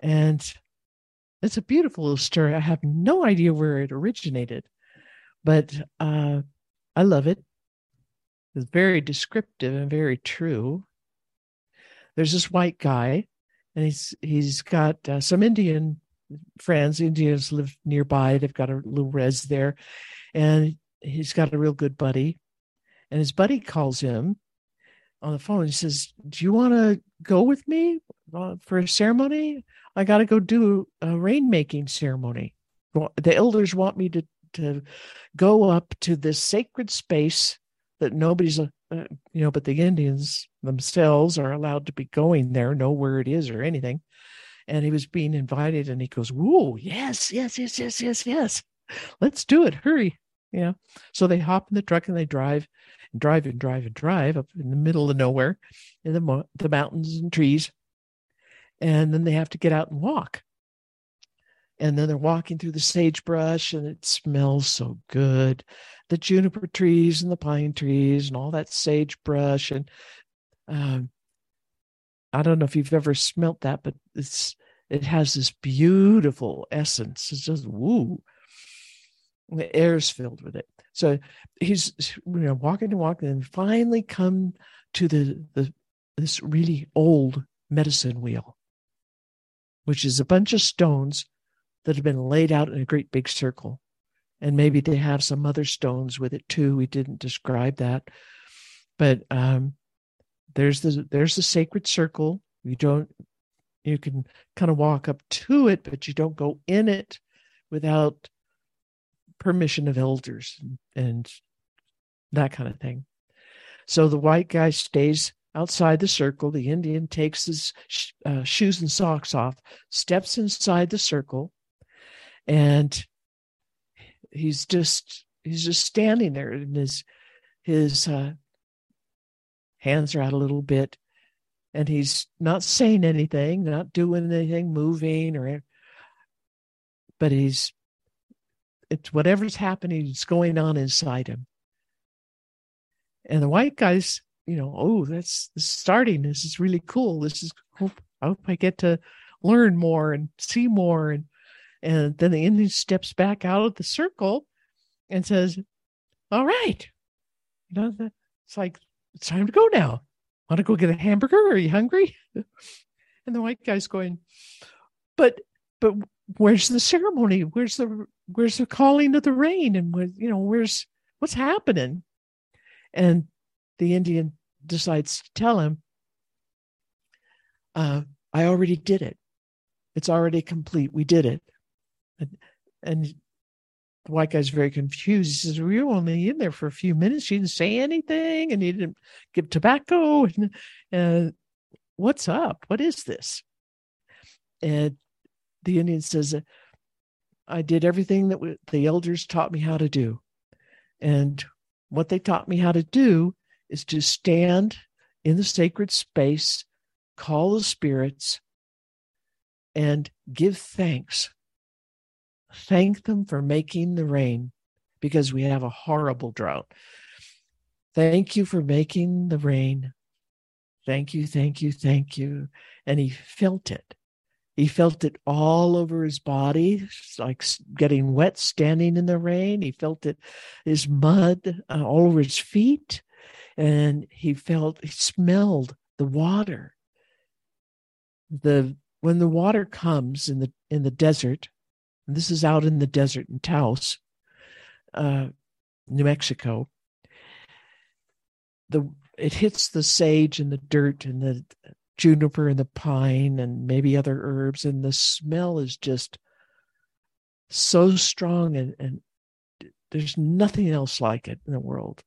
And it's a beautiful little story. I have no idea where it originated, but uh, I love it. It's very descriptive and very true. There's this white guy, and he's he's got uh, some Indian friends. Indians live nearby. They've got a little res there. And he's got a real good buddy. And his buddy calls him on the phone. He says, Do you want to go with me uh, for a ceremony? I got to go do a rainmaking ceremony. The elders want me to, to go up to this sacred space that nobody's, uh, you know, but the Indians themselves are allowed to be going there, know where it is or anything. And he was being invited and he goes whoa yes yes yes yes yes yes. Let's do it. Hurry. Yeah so they hop in the truck and they drive and drive and drive and drive up in the middle of nowhere in the, mo- the mountains and trees. And then they have to get out and walk and then they're walking through the sagebrush and it smells so good the juniper trees and the pine trees and all that sagebrush and um, I don't know if you've ever smelt that, but it's it has this beautiful essence. It's just woo. The air's filled with it. So he's you know walking and walking and finally come to the the this really old medicine wheel, which is a bunch of stones that have been laid out in a great big circle. And maybe they have some other stones with it too. We didn't describe that. But um, there's the there's the sacred circle you don't you can kind of walk up to it but you don't go in it without permission of elders and, that kind of thing So the white guy stays outside the circle. The Indian takes his uh, shoes and socks off, steps inside the circle, and he's just he's just standing there, and his his uh, hands are out a little bit, and he's not saying anything, not doing anything, moving or, but he's it's whatever's happening, it's going on inside him. And the white guys, you know, oh, that's this is starting. This is really cool. This is. I hope I get to learn more and see more. And and then the Indian steps back out of the circle and says, All right. You know, it's like it's time to go now. Want to go get a hamburger? Are you hungry? [laughs] And the white guy's going, But but where's the ceremony? Where's the where's the calling of the rain? And where, you know, where's what's happening? And the Indian decides to tell him, uh, I already did it. It's already complete. We did it. And, and the white guy's very confused. He says, We were only in there for a few minutes. You didn't say anything and you didn't give tobacco. And, and what's up? What is this? And the Indian says, I did everything that the elders taught me how to do. And what they taught me how to do is to stand in the sacred space, call the spirits, and give thanks. Thank them for making the rain because we have a horrible drought. Thank you for making the rain. Thank you, thank you, thank you. And he felt it. He felt it all over his body, like getting wet standing in the rain. He felt it, his mud uh, all over his feet. And he felt, he smelled the water. The when the water comes in the in the desert, this is out in the desert in Taos, uh, New Mexico. The it hits the sage and the dirt and the juniper and the pine and maybe other herbs and the smell is just so strong and, and there's nothing else like it in the world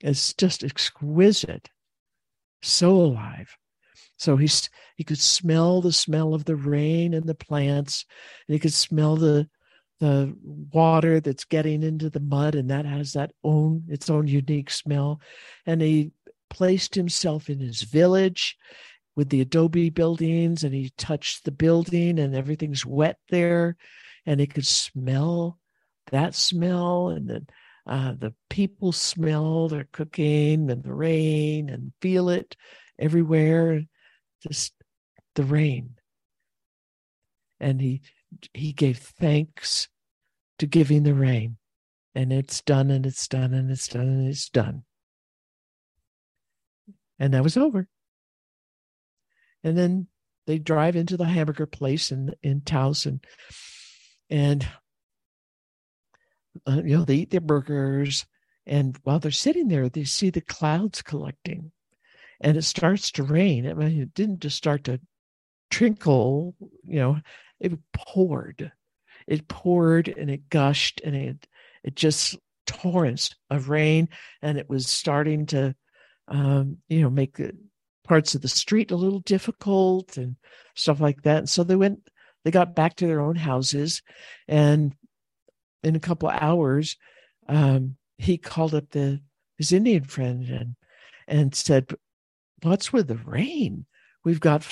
it's just exquisite so alive so he's he could smell the smell of the rain and the plants and he could smell the the water that's getting into the mud and that has that own its own unique smell. And he placed himself in his village with the adobe buildings and he touched the building and everything's wet there. And he could smell that smell and then uh, the people smell their cooking and the rain and feel it everywhere just the rain. And he he gave thanks to giving the rain. And it's done and it's done and it's done and it's done. And that was over. And then they drive into the hamburger place in in Taos and and uh, you know they eat their burgers. And while they're sitting there they see the clouds collecting and it starts to rain i mean it didn't just start to trickle you know it poured it poured and it gushed and it it just torrents of rain and it was starting to um, you know make the parts of the street a little difficult and stuff like that. And so they went, they got back to their own houses, and in a couple hours, um, he called up the his Indian friend and and said, "What's with the rain? We've got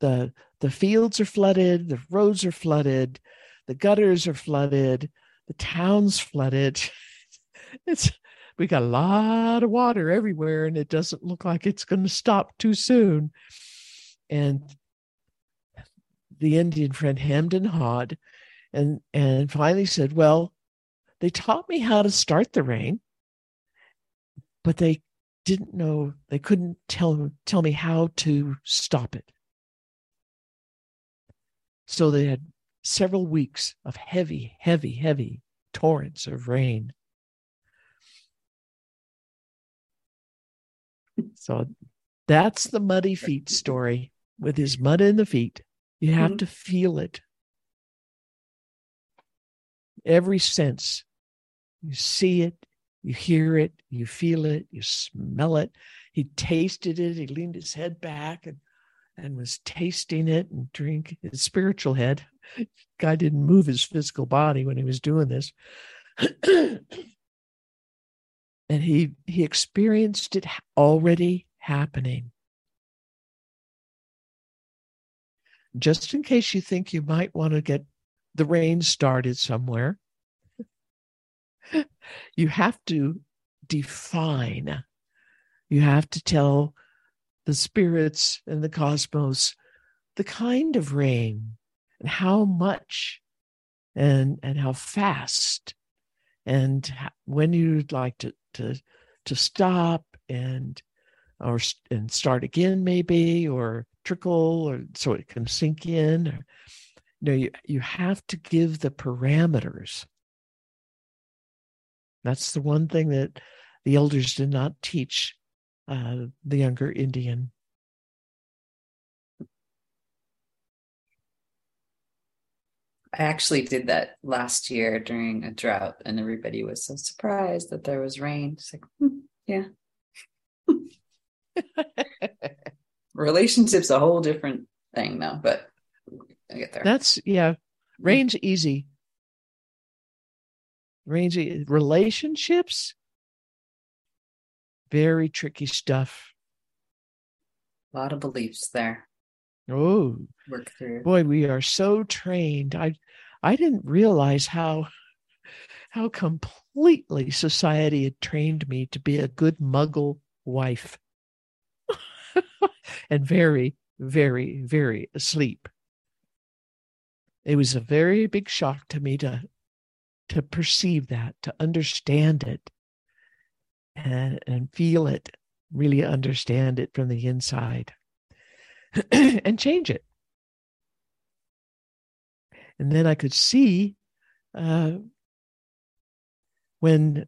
the the fields are flooded, the roads are flooded, the gutters are flooded, the town's flooded. [laughs] it's we got a lot of water everywhere and it doesn't look like it's going to stop too soon. And the Indian friend hemmed and hawed and, and finally said, Well, they taught me how to start the rain, but they didn't know, they couldn't tell, tell me how to stop it. So they had several weeks of heavy, heavy, heavy torrents of rain. So that's the muddy feet story with his mud in the feet. You have mm-hmm. to feel it. Every sense. You see it, You hear it, you feel it, you smell it. He tasted it. He leaned his head back and and was tasting it and drink his spiritual head. Guy didn't move his physical body when he was doing this. [clears throat] and he he experienced it already happening. Just in case you think you might want to get the rain started somewhere, [laughs] you have to define. You have to tell the spirits and the cosmos the kind of rain and how much and and how fast and when you'd like to to to stop and or and start again maybe or trickle or so it can sink in you know you, you have to give the parameters that's the one thing that the elders did not teach uh, the younger Indian. I actually did that last year during a drought, and everybody was so surprised that there was rain. It's like, hmm, yeah. [laughs] Relationships a whole different thing though, but I get there. That's yeah. Rain's easy. Rain's relationships very tricky stuff. A lot of beliefs there. Oh, work through. Boy, we are so trained. I I didn't realize how how completely society had trained me to be a good muggle wife. [laughs] and very, very, very asleep. It was a very big shock to me to to perceive that, to understand it and, and feel it, really understand it from the inside, [clears throat] and change it. And then I could see uh, when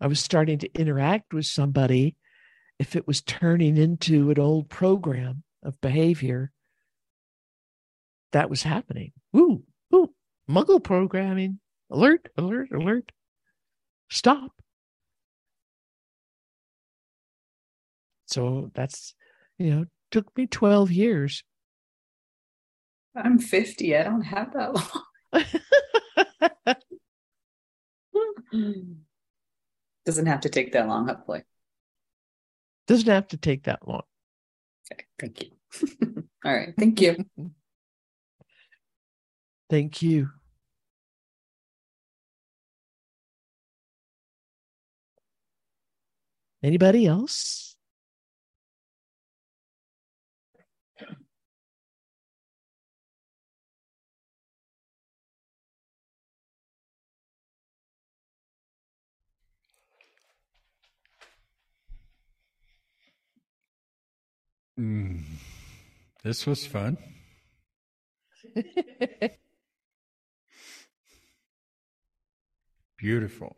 I was starting to interact with somebody if it was turning into an old program of behavior that was happening. Ooh, ooh, muggle programming. Alert, alert, alert. Stop. So that's, you know, took me 12 years. I'm 50. I don't have that long. [laughs] Doesn't have to take that long, hopefully. Doesn't have to take that long. Okay, thank you. [laughs] All right, thank you. [laughs] thank you. Anybody else? Mm, this was fun. [laughs] Beautiful.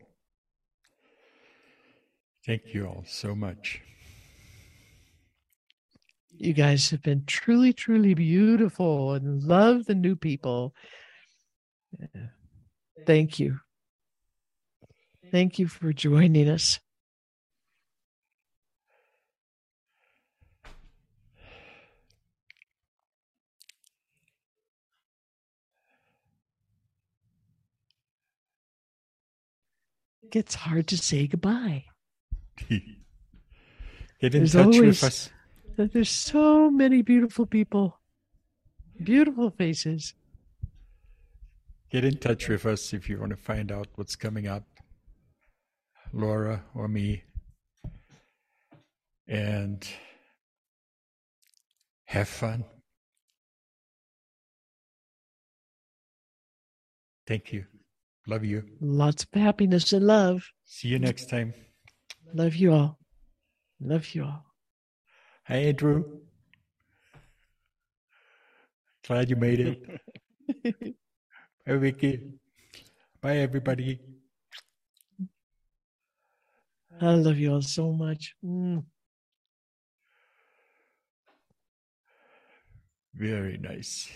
Thank you all so much. You guys have been truly, truly beautiful and love the new people. Thank you. Thank you for joining us. It's hard to say goodbye. [laughs] Get in there's touch always, with us. There's so many beautiful people, beautiful faces. Get in touch with us if you want to find out what's coming up, Laura or me. And have fun. Thank you. Love you. Lots of happiness and love. See you next time. Love you all. Love you all. Hey, Andrew. Glad you made it. [laughs] Bye, Vicky. Bye, everybody. I love you all so much. Mm. Very nice.